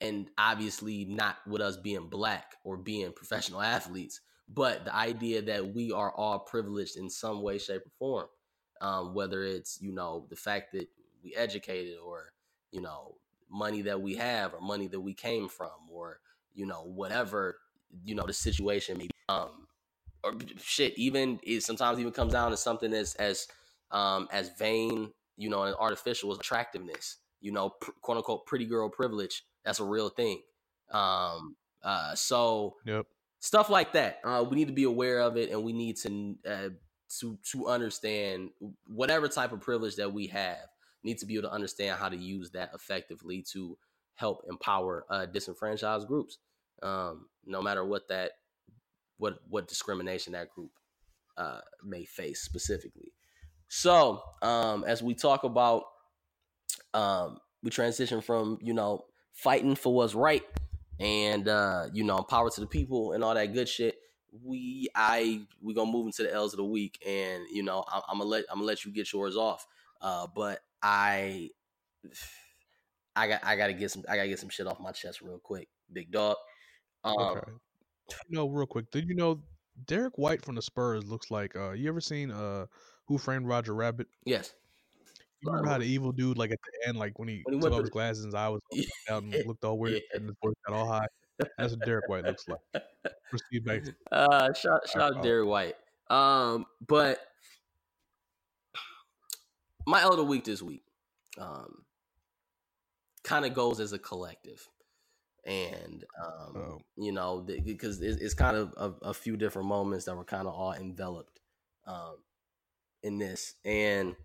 [SPEAKER 2] and obviously not with us being black or being professional athletes, but the idea that we are all privileged in some way, shape, or form. Um, whether it's you know the fact that we educated or you know money that we have or money that we came from or you know whatever you know the situation may be. Um, or shit, even it sometimes even comes down to something as as um as vain, you know, and artificial as attractiveness. You know, pr- quote unquote pretty girl privilege. That's a real thing. Um, uh, so
[SPEAKER 1] Yep.
[SPEAKER 2] stuff like that. Uh, we need to be aware of it, and we need to uh, to to understand whatever type of privilege that we have. Need to be able to understand how to use that effectively to help empower uh, disenfranchised groups, um, no matter what that what what discrimination that group uh, may face specifically. So, um, as we talk about, um, we transition from you know fighting for what's right and uh, you know power to the people and all that good shit. We I we gonna move into the L's of the week, and you know I, I'm gonna let I'm gonna let you get yours off. Uh, but I I got I gotta get some I gotta get some shit off my chest real quick, big dog. Um,
[SPEAKER 1] Okay. You know, real quick, did you know Derek White from the Spurs looks like uh you ever seen uh Who Framed Roger Rabbit?
[SPEAKER 2] Yes.
[SPEAKER 1] You remember how the evil dude like at the end, like when he
[SPEAKER 2] When he
[SPEAKER 1] took off his glasses and his eye was down and looked all weird
[SPEAKER 2] Yeah.
[SPEAKER 1] and his voice got all high. That's what Derek White looks like. Proceed back.
[SPEAKER 2] Uh, shout shout out Derek White. Um, but my elder week this week, um, kind of goes as a collective, and um,
[SPEAKER 1] Oh.
[SPEAKER 2] you know, th- because it's, it's kind of a, a few different moments that were kind of all enveloped, um, in this, and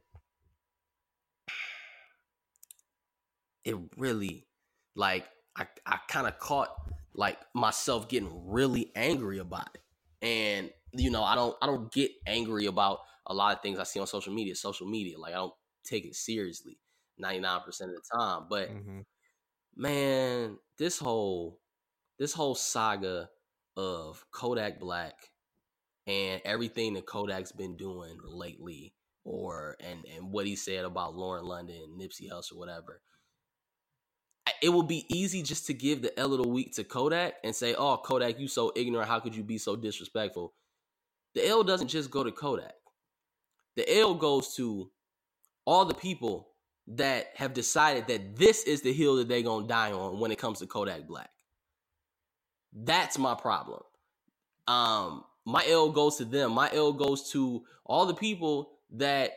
[SPEAKER 2] it really, like, I I kind of caught like myself getting really angry about it. And you know, I don't I don't get angry about a lot of things I see on social media. Social media, like I don't take it seriously 99% of the time. But
[SPEAKER 1] Mhm.
[SPEAKER 2] man, this whole this whole saga of Kodak Black and everything that Kodak's been doing lately, or and and what he said about Lauren London, Nipsey Hussle, whatever. It would be easy just to give the L of the week to Kodak and say, "Oh, Kodak, you so ignorant. How could you be so disrespectful?" The L doesn't just go to Kodak. The L goes to all the people that have decided that this is the hill that they're gonna die on when it comes to Kodak Black. That's my problem. Um, my L goes to them. My L goes to all the people that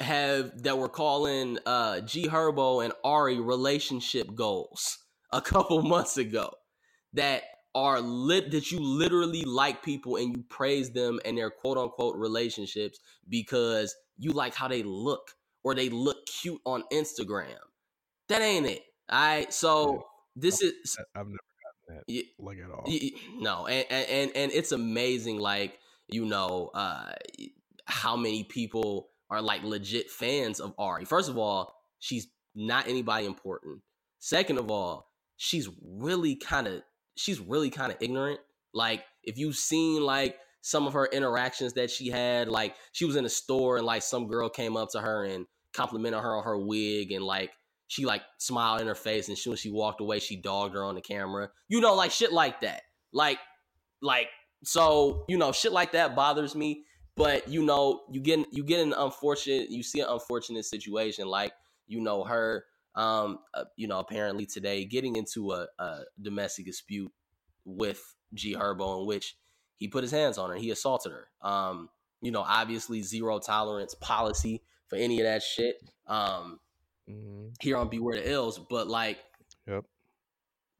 [SPEAKER 2] have that were calling uh G Herbo and Ari relationship goals a couple months ago that are lit that you literally like people and you praise them and their quote unquote relationships because you like how they look or they look cute on Instagram. That ain't it. All right. So this is
[SPEAKER 1] I- I've never gotten that
[SPEAKER 2] y-
[SPEAKER 1] like at all.
[SPEAKER 2] No and, and and and it's amazing like you know uh how many people are like legit fans of ari first of all she's not anybody important second of all she's really kind of she's really kind of ignorant. Like if you've seen like some of her interactions that she had like she was in a store and like some girl came up to her and complimented her on her wig and like she like smiled in her face and when she walked away she dogged her on the camera. You know like shit like that. Like like so you know shit like that bothers me but you know you get you get an unfortunate you see an unfortunate situation like you know her um uh, you know apparently today getting into a, a domestic dispute with G Herbo in which he put his hands on her he assaulted her um you know obviously zero tolerance policy for any of that shit um
[SPEAKER 1] Mhm.
[SPEAKER 2] here on Beware the L's, but like
[SPEAKER 1] Yep.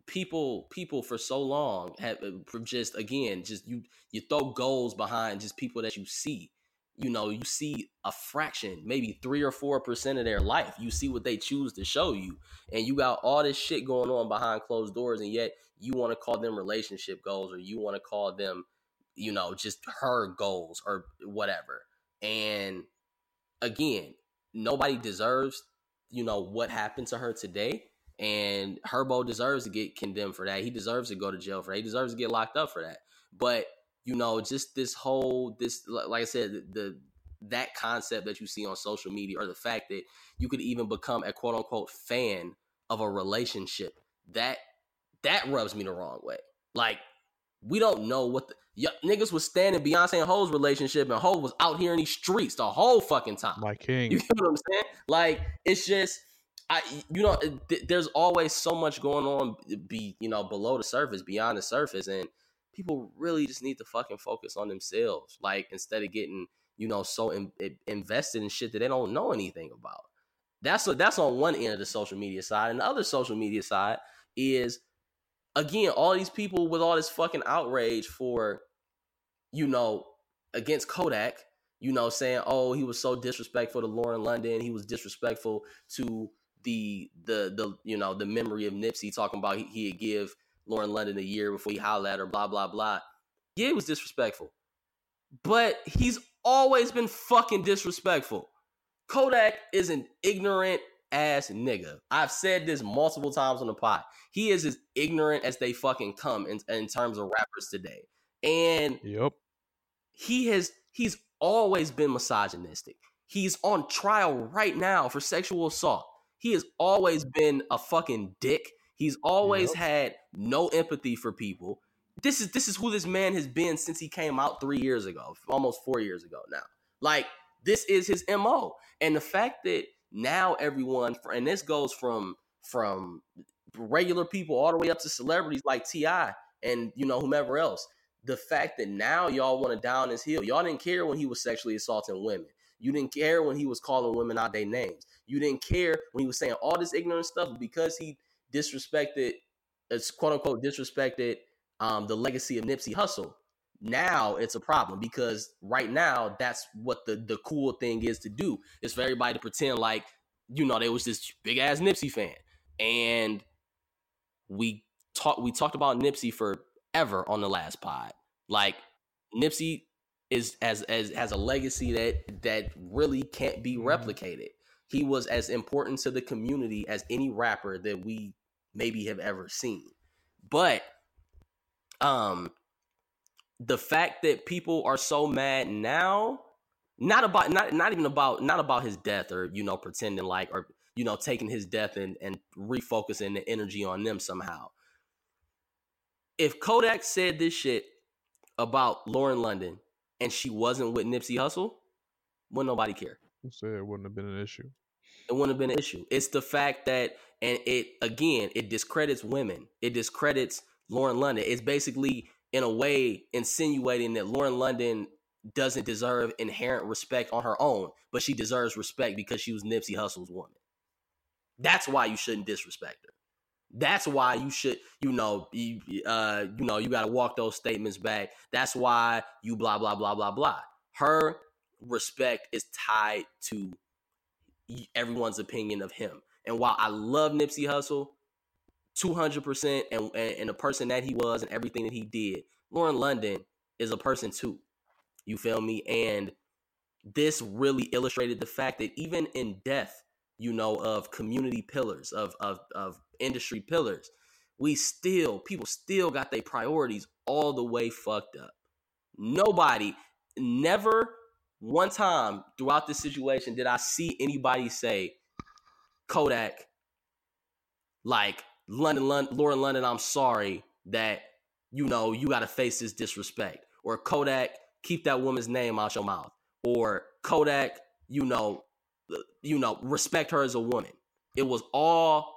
[SPEAKER 2] people people for so long have uh, just again just you you throw goals behind just people that you see you know you see a fraction maybe three or four percent of their life you see what they choose to show you and you got all this shit going on behind closed doors and yet you want to call them relationship goals or you want to call them you know just her goals or whatever and again nobody deserves you know what happened to her today and Herbo deserves to get condemned for that. He deserves to go to jail for that. He deserves to get locked up for that. But you know, just this whole this like I said, the, the that concept that you see on social media, or the fact that you could even become a quote unquote fan of a relationship, that that rubs me the wrong way. Like we don't know what the Y- niggas was standing Beyonce and Hov's relationship, and Hov was out here in these streets the whole fucking time.
[SPEAKER 1] My king.
[SPEAKER 2] You get what I'm saying? Like it's just I you know th- there's always so much going on be you know below the surface, beyond the surface and people really just need to fucking focus on themselves like instead of getting you know so in, in- invested in shit that they don't know anything about. That's what that's on one end of the social media side and the other social media side is again all these people with all this fucking outrage for you know against Kodak you know, saying, "Oh, he was so disrespectful to Lauren London. He was disrespectful to the the the you know the memory of Nipsey, talking about he, he'd give Lauren London a year before he hollered at her, blah blah blah." Yeah, it was disrespectful, but he's always been fucking disrespectful. Kodak is an ignorant ass nigga. I've said this multiple times on the pod. He is as ignorant as they fucking come in, in terms of rappers today, and
[SPEAKER 1] Yep.
[SPEAKER 2] he has he's always been misogynistic. He's on trial right now for sexual assault. He has always been a fucking dick. He's always
[SPEAKER 1] Yep.
[SPEAKER 2] had no empathy for people. This is this is who this man has been since he came out 3 years ago, almost 4 years ago now. Like this is his MO. And the fact that now everyone and this goes from from regular people all the way up to celebrities like TI and you know whomever else the fact that now y'all want to down his heel. Y'all didn't care when he was sexually assaulting women. You didn't care when he was calling women out their names. You didn't care when he was saying all this ignorant stuff because he disrespected, it's quote unquote disrespected um, the legacy of Nipsey Hussle. Now it's a problem because right now that's what the the cool thing is to do is for everybody to pretend like you know they was this big ass Nipsey fan and we talked we talked about Nipsey forever on the last pod. Like Nipsey is as as has a legacy that that really can't be
[SPEAKER 1] Mhm.
[SPEAKER 2] replicated. He was as important to the community as any rapper that we maybe have ever seen. But um the fact that people are so mad now not about not not even about not about his death or you know pretending like or you know taking his death and and refocusing the energy on them somehow if kodak said this shit about lauren london and she wasn't with nipsey Hussle, wouldn't nobody care
[SPEAKER 1] So it wouldn't have been an issue.
[SPEAKER 2] it wouldn't have been an issue. It's the fact that, and it again, it discredits women. It discredits Lauren London. It's basically, in a way, insinuating that Lauren London doesn't deserve inherent respect on her own, but she deserves respect because she was Nipsey Hussle's woman. That's why you shouldn't disrespect her. That's why you should, you know, you, uh, you know, you got to walk those statements back. That's why you blah blah blah blah blah. Her respect is tied to everyone's opinion of him. And while I love Nipsey Hussle, 200% and, and, and the person that he was and everything that he did, Lauren London is a person too. You feel me? And this really illustrated the fact that even in death, you know, of community pillars, of of of industry pillars, we still people still got their priorities all the way fucked up. Nobody, never one time throughout this situation did I see anybody say, Kodak, like London, London Lauren London, I'm sorry that you know you got to face this disrespect, or Kodak, keep that woman's name out your mouth, or Kodak, you know, you know, respect her as a woman. It was all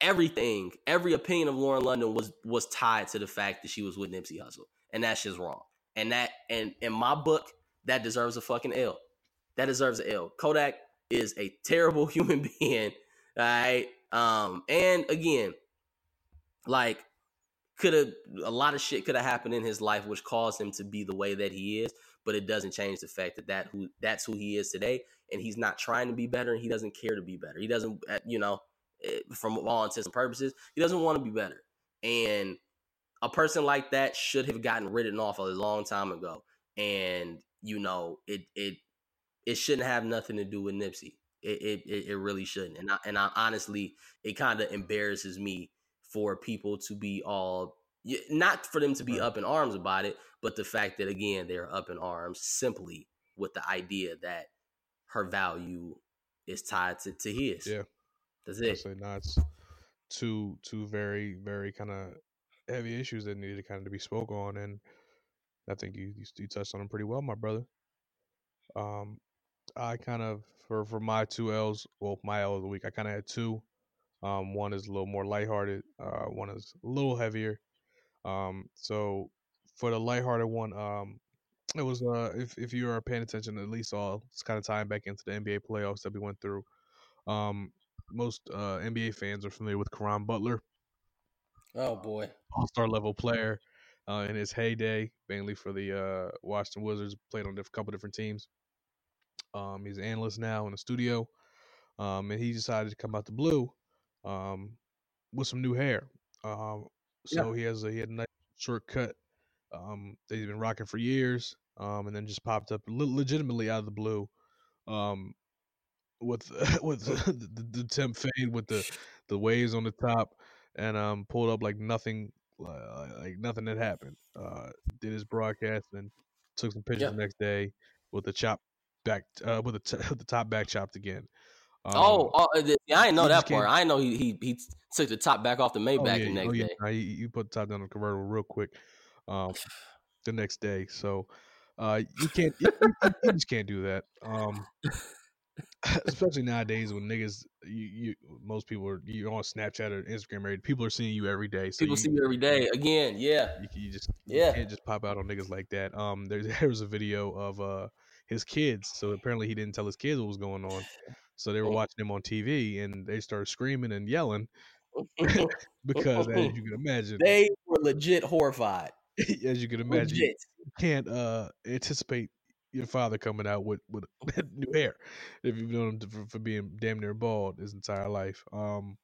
[SPEAKER 2] everything, every opinion of Lauren London was was tied to the fact that she was with Nipsey Hussle, and that's just wrong. And that, and in my book, that deserves a fucking L. That deserves an L. Kodak is a terrible human being. All right. Um, and again, like could have a lot of shit could have happened in his life which caused him to be the way that he is, but it doesn't change the fact that that who that's who he is today, and he's not trying to be better, and he doesn't care to be better. He doesn't, uh, you know, eh, from all intents and purposes, he doesn't want to be better. And a person like that should have gotten written off a long time ago. And you know, it it it shouldn't have nothing to do with Nipsey. It it it, really shouldn't. And I, and I honestly, it kind of embarrasses me for people to be all not for them to be
[SPEAKER 1] Right.
[SPEAKER 2] up in arms about it, but the fact that again they're up in arms simply with the idea that her value is tied to, to his.
[SPEAKER 1] Yeah.
[SPEAKER 2] That's it.
[SPEAKER 1] say no, it's two two very very kind of heavy issues that needed to kind of to be spoke on, and I think you you, you touched on them pretty well, my brother. Um, I kind of for for my two L's, well, my L of the week, I kind of had two. Um, one is a little more lighthearted. Uh, one is a little heavier. Um, so for the lighthearted one, um, it was uh, if if you are paying attention, at least all it's kind of tying back into the NBA playoffs that we went through. Um, most uh, NBA fans are familiar with Caron Butler.
[SPEAKER 2] Oh boy,
[SPEAKER 1] all star level player uh, in his heyday, mainly for the uh, Washington Wizards. Played on a couple different teams. Um, he's an analyst now in the studio, um, and he decided to come out the blue um, with some new hair. Um, so yeah. he has a he had a nice short cut um, that he's been rocking for years, um, and then just popped up legitimately out of the blue um, with with the, the, temp fade with the the waves on the top, and um, pulled up like nothing uh, like nothing had happened. Uh, did his broadcast and took some pictures yeah. the next day with the chop back uh, with the t- the top back chopped again.
[SPEAKER 2] Um, oh, oh, I didn't know that part. I didn't know he, he he took the top back off the Maybach oh, yeah, the next oh, yeah. day.
[SPEAKER 1] You, you put the top down on the convertible real quick um, the next day. So uh, you can't you, you, just can't do that. Um, especially nowadays when niggas you, you most people are you on Snapchat or Instagram or people are seeing you every day.
[SPEAKER 2] So people see you every day again. Yeah,
[SPEAKER 1] you, you just yeah can't just pop out on niggas like that. Um, there there was a video of uh his kids. So apparently he didn't tell his kids what was going on. So they were watching him on TV and they started screaming and yelling because, as you can imagine,
[SPEAKER 2] they were legit horrified.
[SPEAKER 1] as you can imagine, legit. you can't uh, anticipate your father coming out with with new hair if you've known him for, for, being damn near bald his entire life. Um,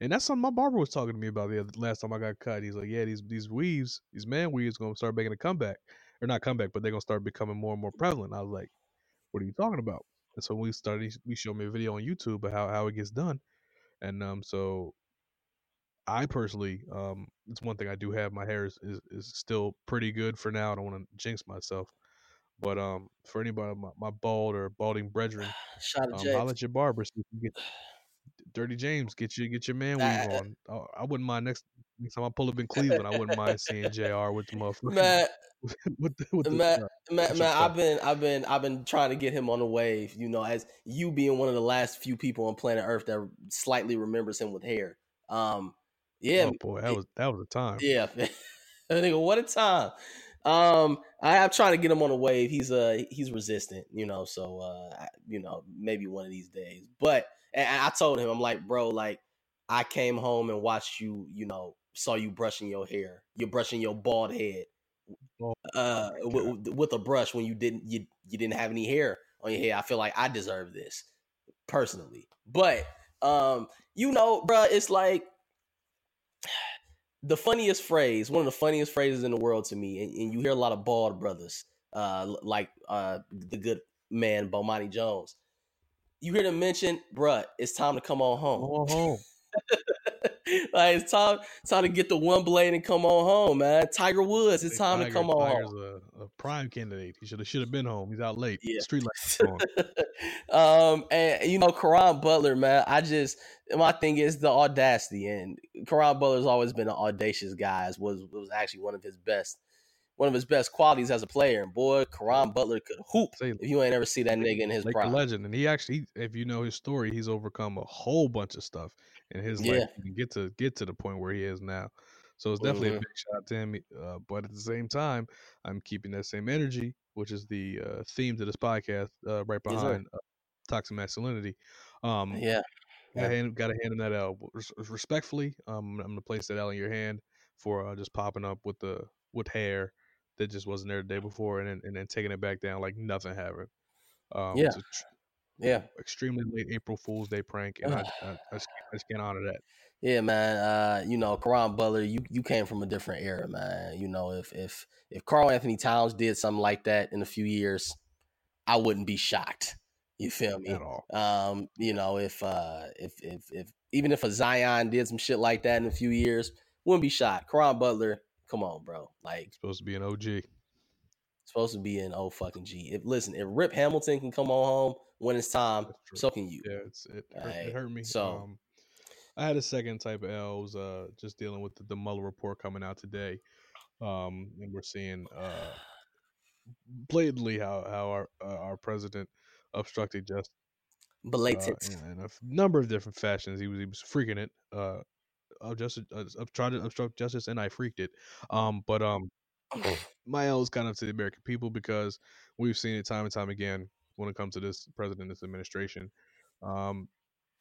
[SPEAKER 1] and that's something my barber was talking to me about the other, last time I got cut. He's like, "Yeah, these these weaves, these man weaves, gonna start making a comeback, or not comeback, but they're gonna start becoming more and more prevalent." I was like, "What are you talking about?" And so we started. We showed me a video on YouTube of how how it gets done, and um, so I personally, um, it's one thing I do have. My hair is, is, is still pretty good for now. I don't want to jinx myself, but um, for anybody, my, my bald or balding brethren,
[SPEAKER 2] Shout
[SPEAKER 1] um, I'll let your barber you get Dirty James, get you get your man weave on. I, I, wouldn't mind next next time I pull up in Cleveland. I wouldn't mind seeing Jr. with the motherfucker.
[SPEAKER 2] Matt, with the, with the, Matt, uh, Matt I've been I've been I've been trying to get him on the wave. You know, as you being one of the last few people on planet Earth that slightly remembers him with hair. Um, yeah,
[SPEAKER 1] oh boy, that was that was a time.
[SPEAKER 2] Yeah, think what a time. Um, I, am trying to get him on a wave. He's uh he's resistant, you know. So uh, you know, maybe one of these days. But I told him, I'm like, bro, like I came home and watched you, you know, saw you brushing your hair. You're brushing your bald head uh, with, with, a brush when you didn't you you didn't have any hair on your head. I feel like I deserve this personally, but um, you know, bro, it's like the funniest phrase, one of the funniest phrases in the world to me, and, and you hear a lot of bald brothers, uh, like uh, the good man Bomani Jones. You hear them mention, bruh, it's time to come on home.
[SPEAKER 1] Come on home.
[SPEAKER 2] like it's time, time to get the one blade and come on home, man. Tiger Woods, it's time Tiger, to come on Tiger's
[SPEAKER 1] home. A, a prime candidate. He should have should have been home. He's out late. Yeah. Street lights
[SPEAKER 2] um, and you know, Caron Butler, man. I just my thing is the audacity, and Caron Butler's always been an audacious guy. Was was actually one of his best one of his best qualities as a player. And boy, Caron Butler could hoop. Say, if you ain't ever see that nigga in his like prime,
[SPEAKER 1] legend. And he actually, if you know his story, he's overcome a whole bunch of stuff in his yeah. life to get to get to the point where he is now. So it's definitely mm-hmm. a big shot to him. Uh, but at the same time, I'm keeping that same energy, which is the uh, theme to this podcast, uh, right behind uh, toxic masculinity. Um,
[SPEAKER 2] yeah.
[SPEAKER 1] Hand, gotta hand him that out Respectfully, um, I'm gonna place that out in your hand for uh, just popping up with the with hair that just wasn't there the day before, and then, and then taking it back down like nothing happened. Um,
[SPEAKER 2] yeah. Yeah,
[SPEAKER 1] extremely late April Fool's Day prank, and I, I, I, I, just, can't honor that.
[SPEAKER 2] Yeah, man. Uh, you know, Caron Butler, you you came from a different era, man. You know, if if if Karl-Anthony Towns did something like that in a few years, I wouldn't be shocked. You feel me?
[SPEAKER 1] At all.
[SPEAKER 2] Um, you know, if uh, if if if even if a Zion did some shit like that in a few years, wouldn't be shocked. Caron Butler, come on, bro. Like
[SPEAKER 1] supposed to be an OG.
[SPEAKER 2] Supposed to be an O fucking G. If listen, if Rip Hamilton can come on home when it's time, so can you.
[SPEAKER 1] Yeah, it's, it, hurt, right. it hurt me. So um, I had a second type of L. Was, uh, just dealing with the, the Mueller report coming out today, um, and we're seeing uh, blatantly how how our uh, our president obstructed justice uh, in, in a number of different fashions. He was he was freaking it. Uh, justice, uh, trying to obstruct justice, and I freaked it. Um, but um, my L is kind of to the American people because we've seen it time and time again when it comes to this president, this administration. Um,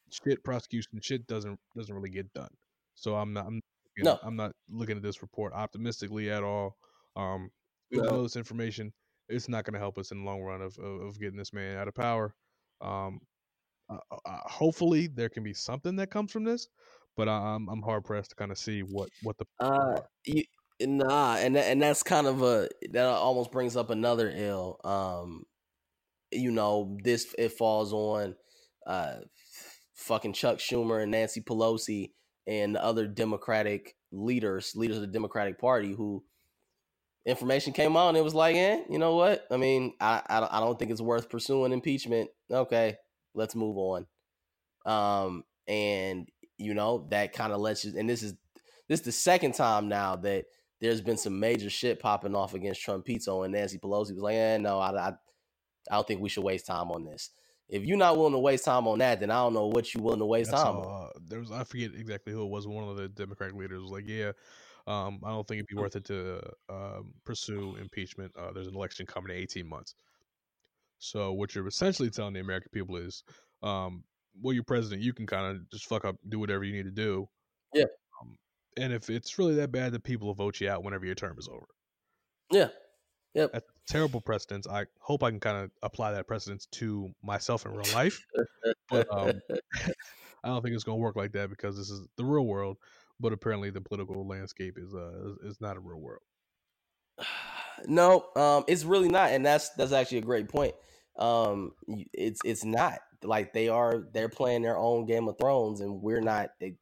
[SPEAKER 1] shit prosecution shit doesn't doesn't really get done. So I'm not I'm you know,
[SPEAKER 2] No.
[SPEAKER 1] I'm not looking at this report optimistically at all. Um,
[SPEAKER 2] No.
[SPEAKER 1] all this information, it's not going to help us in the long run of, of of getting this man out of power. Um, uh, uh, hopefully there can be something that comes from this, but I'm I'm hard pressed to kind of see what what the
[SPEAKER 2] Uh, you, nah, and and that's kind of a that almost brings up another ill. Um, you know, this it falls on uh, fucking Chuck Schumer and Nancy Pelosi and the other Democratic leaders, leaders of the Democratic Party, who information came out and it was like, eh, you know what? I mean, I I don't, think it's worth pursuing impeachment. Okay, let's move on. Um, and you know that kind of lets you. And this is this is the second time now that there's been some major shit popping off against Trumpito and Nancy Pelosi was like, eh, no, I, I I don't think we should waste time on this. If you're not willing to waste time on that, then I don't know what you're willing to waste
[SPEAKER 1] That's
[SPEAKER 2] time on.
[SPEAKER 1] uh, there was I forget exactly who it was. One of the Democratic leaders was like, "Yeah, um, I don't think it'd be worth it to um, pursue impeachment. Uh, there's an election coming in 18 months." So what you're essentially telling the American people is, um, well, you're president. You can kind of just fuck up, do whatever you need to do.
[SPEAKER 2] Yeah.
[SPEAKER 1] Um, and if it's really that bad, the people will vote you out whenever your term is over.
[SPEAKER 2] Yeah. Yep.
[SPEAKER 1] That's terrible precedence. I hope I can kind of apply that precedence to myself in real life. but um, I don't think it's going to work like that because this is the real world. But apparently, the political landscape is uh is, is not a real world.
[SPEAKER 2] no, um, it's really not, and that's that's actually a great point. Um, it's it's not like they are they're playing their own Game of Thrones, and we're not. They,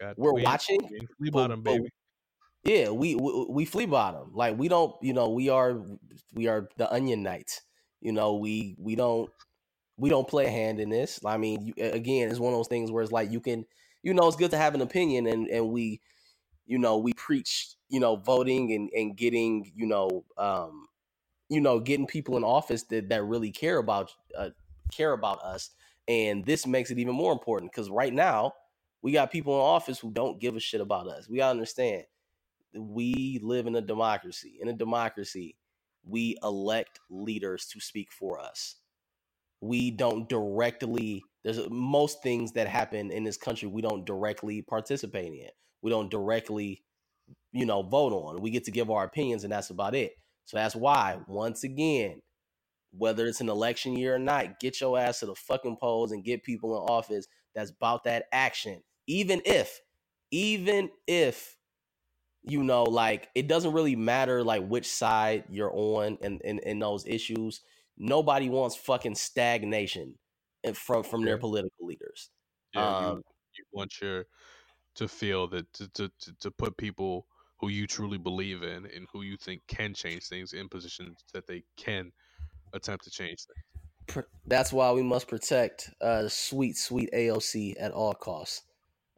[SPEAKER 1] Got
[SPEAKER 2] We're
[SPEAKER 1] we-
[SPEAKER 2] watching, but-
[SPEAKER 1] bottom,
[SPEAKER 2] but-. Yeah, we, we we flea bottom. Like we don't, you know, we are we are the Onion Knights. You know, we we don't we don't play a hand in this. I mean, you, again, it's one of those things where it's like you can, you know, it's good to have an opinion, and and we, you know, we preach, you know, voting and and getting, you know, um, you know, getting people in office that that really care about uh, care about us, and this makes it even more important because right now we got people in office who don't give a shit about us. We gotta understand we live in a democracy. In a democracy, we elect leaders to speak for us. We don't directly there's most things that happen in this country we don't directly participate in. We don't directly you know vote on. We get to give our opinions and that's about it. So that's why once again whether it's an election year or not, get your ass to the fucking polls and get people in office that's about that action. Even if, even if, you know, like it doesn't really matter like which side you're on in, in, in those issues. Nobody wants fucking stagnation from from their political leaders.
[SPEAKER 1] Yeah, you,
[SPEAKER 2] um,
[SPEAKER 1] you want your to feel that to, to to to put people who you truly believe in and who you think can change things in positions that they can attempt to change things.
[SPEAKER 2] That's why we must protect uh, sweet, sweet AOC at all costs.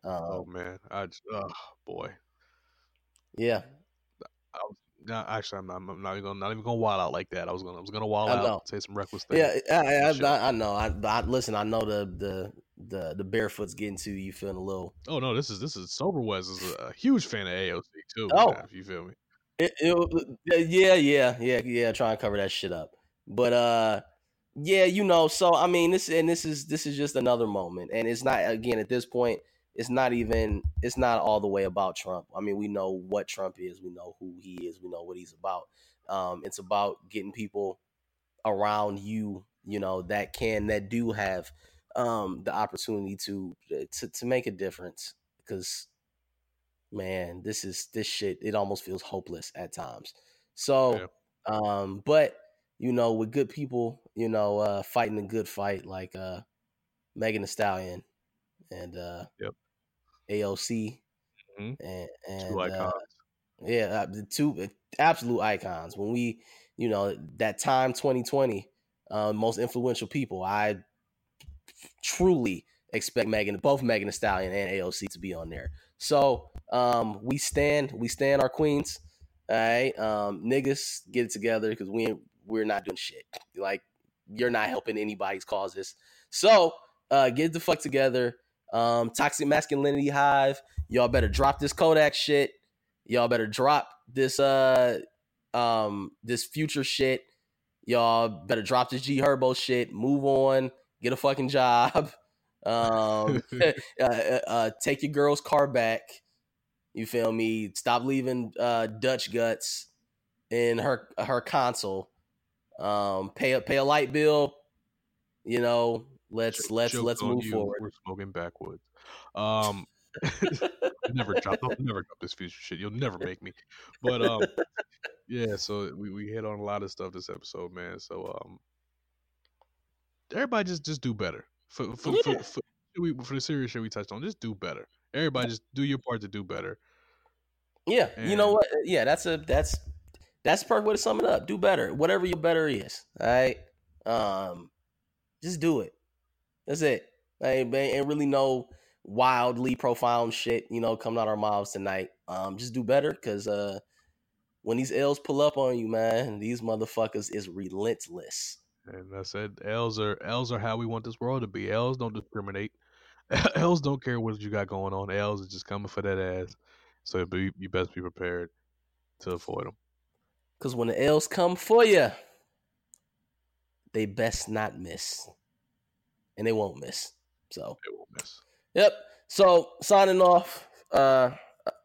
[SPEAKER 1] Oh
[SPEAKER 2] Um,
[SPEAKER 1] man, I just, oh boy.
[SPEAKER 2] Yeah,
[SPEAKER 1] I was, no, actually, I'm not, I'm not even gonna not even gonna wild out like that. I was gonna I was gonna wild out, say some reckless things.
[SPEAKER 2] Yeah, I. I, I know. I, I listen. I know the the the the barefoot's getting to you. Feeling a little.
[SPEAKER 1] Oh no, this is this is Sober Wes is a huge fan of AOC too.
[SPEAKER 2] Oh.
[SPEAKER 1] man, if you feel me.
[SPEAKER 2] It, it, yeah, yeah, yeah, yeah. Try and cover that shit up. But uh, yeah, you know. So I mean, this and this is this is just another moment, and it's not again at this point. It's not even. It's not all the way about Trump. I mean, we know what Trump is. We know who he is. We know what he's about. Um, it's about getting people around you, you know, that can that do have um the opportunity to to to make a difference. Because man, this is this shit. It almost feels hopeless at times. So, um, but you know, with good people, you know, uh, fighting a good fight like uh, Megan Thee Stallion and uh,
[SPEAKER 1] Yep.
[SPEAKER 2] AOC and and
[SPEAKER 1] Two
[SPEAKER 2] uh,
[SPEAKER 1] icons.
[SPEAKER 2] yeah, uh, the two absolute icons. When we, you know, that time 2020, uh, most influential people, I truly expect Megan, both Megan Thee Stallion and AOC to be on there. So um, we stand, we stand our queens. All right, um, niggas, get it together because we ain't, we're not doing shit. Like you're not helping anybody's causes. So uh, get the fuck together. Um, toxic masculinity hive. Y'all better drop this Kodak shit. Y'all better drop this uh um this future shit. Y'all better drop this G Herbo shit. Move on. Get a fucking job. Um, uh, uh, uh, take your girl's car back. You feel me? Stop leaving uh, Dutch guts in her her console. Um, pay a pay a light bill. You know, let's let's let's move
[SPEAKER 1] you.
[SPEAKER 2] forward.
[SPEAKER 1] We're smoking backwoods. Um, never drop. I'll never drop this future shit. You'll never make me. But um, yeah. So we, we hit on a lot of stuff this episode, man. So um, everybody just just do better for for
[SPEAKER 2] Yeah.
[SPEAKER 1] for, for, we, for the serious shit we touched on. Just do better. Everybody just do your part to do better.
[SPEAKER 2] Yeah, you know what? Yeah, that's a that's that's the perfect way to sum it up. Do better, whatever your better is. All right, um, just do it. That's it. Ain't, ain't really no wildly profound shit, you know, coming out our mouths tonight. Um, just do better, cause uh, when these L's pull up on you, man, these motherfuckers is relentless.
[SPEAKER 1] And I said, L's are L's are how we want this world to be. L's don't discriminate. L's don't care what you got going on. L's is just coming for that ass. So be, you best be prepared to avoid them.
[SPEAKER 2] Cause when the L's come for you, they best not miss, and they won't miss. So.
[SPEAKER 1] They won't miss.
[SPEAKER 2] Yep. So signing off uh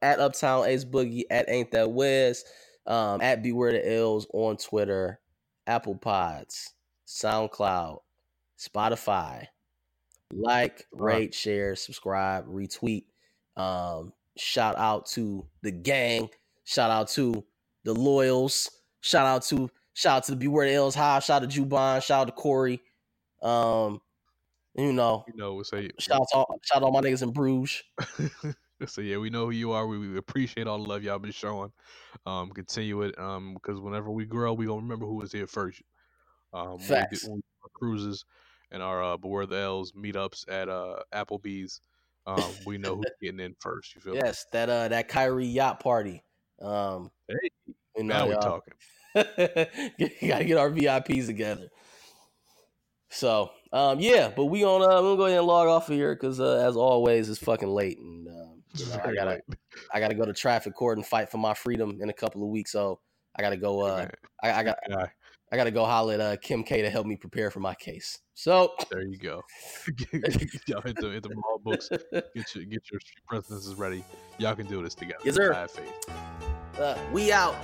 [SPEAKER 2] at Uptown Ace Boogie at Ain't That Wes, um, at Beware the L's on Twitter, Apple Pods, SoundCloud, Spotify. Like, rate, share, subscribe, retweet. Um, shout out to the gang. Shout out to the loyals. Shout out to shout out to the Beware the L's Hive. Shout out to Juban. Shout out to Corey. Um, you know,
[SPEAKER 1] You know, We say
[SPEAKER 2] Shout out to all, shout out my niggas in Bruges.
[SPEAKER 1] so yeah, we know who you are. We, we appreciate all the love y'all been showing. Um, continue it. Um, because whenever we grow, we gonna remember who was here first. Um, when we,
[SPEAKER 2] Facts.
[SPEAKER 1] do, when we cruises and our uh, Beware the L's meetups at uh Applebee's. Um, we know who's getting in first. You feel me?
[SPEAKER 2] Yes, that uh that Kyrie yacht party. Um
[SPEAKER 1] Hey,
[SPEAKER 2] you
[SPEAKER 1] now we're talking.
[SPEAKER 2] gotta get our VIPs together. So um yeah, but we on uh we're gonna go ahead and log off of here because uh, as always it's fucking late and um, you know, I gotta
[SPEAKER 1] late.
[SPEAKER 2] I gotta go to traffic court and fight for my freedom in a couple of weeks. So I gotta go uh
[SPEAKER 1] Man,
[SPEAKER 2] I, I got, I gotta go holler at uh, Kim K to help me prepare for my case. So
[SPEAKER 1] there you go. y'all hit the hit the ball books. Get your get your street presences ready. Y'all can do this together.
[SPEAKER 2] Yes, sir.
[SPEAKER 1] I have faith.
[SPEAKER 2] uh, we out.